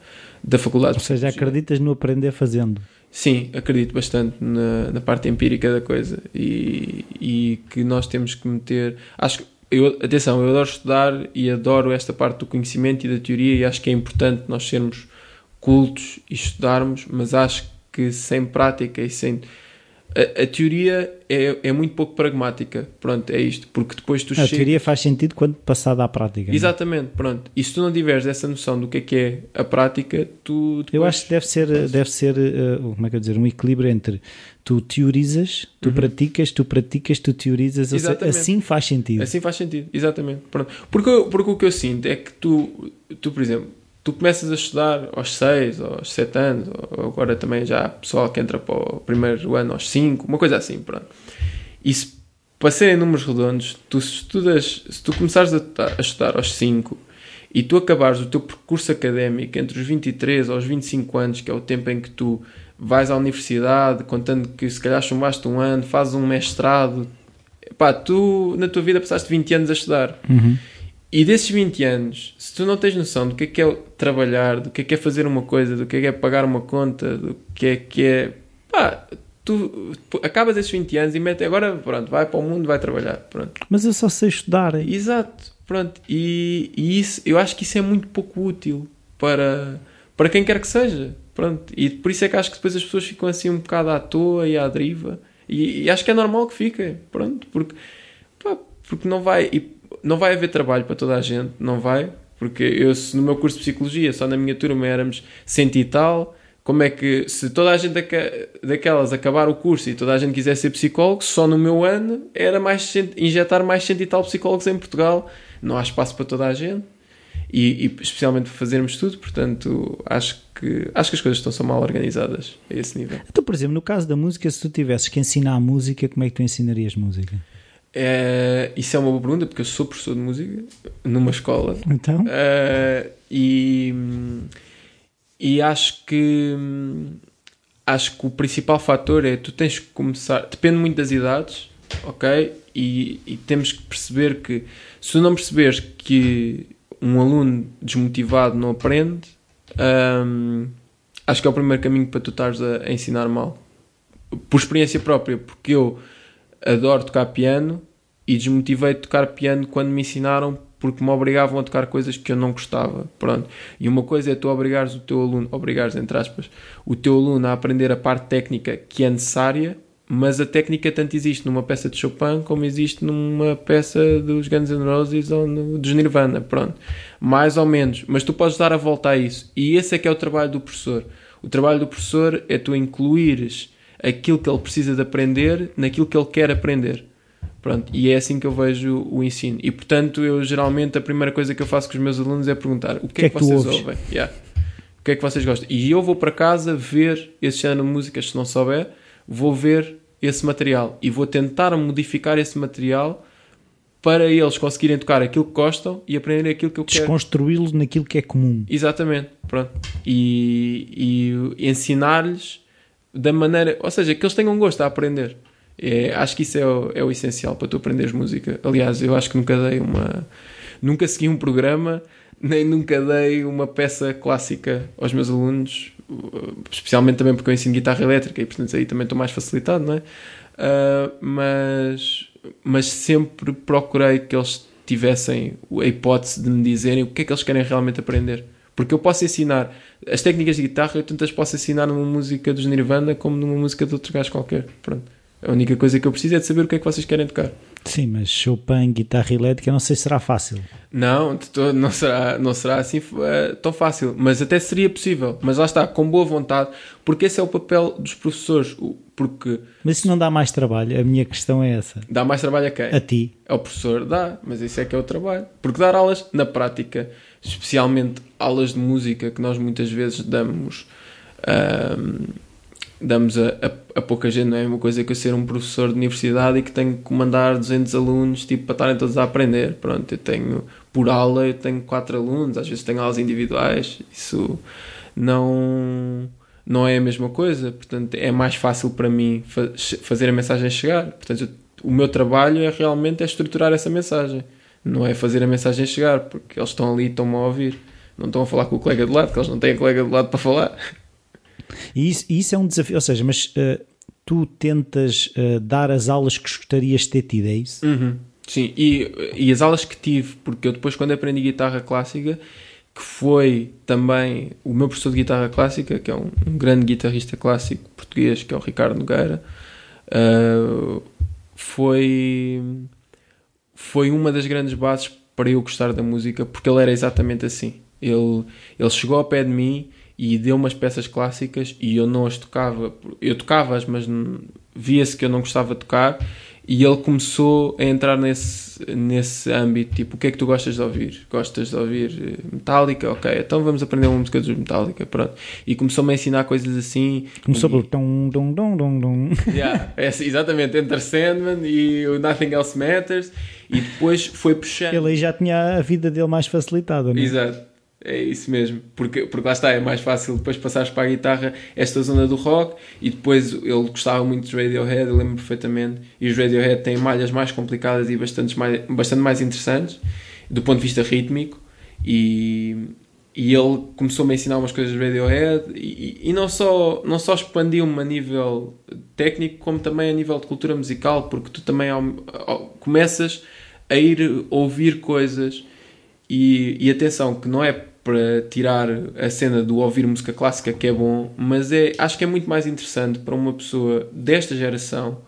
da faculdade. Ou seja, acreditas no aprender fazendo. Sim, acredito bastante na, na parte empírica da coisa e, e que nós temos que meter. Acho que eu, atenção, eu adoro estudar e adoro esta parte do conhecimento e da teoria e acho que é importante nós sermos cultos e estudarmos, mas acho que sem prática e sem. A, a teoria é, é muito pouco pragmática. Pronto, é isto. Porque depois tu A chegas- teoria faz sentido quando passada à prática. não é? Exatamente, pronto. E se tu não tiveres essa noção do que é que é a prática, tu. Eu depois- acho que deve ser, deve ser eh, como é que eu dizer, um equilíbrio entre tu teorizas, tu praticas, tu praticas, tu teorizas. ou seja, Uhum. Assim faz sentido. Assim faz sentido, exatamente. Pronto. Porque, eu- porque o que eu sinto é que tu, tu, por exemplo, tu começas a estudar aos 6, aos 7 anos, ou agora também já há pessoal que entra para o primeiro ano aos 5, uma coisa assim, pronto. E se, para serem números redondos, tu estudas, se tu começares a, a estudar aos 5 e tu acabares o teu percurso académico entre os 23 aos 25 anos, que é o tempo em que tu vais à universidade, contando que se calhar chumbaste um ano, fazes um mestrado, pá, tu na tua vida passaste 20 anos a estudar. Uhum. E desses 20 anos, se tu não tens noção do que é que é trabalhar, do que é que é fazer uma coisa, do que é que é pagar uma conta, do que é que é. pá, tu acabas esses 20 anos e mete agora, pronto, vai para o mundo, vai trabalhar, pronto. Mas eu só sei estudar. Exato, pronto. E, e isso, eu acho que isso é muito pouco útil para, para quem quer que seja, pronto. E por isso é que acho que depois as pessoas ficam assim um bocado à toa e à deriva. E, e acho que é normal que fiquem, pronto, porque, pá, porque não vai, e não vai haver trabalho para toda a gente, não vai. Porque eu, se no meu curso de Psicologia, só na minha turma éramos cento e tal, Como é que, se toda a gente daque- daquelas acabar o curso e toda a gente quiser ser psicólogo, só no meu ano era mais injetar mais cento e tal psicólogos em Portugal. Não há espaço para toda a gente. E, e especialmente para fazermos tudo, portanto, acho que, acho que as coisas estão só mal organizadas a esse nível. Então, por exemplo, no caso da música, se tu tivesses que ensinar música, como é que tu ensinarias música? É, isso é uma boa pergunta, porque eu sou professor de música numa escola Então? Uh, e, e acho que acho que o principal fator é tu tens que começar, depende muito das idades, ok? E, e temos que perceber que se tu não perceberes que um aluno desmotivado não aprende, hum, acho que é o primeiro caminho para tu estares a, a ensinar mal. Por experiência própria, porque eu adoro tocar piano e desmotivei de tocar piano quando me ensinaram porque me obrigavam a tocar coisas que eu não gostava. Pronto. E uma coisa é tu obrigares o teu aluno, obrigares entre aspas, o teu aluno a aprender a parte técnica que é necessária, mas a técnica tanto existe numa peça de Chopin como existe numa peça dos Guns N' Roses ou no, dos Nirvana. Pronto. Mais ou menos. Mas tu podes dar a volta a isso. E esse é que é o trabalho do professor. O trabalho do professor é tu incluires aquilo que ele precisa de aprender naquilo que ele quer aprender. Pronto, e é assim que eu vejo o ensino. E portanto, eu geralmente a primeira coisa que eu faço com os meus alunos é perguntar o que, é que, tu vocês ouves? ouvem? Yeah. O que é que vocês gostam? E eu vou para casa ver esse género de músicas, se não souber, vou ver esse material e vou tentar modificar esse material para eles conseguirem tocar aquilo que gostam e aprenderem aquilo que eu quero. Desconstruí-lo naquilo que é comum. Exatamente, pronto. E, e ensinar-lhes da maneira, ou seja, que eles tenham gosto a aprender. É, acho que isso é o, é o essencial para tu aprenderes música. Aliás, eu acho que nunca dei uma. Nunca segui um programa, nem nunca dei uma peça clássica aos meus alunos, especialmente também porque eu ensino guitarra elétrica e portanto aí também estou mais facilitado, não é? Uh, mas, mas sempre procurei que eles tivessem a hipótese de me dizerem o que é que eles querem realmente aprender. Porque eu posso ensinar as técnicas de guitarra, eu tanto as posso ensinar numa música dos Nirvana como numa música de outro gajo qualquer. Pronto. A única coisa que eu preciso é de saber o que é que vocês querem tocar. Sim, mas Chopin, guitarra elétrica, não sei se será fácil. Não, não será, não será assim eh, tão fácil, mas até seria possível. Mas lá está, com boa vontade, porque esse é o papel dos professores. Porque Mas isso não dá mais trabalho? A minha questão é essa. dá mais trabalho a quem? A ti. Ao professor dá, mas isso é que é o trabalho. Porque dar aulas na prática, especialmente aulas de música que nós muitas vezes damos, ahm, damos a, a- a pouca gente, não é uma coisa que eu ser um professor de universidade e que tenho que comandar 200 alunos tipo, para estarem todos a aprender. Pronto, eu tenho por aula, eu tenho 4 alunos, às vezes tenho aulas individuais, isso não, não é a mesma coisa. Portanto, é mais fácil para mim fa- fazer a mensagem chegar. Portanto, eu- o meu trabalho é realmente é estruturar essa mensagem, não é fazer a mensagem chegar, porque eles estão ali e estão-me a ouvir. Não estão a falar com o colega do lado, porque eles não têm colega do lado para falar. E isso, isso é um desafio. Ou seja, mas eh, tu tentas eh, dar as aulas que gostarias de ter tido, é isso? Uhum. Sim, e, e as aulas que tive, porque eu depois, quando aprendi guitarra clássica, que foi também o meu professor de guitarra clássica, que é um, um grande guitarrista clássico português, que é o Ricardo Nogueira, ah, foi, foi uma das grandes bases para eu gostar da música, porque ele era exatamente assim. Ele, ele chegou ao pé de mim e deu umas peças clássicas e eu não as tocava. Eu tocava-as, mas via-se que eu não gostava de tocar. E ele começou a entrar nesse, nesse âmbito, tipo, o que é que tu gostas de ouvir? Gostas de ouvir eh, Metallica? Ok, então vamos aprender uma música dos Metallica, pronto. E começou-me a ensinar coisas assim. Começou E- pelo tom, dom, dom, dom, dom. Yeah, é assim, exatamente, Enter Sandman e o Nothing Else Matters e depois foi puxando. Ele aí já tinha a vida dele mais facilitada, não é? Exato, é isso mesmo, porque, porque lá está, é mais fácil depois passares para a guitarra esta zona do rock e depois ele gostava muito dos Radiohead, eu lembro perfeitamente, e os Radiohead têm malhas mais complicadas e bastante mais, bastante mais interessantes do ponto de vista rítmico e, e ele começou-me a ensinar umas coisas de Radiohead e, e não só, não só expandiu-me a nível técnico como também a nível de cultura musical porque tu também ao- ao- começas a ir ouvir coisas e, e atenção que não é para tirar a cena do ouvir música clássica que é bom mas é, acho que é muito mais interessante para uma pessoa desta geração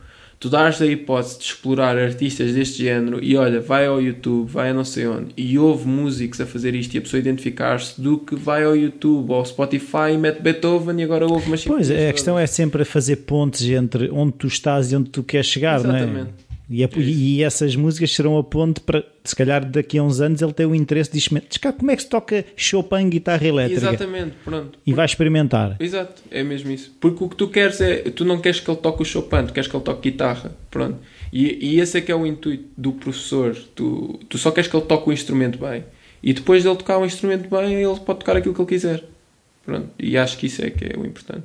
tu dás a hipótese de explorar artistas deste género e olha, vai ao YouTube, vai a não sei onde e ouve músicos a fazer isto e a pessoa identificar-se do que vai ao YouTube ou ao Spotify e mete Beethoven e agora ouve mais Pois, a questão é sempre fazer pontes entre onde tu estás e onde tu queres chegar, Exatamente. não é? E, é, e, essas músicas serão a ponte para, se calhar, daqui a uns anos ele ter o interesse de experimentar. Como é que se toca Chopin guitarra elétrica? Exatamente, pronto. E vai experimentar. Exato, é mesmo isso. Porque o que tu queres é. Tu não queres que ele toque o Chopin, tu queres que ele toque guitarra. Pronto. E, e esse é que é o intuito do professor. Tu, tu só queres que ele toque o instrumento bem. E depois de ele tocar o instrumento bem, ele pode tocar aquilo que ele quiser. Pronto. E acho que isso é que é o importante.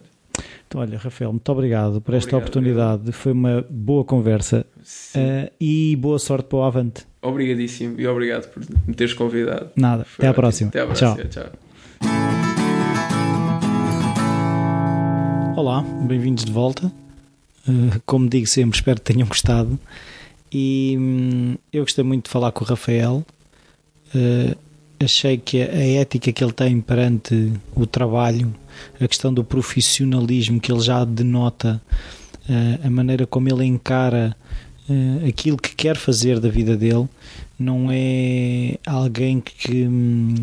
Então, olha, Rafael, muito obrigado por esta obrigado, oportunidade. Obrigado. Foi uma boa conversa uh, e boa sorte para o Avante. Obrigadíssimo e obrigado por me teres convidado. Nada, Foi até à próxima. Até à próxima. Tchau. Tchau. Olá, bem-vindos de volta. Uh, como digo sempre, espero que tenham gostado. E hum, eu gostei muito de falar com o Rafael. Uh, achei que a ética que ele tem perante o trabalho a questão do profissionalismo que ele já denota, a maneira como ele encara eh, aquilo que quer fazer da vida dele, não é alguém que hum,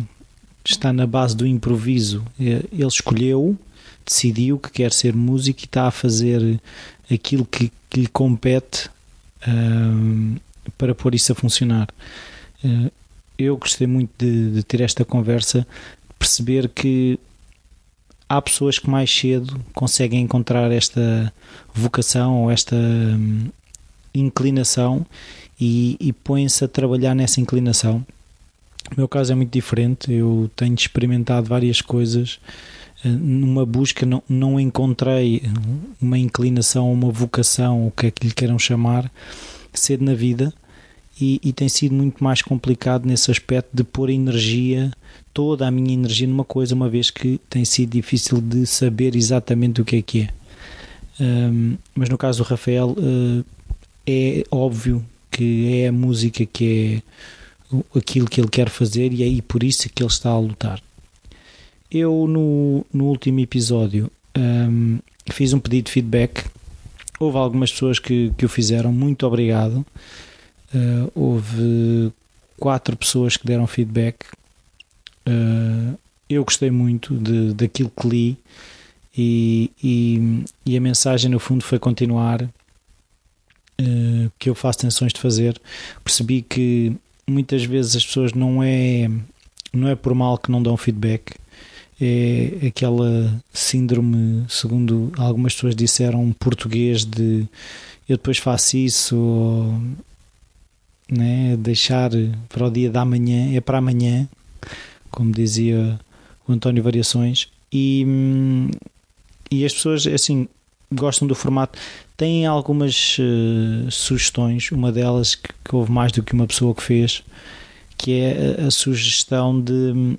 está na base do improviso. Eh, ele escolheu, decidiu que quer ser músico e está a fazer aquilo que, que lhe compete uh, para pôr isso a funcionar. Uh, eu gostei muito de, de, ter esta conversa, perceber que há pessoas que mais cedo conseguem encontrar esta vocação ou esta hum, inclinação e, e põem-se a trabalhar nessa inclinação. O meu caso é muito diferente, eu tenho experimentado várias coisas. Eh, numa busca, não, não encontrei uma inclinação, uma vocação, o que é que lhe queiram chamar, cedo na vida, e, e tem sido muito mais complicado nesse aspecto de pôr energia toda a minha energia numa coisa, uma vez que tem sido difícil de saber exatamente o que é que é. Um, mas no caso do Rafael, uh, é óbvio que é a música que é aquilo que ele quer fazer e é aí por isso que ele está a lutar. Eu, no, no último episódio, um, fiz um pedido de feedback. Houve algumas pessoas que, que o fizeram, muito obrigado. Uh, houve quatro pessoas que deram feedback Uh, eu gostei muito de, daquilo que li e, e, e, a mensagem no fundo foi continuar uh, que eu faço tensões de fazer. Percebi que muitas vezes as pessoas não é não é por mal que não dão feedback é aquela síndrome, segundo algumas pessoas disseram, português de eu depois faço isso ou né, deixar para o dia da manhã, é para amanhã como dizia o António Variações, e, e as pessoas assim gostam do formato. Têm algumas uh, sugestões, uma delas que, que, houve mais do que uma pessoa que fez, que é a, a sugestão de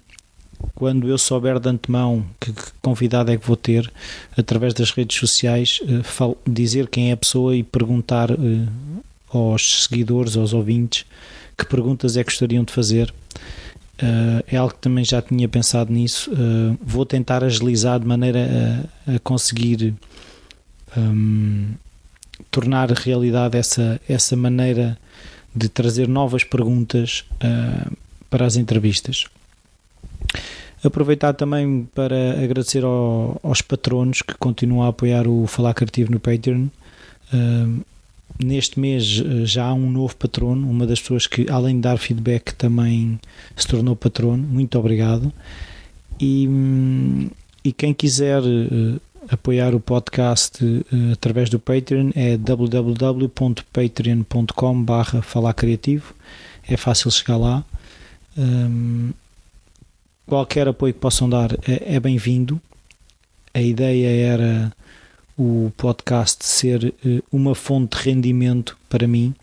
quando eu souber de antemão que, que, convidado é que vou ter, através das redes sociais, uh, dizer quem é a pessoa e perguntar uh, aos seguidores, aos ouvintes, que perguntas é que gostariam de fazer Uh, é algo que também já tinha pensado nisso. Uh, vou tentar agilizar de maneira a, a conseguir um, tornar realidade essa, essa maneira de trazer novas perguntas uh, para as entrevistas. Aproveitar também para agradecer ao, aos patronos que continuam a apoiar o Falar Criativo no Patreon neste mês eh, já há um novo patrono, uma das pessoas que, além de dar feedback, também se tornou patrono. Muito obrigado. E, hum, e quem quiser uh, apoiar o podcast uh, através do Patreon é www.patreon.com barra falar criativo. É fácil chegar lá. Um, qualquer apoio que possam dar é, é bem-vindo. A ideia era o podcast ser uh, uma fonte de rendimento para mim,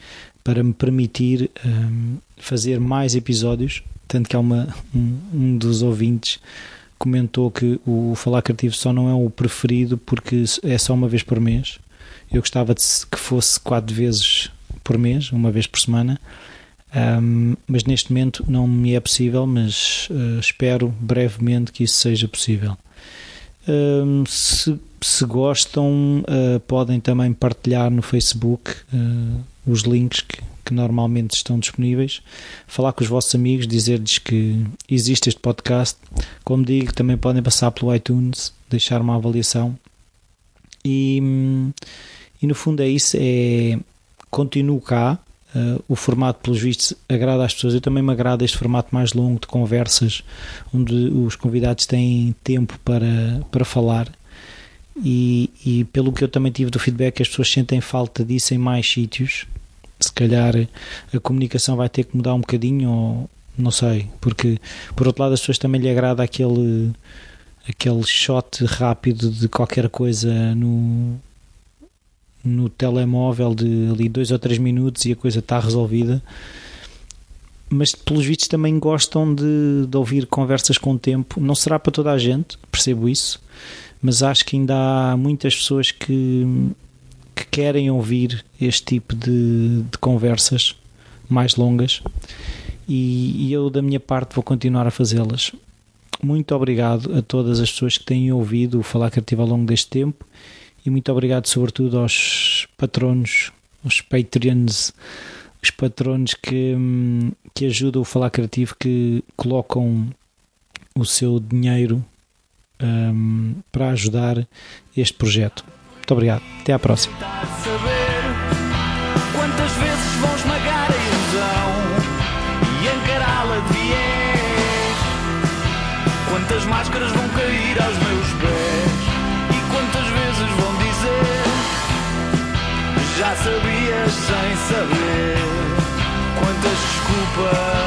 para me permitir um, fazer mais episódios. Tanto que há uma, um, um, dos ouvintes comentou que o Falar Criativo só não é o preferido porque é só uma vez por mês. Eu gostava de que fosse quatro vezes por mês, uma vez por semana. Um, mas neste momento não me é possível, mas uh, espero brevemente que isso seja possível. Um, se, se, gostam, uh, podem também partilhar no Facebook uh, os links que, que, normalmente estão disponíveis. Falar com os vossos amigos, dizer-lhes que existe este podcast. Como digo, também podem passar pelo iTunes, deixar uma avaliação. E, e no fundo é isso: é continuo cá. Uh, o formato, pelos vistos, agrada às pessoas. Eu também me agrada este formato mais longo de conversas, onde os convidados têm tempo para, para falar. E, e pelo que eu também tive do feedback, as pessoas sentem falta disso em mais sítios. Se calhar a comunicação vai ter que mudar um bocadinho, ou não sei, porque por outro lado, as pessoas também lhe agrada aquele, aquele shot rápido de qualquer coisa no, no telemóvel de ali dois ou três minutos e a coisa está resolvida. Mas pelos vistos também gostam de, de ouvir conversas com tempo. Não será para toda a gente, percebo isso, mas acho que ainda há muitas pessoas que, que querem ouvir este tipo de, de conversas mais longas e, e eu, da minha parte, vou continuar a fazê-las. Muito obrigado a todas as pessoas que têm ouvido o Falar Criativo ao longo deste tempo e muito obrigado sobretudo aos patronos, os Patreons, os patronos que, que ajudam o Falar Criativo, que colocam o seu dinheiro um, para ajudar este projeto. Muito obrigado. Até à próxima. Quantas máscaras vão cair aos meus pés? E quantas vezes vão dizer? Já sabias sem saber. Quantas desculpas.